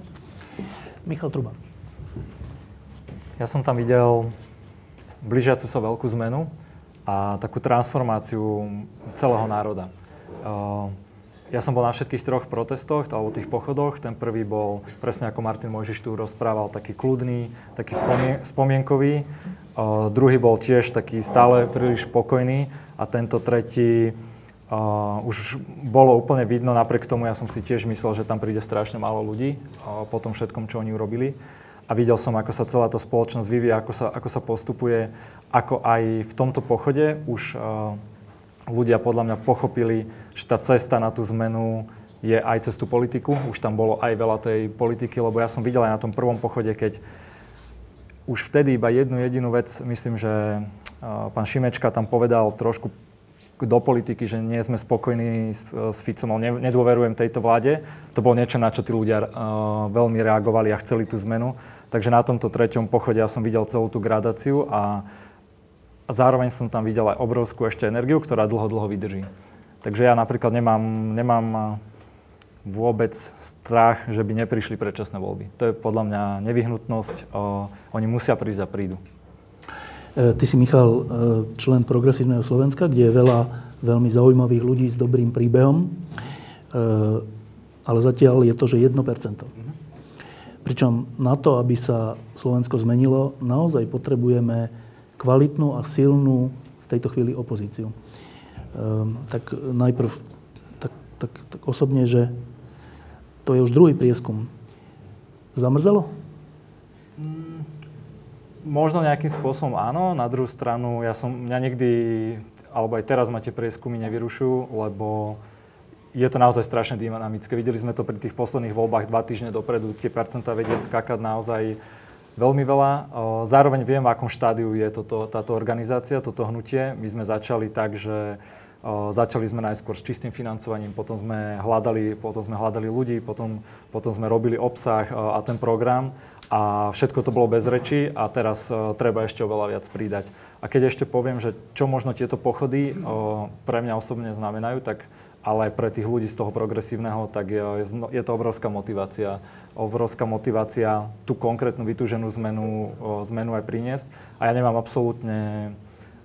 Michal Truba. Ja som tam videl blížiacu sa veľkú zmenu a takú transformáciu celého národa. Ja som bol na všetkých troch protestoch alebo tých pochodoch. Ten prvý bol, presne ako Martin Mojžiš tu rozprával, taký kľudný, taký spomien- spomienkový. druhý bol tiež taký stále príliš pokojný a tento tretí Uh, už bolo úplne vidno, napriek tomu ja som si tiež myslel, že tam príde strašne málo ľudí uh, po tom všetkom, čo oni urobili. A videl som, ako sa celá tá spoločnosť vyvíja, ako sa, ako sa postupuje, ako aj v tomto pochode už uh, ľudia podľa mňa pochopili, že tá cesta na tú zmenu je aj cez tú politiku. Už tam bolo aj veľa tej politiky, lebo ja som videl aj na tom prvom pochode, keď už vtedy iba jednu jedinú vec, myslím, že pán Šimečka tam povedal trošku do politiky, že nie sme spokojní s, s Ficom, ne, nedôverujem tejto vláde. To bolo niečo, na čo tí ľudia uh, veľmi reagovali a chceli tú zmenu. Takže na tomto treťom pochode ja som videl celú tú gradáciu a, zároveň som tam videl aj obrovskú ešte energiu, ktorá dlho, dlho vydrží. Takže ja napríklad nemám, nemám vôbec strach, že by neprišli predčasné voľby. To je podľa mňa nevyhnutnosť. Uh, oni musia prísť a prídu. E, ty si, Michal, e, člen Progresívneho Slovenska, kde je veľa veľmi zaujímavých ľudí s dobrým príbehom, e, ale zatiaľ je to, že 1%. Pričom na to, aby sa Slovensko zmenilo, naozaj potrebujeme kvalitnú a silnú v tejto chvíli opozíciu. Tak najprv tak, tak, tak osobne, že to je už druhý prieskum. Zamrzelo? Možno nejakým spôsobom áno, na druhú stranu ja som, mňa nikdy, alebo aj teraz ma tie prieskumy nevyrušujú, lebo je to naozaj strašne dynamické. Videli sme to pri tých posledných voľbách dva týždne dopredu, tie percentá vedia skákať naozaj veľmi veľa. Zároveň viem, v akom štádiu je toto, táto organizácia, toto hnutie. My sme začali tak, že Začali sme najskôr s čistým financovaním, potom sme hľadali, potom sme hľadali ľudí, potom, potom sme robili obsah a ten program a všetko to bolo bez reči a teraz uh, treba ešte oveľa viac pridať. A keď ešte poviem, že čo možno tieto pochody uh, pre mňa osobne znamenajú, tak ale aj pre tých ľudí z toho progresívneho, tak je, je to obrovská motivácia. Obrovská motivácia tú konkrétnu vytúženú zmenu, uh, zmenu aj priniesť. A ja nemám absolútne,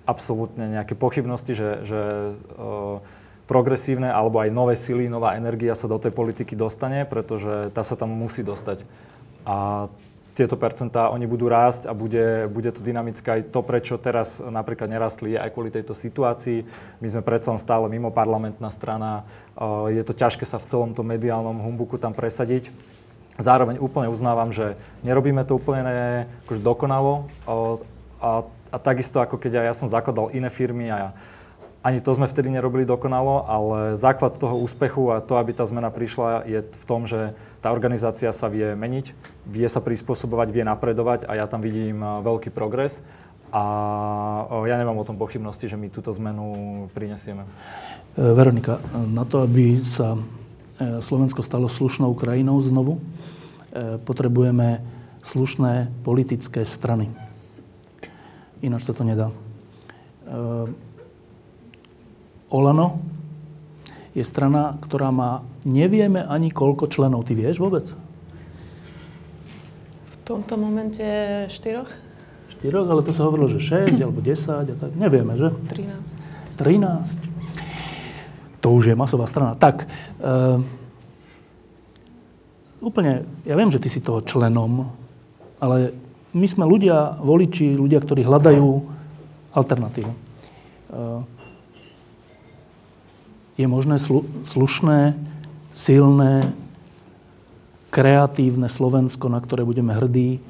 absolútne nejaké pochybnosti, že, že progresívne alebo aj nové sily, nová energia sa do tej politiky dostane, pretože tá sa tam musí dostať. A tieto percentá, oni budú rásť a bude, bude to dynamické aj to, prečo teraz napríklad nerastli aj kvôli tejto situácii. My sme predsa stále mimo parlamentná strana, je to ťažké sa v celom tom mediálnom humbuku tam presadiť. Zároveň úplne uznávam, že nerobíme to úplne ne, akože dokonalo a, a takisto ako keď aj ja som zakladal iné firmy a ja, ani to sme vtedy nerobili dokonalo, ale základ toho úspechu a to, aby tá zmena prišla, je v tom, že tá organizácia sa vie meniť, vie sa prispôsobovať, vie napredovať a ja tam vidím veľký progres. A ja nemám o tom pochybnosti, že my túto zmenu prinesieme. E, Veronika, na to, aby sa e, Slovensko stalo slušnou krajinou znovu, e, potrebujeme slušné politické strany. Ináč sa to nedá. Olano je strana, ktorá má nevieme ani koľko členov. Ty vieš vôbec? V tomto momente štyroch? Štyroch, ale to sa hovorilo, že 6 alebo 10 a tak. Nevieme, že? 13. 13. To už je masová strana. Tak, uh, úplne, ja viem, že ty si toho členom, ale my sme ľudia, voliči, ľudia, ktorí hľadajú alternatívu. Uh, je možné slu, slušné, silné, kreatívne Slovensko, na ktoré budeme hrdí,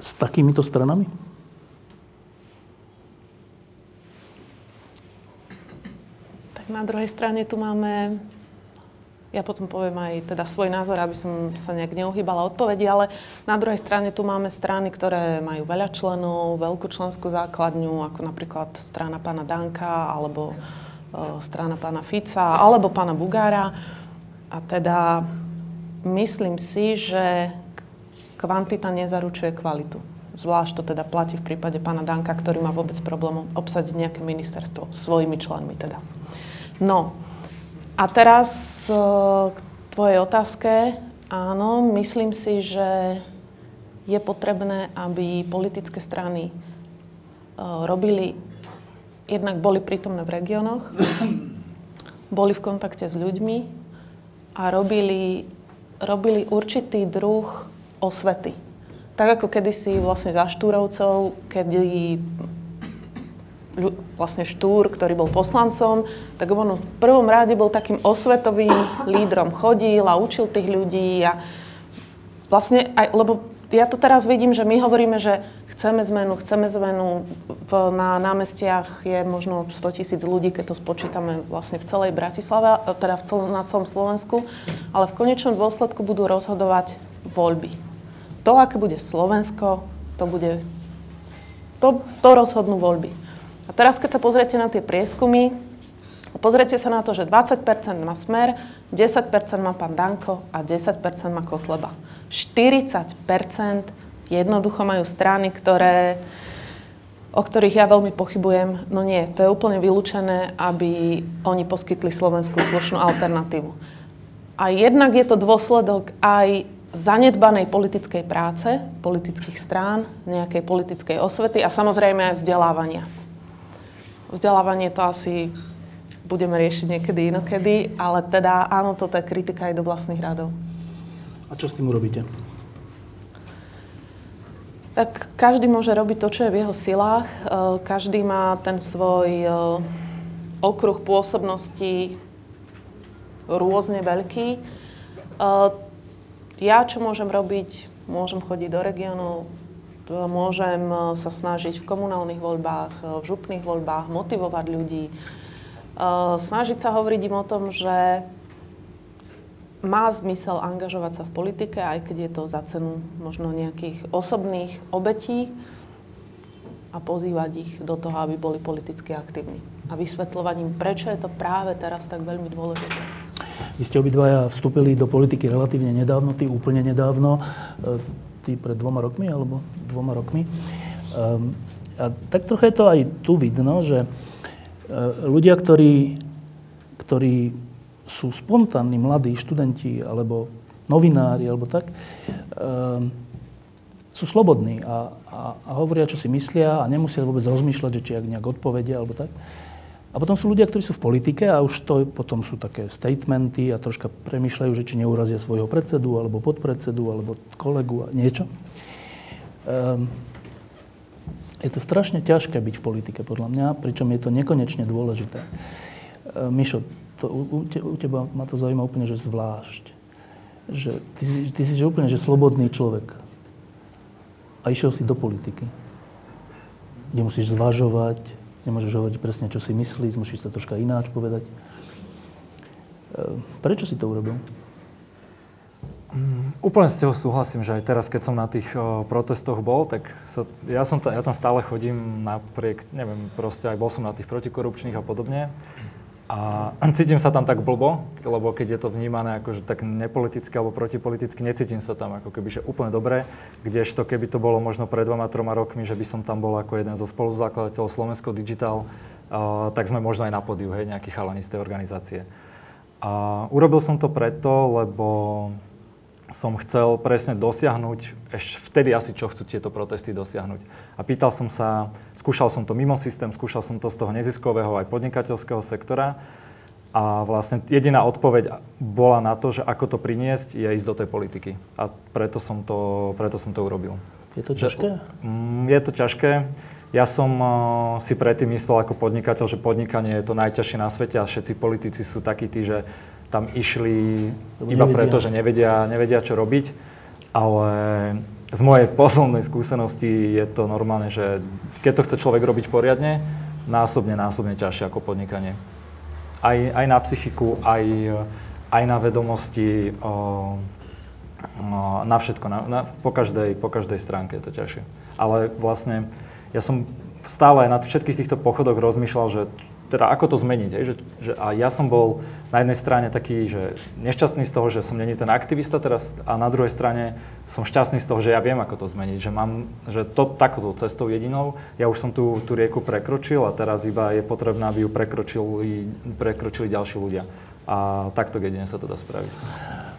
s takýmito stranami? Tak na druhej strane tu máme ja potom poviem aj teda svoj názor, aby som sa nejak neuhýbala odpovedi, ale na druhej strane tu máme strany, ktoré majú veľa členov, veľkú členskú základňu, ako napríklad strana pána Danka, alebo strana pána Fica, alebo pána Bugára. A teda myslím si, že kvantita nezaručuje kvalitu. Zvlášť to teda platí v prípade pána Danka, ktorý má vôbec problém obsadiť nejaké ministerstvo svojimi členmi teda. No, a teraz e, k tvojej otázke. Áno, myslím si, že je potrebné, aby politické strany e, robili, jednak boli prítomné v regiónoch, boli v kontakte s ľuďmi a robili, robili určitý druh osvety. Tak ako kedysi vlastne za Štúrovcov, kedy vlastne Štúr, ktorý bol poslancom, tak on v prvom rade bol takým osvetovým lídrom. Chodil a učil tých ľudí a vlastne aj, lebo ja to teraz vidím, že my hovoríme, že chceme zmenu, chceme zmenu. V, na námestiach je možno 100 tisíc ľudí, keď to spočítame vlastne v celej Bratislave, teda v cel, na celom Slovensku, ale v konečnom dôsledku budú rozhodovať voľby. To, aké bude Slovensko, to bude... To, to rozhodnú voľby. A teraz, keď sa pozriete na tie prieskumy, pozriete sa na to, že 20% má Smer, 10% má pán Danko a 10% má Kotleba. 40% jednoducho majú strany, ktoré, o ktorých ja veľmi pochybujem. No nie, to je úplne vylúčené, aby oni poskytli Slovensku slušnú alternatívu. A jednak je to dôsledok aj zanedbanej politickej práce, politických strán, nejakej politickej osvety a samozrejme aj vzdelávania. Vzdelávanie to asi budeme riešiť niekedy inokedy, ale teda áno, toto je kritika aj do vlastných radov. A čo s tým urobíte? Tak každý môže robiť to, čo je v jeho silách. E, každý má ten svoj e, okruh pôsobností rôzne veľký. E, ja čo môžem robiť? Môžem chodiť do regiónov, môžem sa snažiť v komunálnych voľbách, v župných voľbách motivovať ľudí, snažiť sa hovoriť im o tom, že má zmysel angažovať sa v politike, aj keď je to za cenu možno nejakých osobných obetí a pozývať ich do toho, aby boli politicky aktívni. A vysvetľovať im, prečo je to práve teraz tak veľmi dôležité. Vy ste obidvaja vstúpili do politiky relatívne nedávno, ty úplne nedávno ty pred dvoma rokmi alebo dvoma rokmi. Um, a tak trochu je to aj tu vidno, že ľudia, ktorí, ktorí sú spontánni mladí študenti alebo novinári alebo tak, um, sú slobodní a, a, a hovoria, čo si myslia a nemusia vôbec rozmýšľať, že či ak nejak odpovedia alebo tak. A potom sú ľudia, ktorí sú v politike a už to potom sú také statementy a troška premýšľajú, že či neurazia svojho predsedu alebo podpredsedu alebo kolegu a niečo. Um, je to strašne ťažké byť v politike, podľa mňa, pričom je to nekonečne dôležité. Um, Mišo, to, u, te, u teba ma to zaujíma úplne, že zvlášť. Že ty, ty si že úplne že slobodný človek. A išiel si do politiky, kde musíš zvažovať, Nemôžeš hovoriť presne, čo si myslíš, musíš to troška ináč povedať. E, prečo si to urobil? Um, úplne s teho súhlasím, že aj teraz, keď som na tých o, protestoch bol, tak sa, ja, som ta, ja tam stále chodím napriek, neviem, proste aj bol som na tých protikorupčných a podobne. A cítim sa tam tak blbo, lebo keď je to vnímané ako že tak nepoliticky alebo protipoliticky, necítim sa tam ako keby že úplne dobre, kdežto keby to bolo možno pred dvoma, troma rokmi, že by som tam bol ako jeden zo spoluzakladateľov Slovensko Digital, uh, tak sme možno aj na podiu, hej, nejaký chalani z tej organizácie. A urobil som to preto, lebo som chcel presne dosiahnuť, ešte vtedy asi čo chcú tieto protesty dosiahnuť. A pýtal som sa, skúšal som to mimo systém, skúšal som to z toho neziskového aj podnikateľského sektora a vlastne jediná odpoveď bola na to, že ako to priniesť, je ísť do tej politiky. A preto som to, preto som to urobil. Je to ťažké? Mm, je to ťažké. Ja som uh, si predtým myslel ako podnikateľ, že podnikanie je to najťažšie na svete a všetci politici sú takí tí, že tam išli iba nevedia. preto, že nevedia, nevedia čo robiť. Ale z mojej poslednej skúsenosti je to normálne, že keď to chce človek robiť poriadne, násobne, násobne ťažšie ako podnikanie. Aj, aj na psychiku, aj, aj na vedomosti, uh, na všetko, na, na, po, každej, po každej stránke je to ťažšie. Ale vlastne ja som stále na všetkých týchto pochodoch rozmýšľal, že teda ako to zmeniť. Že, že a ja som bol na jednej strane taký, že nešťastný z toho, že som není ten aktivista teraz a na druhej strane som šťastný z toho, že ja viem, ako to zmeniť. Že mám, že to takouto cestou jedinou, ja už som tú, tú rieku prekročil a teraz iba je potrebné, aby ju prekročili, prekročili ďalší ľudia. A takto jedine sa to dá spraviť.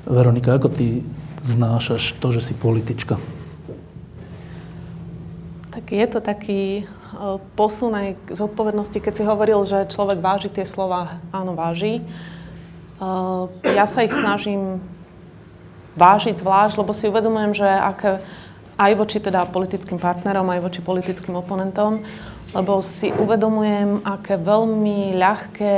Veronika, ako ty znášaš to, že si politička? Tak je to taký posun aj zodpovednosti, keď si hovoril, že človek váži tie slova, áno, váži. Ja sa ich snažím vážiť zvlášť, lebo si uvedomujem, že aké, aj voči teda politickým partnerom, aj voči politickým oponentom, lebo si uvedomujem, aké veľmi ľahké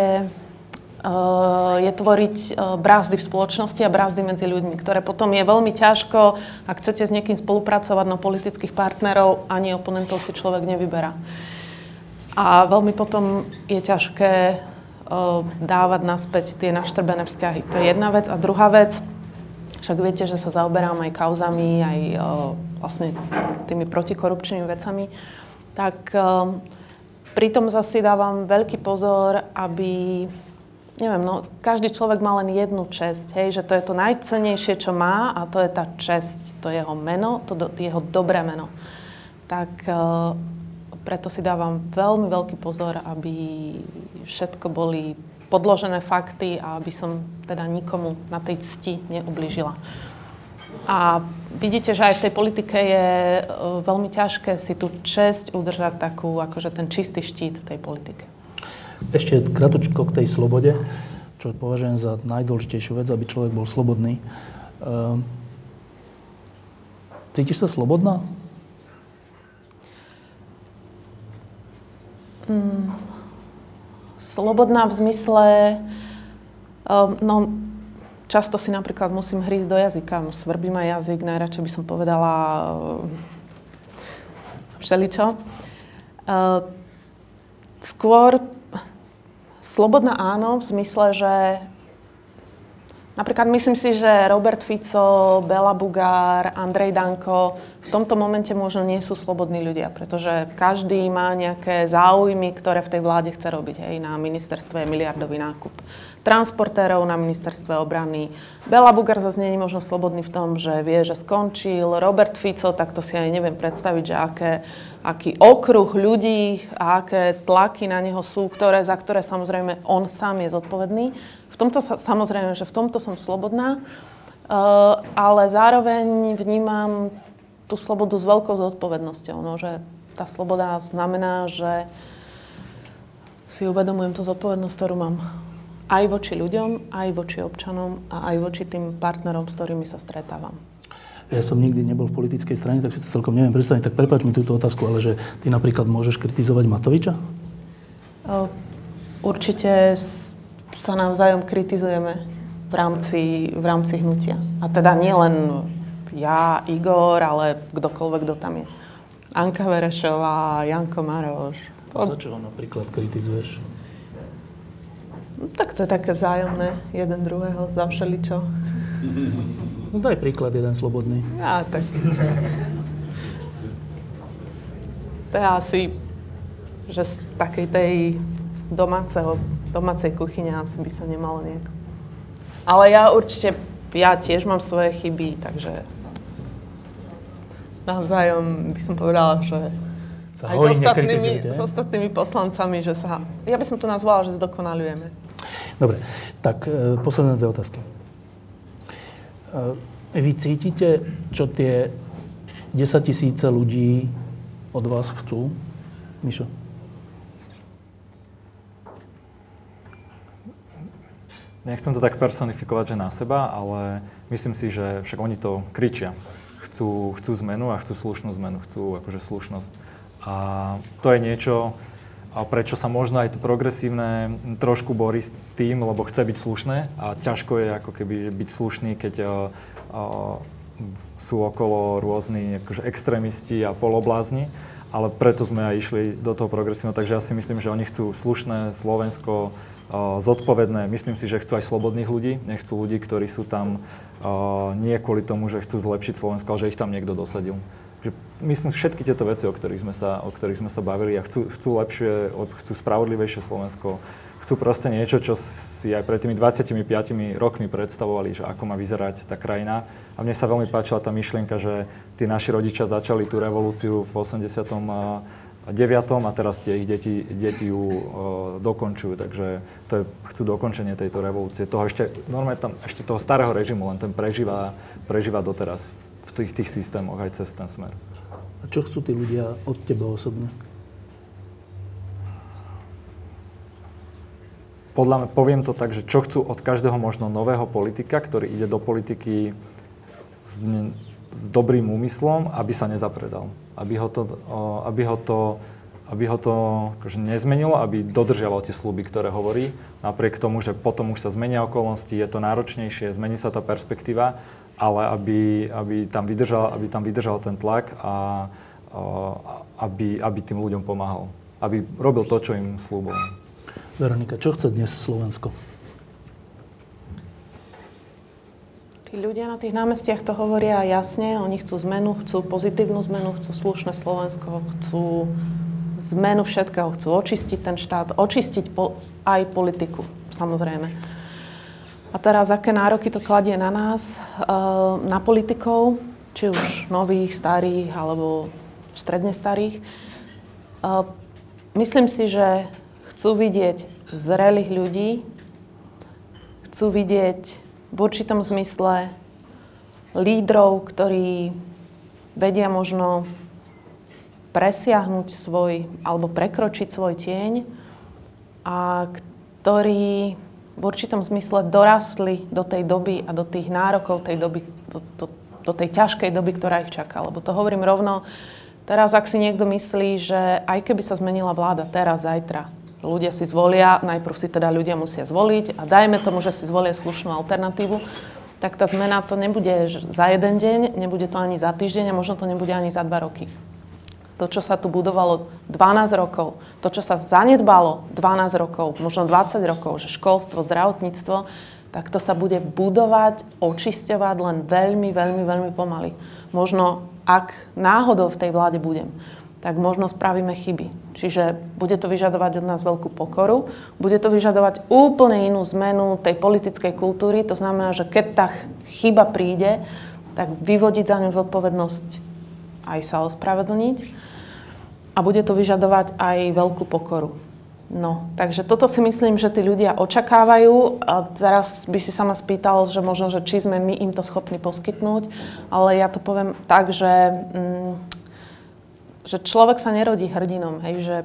je tvoriť brázdy v spoločnosti a brázdy medzi ľuďmi, ktoré potom je veľmi ťažko, ak chcete s niekým spolupracovať na politických partnerov, ani oponentov si človek nevyberá. A veľmi potom je ťažké dávať naspäť tie naštrbené vzťahy. To je jedna vec. A druhá vec, však viete, že sa zaoberám aj kauzami, aj vlastne tými protikorupčnými vecami, tak pritom zase dávam veľký pozor, aby neviem, no, každý človek má len jednu česť, hej, že to je to najcenejšie, čo má a to je tá česť, to je jeho meno, to do, jeho dobré meno. Tak uh, preto si dávam veľmi veľký pozor, aby všetko boli podložené fakty a aby som teda nikomu na tej cti neublížila. A vidíte, že aj v tej politike je uh, veľmi ťažké si tú česť udržať takú, akože ten čistý štít tej politike. Ešte kratučko k tej slobode, čo považujem za najdôležitejšiu vec, aby človek bol slobodný. Ehm, cítiš sa slobodná? Mm, slobodná v zmysle, um, no často si napríklad musím hrísť do jazyka, svrbí ma jazyk, najradšej by som povedala uh, všeličo. Skôr Slobodná áno, v zmysle, že napríklad myslím si, že Robert Fico, Bela Bugár, Andrej Danko v tomto momente možno nie sú slobodní ľudia, pretože každý má nejaké záujmy, ktoré v tej vláde chce robiť. Hej, na ministerstve je miliardový nákup transportérov na ministerstve obrany. Bela Bugár zase nie je možno slobodný v tom, že vie, že skončil. Robert Fico, tak to si aj neviem predstaviť, že aké aký okruh ľudí a aké tlaky na neho sú, ktoré, za ktoré samozrejme on sám je zodpovedný. V tomto samozrejme, že v tomto som slobodná, uh, ale zároveň vnímam tú slobodu s veľkou zodpovednosťou. No, že tá sloboda znamená, že si uvedomujem tú zodpovednosť, ktorú mám aj voči ľuďom, aj voči občanom a aj voči tým partnerom, s ktorými sa stretávam ja som nikdy nebol v politickej strane, tak si to celkom neviem predstaviť. Tak prepáč mi túto otázku, ale že ty napríklad môžeš kritizovať Matoviča? Určite sa navzájom kritizujeme v rámci, v rámci hnutia. A teda nie len ja, Igor, ale kdokoľvek, kto tam je. Anka Verešová, Janko Maroš. A za čo ho napríklad kritizuješ? No, tak to je také vzájomné, jeden druhého, za všeličo. No daj príklad jeden slobodný. Ja, tak... To je asi, že z takej tej domáceho, domácej kuchyne asi by sa nemalo nejak. Ale ja určite, ja tiež mám svoje chyby, takže navzájom by som povedala, že sa aj s ostatnými, s ostatnými poslancami, že sa, ja by som to nazvala, že zdokonalujeme. Dobre, tak e, posledné dve otázky. E, vy cítite, čo tie 10 tisíce ľudí od vás chcú? Mišo? Nechcem to tak personifikovať, že na seba, ale myslím si, že však oni to kričia. Chcú, chcú zmenu a chcú slušnú zmenu, chcú akože slušnosť. A to je niečo, a prečo sa možno aj to progresívne trošku borí s tým, lebo chce byť slušné? A ťažko je ako keby byť slušný, keď uh, uh, sú okolo rôzni akože extrémisti a poloblázni, ale preto sme aj išli do toho progresívneho, takže ja si myslím, že oni chcú slušné Slovensko, uh, zodpovedné, myslím si, že chcú aj slobodných ľudí, nechcú ľudí, ktorí sú tam nie kvôli tomu, že chcú zlepšiť Slovensko, ale že ich tam niekto dosadil myslím všetky tieto veci, o ktorých sme sa, o ktorých sme sa bavili a chcú, chcú lepšie, chcú spravodlivejšie Slovensko, chcú proste niečo, čo si aj pred tými 25 rokmi predstavovali, že ako má vyzerať tá krajina. A mne sa veľmi páčila tá myšlienka, že tí naši rodičia začali tú revolúciu v 89. a teraz tie ich deti, deti ju uh, dokončujú, takže to je, chcú dokončenie tejto revolúcie. Toho ešte, normálne tam, ešte toho starého režimu, len ten prežíva, prežíva doteraz tých, tých systémoch aj cez ten smer. A čo chcú tí ľudia od teba osobne? Podľa mňa, poviem to tak, že čo chcú od každého možno nového politika, ktorý ide do politiky s, ne, s dobrým úmyslom, aby sa nezapredal. Aby ho to, aby ho to, aby ho to akože nezmenilo, aby dodržiaval tie sluby, ktoré hovorí. Napriek tomu, že potom už sa zmenia okolnosti, je to náročnejšie, zmení sa tá perspektíva ale aby, aby, tam, vydržal, aby tam vydržal ten tlak a, a aby, aby tým ľuďom pomáhal. Aby robil to, čo im slúbol. Veronika, čo chce dnes Slovensko? Tí ľudia na tých námestiach to hovoria jasne. Oni chcú zmenu, chcú pozitívnu zmenu, chcú slušné Slovensko, chcú zmenu všetkého, chcú očistiť ten štát, očistiť po, aj politiku, samozrejme. A teraz, aké nároky to kladie na nás, eh, na politikov, či už nových, starých alebo stredne starých. Eh, myslím si, že chcú vidieť zrelých ľudí, chcú vidieť v určitom zmysle lídrov, ktorí vedia možno presiahnuť svoj alebo prekročiť svoj tieň a ktorí v určitom zmysle dorastli do tej doby a do tých nárokov tej doby, do, do, do tej ťažkej doby, ktorá ich čaká. Lebo to hovorím rovno, teraz ak si niekto myslí, že aj keby sa zmenila vláda teraz, zajtra, ľudia si zvolia, najprv si teda ľudia musia zvoliť a dajme tomu, že si zvolia slušnú alternatívu, tak tá zmena to nebude za jeden deň, nebude to ani za týždeň a možno to nebude ani za dva roky to, čo sa tu budovalo 12 rokov, to, čo sa zanedbalo 12 rokov, možno 20 rokov, že školstvo, zdravotníctvo, tak to sa bude budovať, očisťovať len veľmi, veľmi, veľmi pomaly. Možno, ak náhodou v tej vláde budem, tak možno spravíme chyby. Čiže bude to vyžadovať od nás veľkú pokoru, bude to vyžadovať úplne inú zmenu tej politickej kultúry, to znamená, že keď tá chyba príde, tak vyvodiť za ňu zodpovednosť aj sa ospravedlniť a bude to vyžadovať aj veľkú pokoru. No, takže toto si myslím, že tí ľudia očakávajú a zaraz by si sa ma spýtal, že možno, že či sme my im to schopní poskytnúť, ale ja to poviem tak, že, mm, že človek sa nerodí hrdinom, hej, že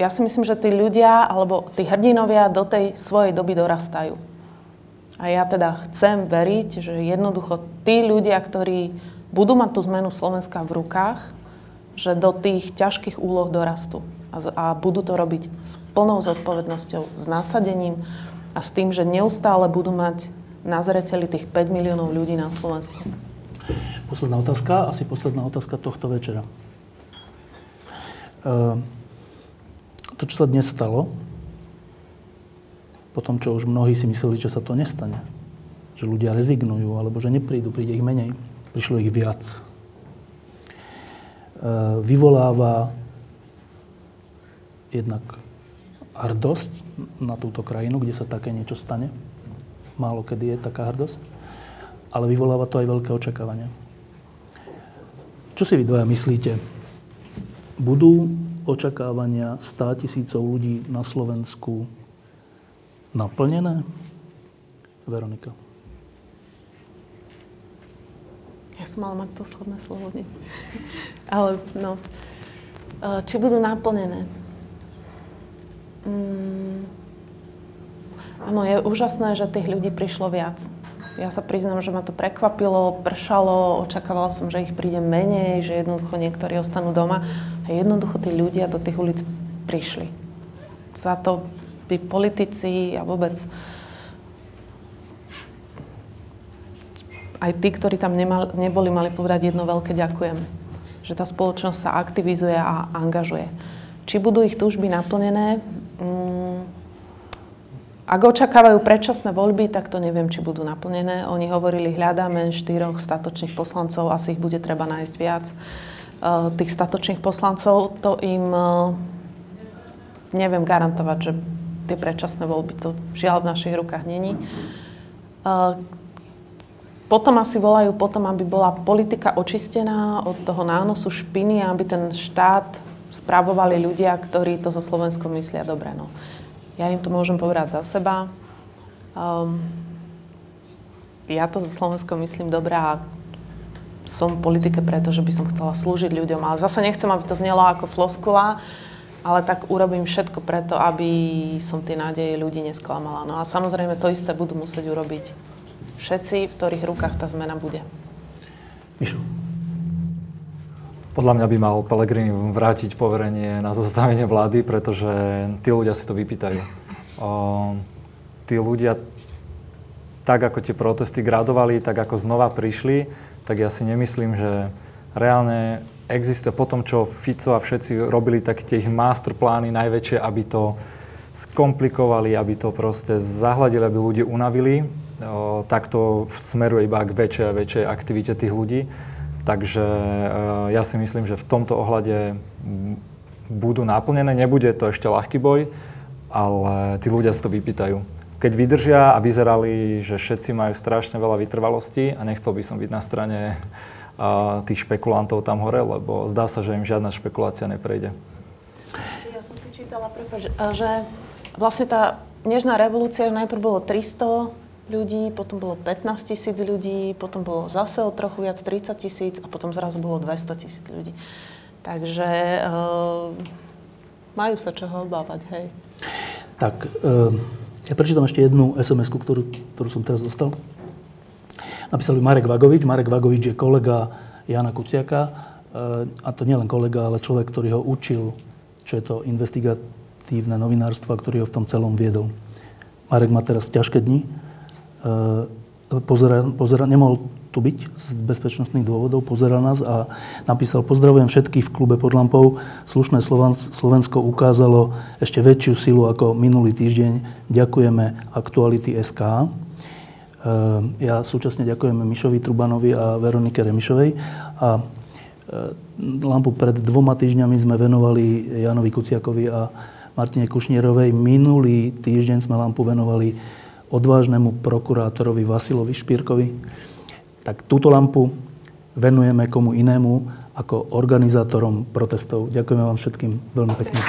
ja si myslím, že tí ľudia alebo tí hrdinovia do tej svojej doby dorastajú. A ja teda chcem veriť, že jednoducho tí ľudia, ktorí budú mať tú zmenu Slovenska v rukách, že do tých ťažkých úloh dorastú. A, a budú to robiť s plnou zodpovednosťou, s nasadením a s tým, že neustále budú mať na zreteli tých 5 miliónov ľudí na Slovensku. Posledná otázka, asi posledná otázka tohto večera. Ehm, to, čo sa dnes stalo, po tom, čo už mnohí si mysleli, že sa to nestane, že ľudia rezignujú, alebo že neprídu, príde ich menej, prišlo ich viac. E, vyvoláva jednak hrdosť na túto krajinu, kde sa také niečo stane. Málo kedy je taká hrdosť. Ale vyvoláva to aj veľké očakávania. Čo si vy dvaja myslíte? Budú očakávania 100 tisícov ľudí na Slovensku naplnené? Veronika. Ja som mala mať posledné slovo, nie? Ale no, e, či budú naplnené? Mm, áno, je úžasné, že tých ľudí prišlo viac. Ja sa priznám, že ma to prekvapilo, pršalo, očakávala som, že ich príde menej, že jednoducho niektorí ostanú doma. A jednoducho tí ľudia do tých ulic prišli. Za to by politici a vôbec aj tí, ktorí tam nemal, neboli, mali povedať jedno veľké ďakujem. Že tá spoločnosť sa aktivizuje a angažuje. Či budú ich túžby naplnené? Mm, ak očakávajú predčasné voľby, tak to neviem, či budú naplnené. Oni hovorili, hľadáme štyroch statočných poslancov, asi ich bude treba nájsť viac. Uh, tých statočných poslancov, to im uh, neviem garantovať, že tie predčasné voľby to žiaľ v našich rukách není. Uh, potom asi volajú potom, aby bola politika očistená od toho nánosu špiny a aby ten štát správovali ľudia, ktorí to so Slovenskom myslia dobre. No. Ja im to môžem povedať za seba. Um, ja to za Slovensko myslím dobré a som v politike preto, že by som chcela slúžiť ľuďom. Ale zase nechcem, aby to znelo ako floskula, ale tak urobím všetko preto, aby som tie nádeje ľudí nesklamala. No a samozrejme to isté budú musieť urobiť všetci, v ktorých rukách tá zmena bude. Mišu. Podľa mňa by mal Pelegrini vrátiť poverenie na zostavenie vlády, pretože tí ľudia si to vypýtajú. O, tí ľudia, tak ako tie protesty gradovali, tak ako znova prišli, tak ja si nemyslím, že reálne existuje po tom, čo Fico a všetci robili tak tie ich masterplány najväčšie, aby to skomplikovali, aby to proste zahladili, aby ľudí unavili, tak to smeruje iba k väčšej a väčšej aktivite tých ľudí. Takže eh, ja si myslím, že v tomto ohľade budú naplnené. Nebude to ešte ľahký boj, ale tí ľudia si to vypýtajú. Keď vydržia a vyzerali, že všetci majú strašne veľa vytrvalosti a nechcel by som byť na strane eh, tých špekulantov tam hore, lebo zdá sa, že im žiadna špekulácia neprejde. Ešte ja som si čítala, prepáč, že vlastne tá dnešná revolúcia, najprv bolo 300 ľudí, potom bolo 15 tisíc ľudí, potom bolo zase o trochu viac 30 tisíc a potom zrazu bolo 200 tisíc ľudí. Takže uh, majú sa čoho obávať, hej. Tak, uh, ja prečítam ešte jednu sms ktorú, ktorú som teraz dostal. Napísal Marek Vagovič. Marek Vagovič je kolega Jana Kuciaka. Uh, a to nielen kolega, ale človek, ktorý ho učil, čo je to investigatívne novinárstvo a ktorý ho v tom celom viedol. Marek má teraz ťažké dni E, pozera, pozera, nemohol tu byť z bezpečnostných dôvodov, pozeral nás a napísal Pozdravujem všetkých v klube pod lampou. Slušné Slovensko ukázalo ešte väčšiu silu ako minulý týždeň. Ďakujeme Aktuality SK. E, ja súčasne ďakujem Mišovi Trubanovi a Veronike Remišovej. A e, lampu pred dvoma týždňami sme venovali Janovi Kuciakovi a Martine Kušnierovej. Minulý týždeň sme lampu venovali odvážnemu prokurátorovi Vasilovi Špírkovi, tak túto lampu venujeme komu inému ako organizátorom protestov. Ďakujeme vám všetkým veľmi pekne.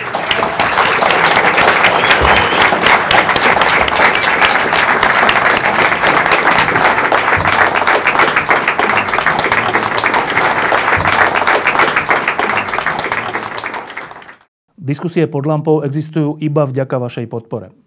Diskusie pod lampou existujú iba vďaka vašej podpore.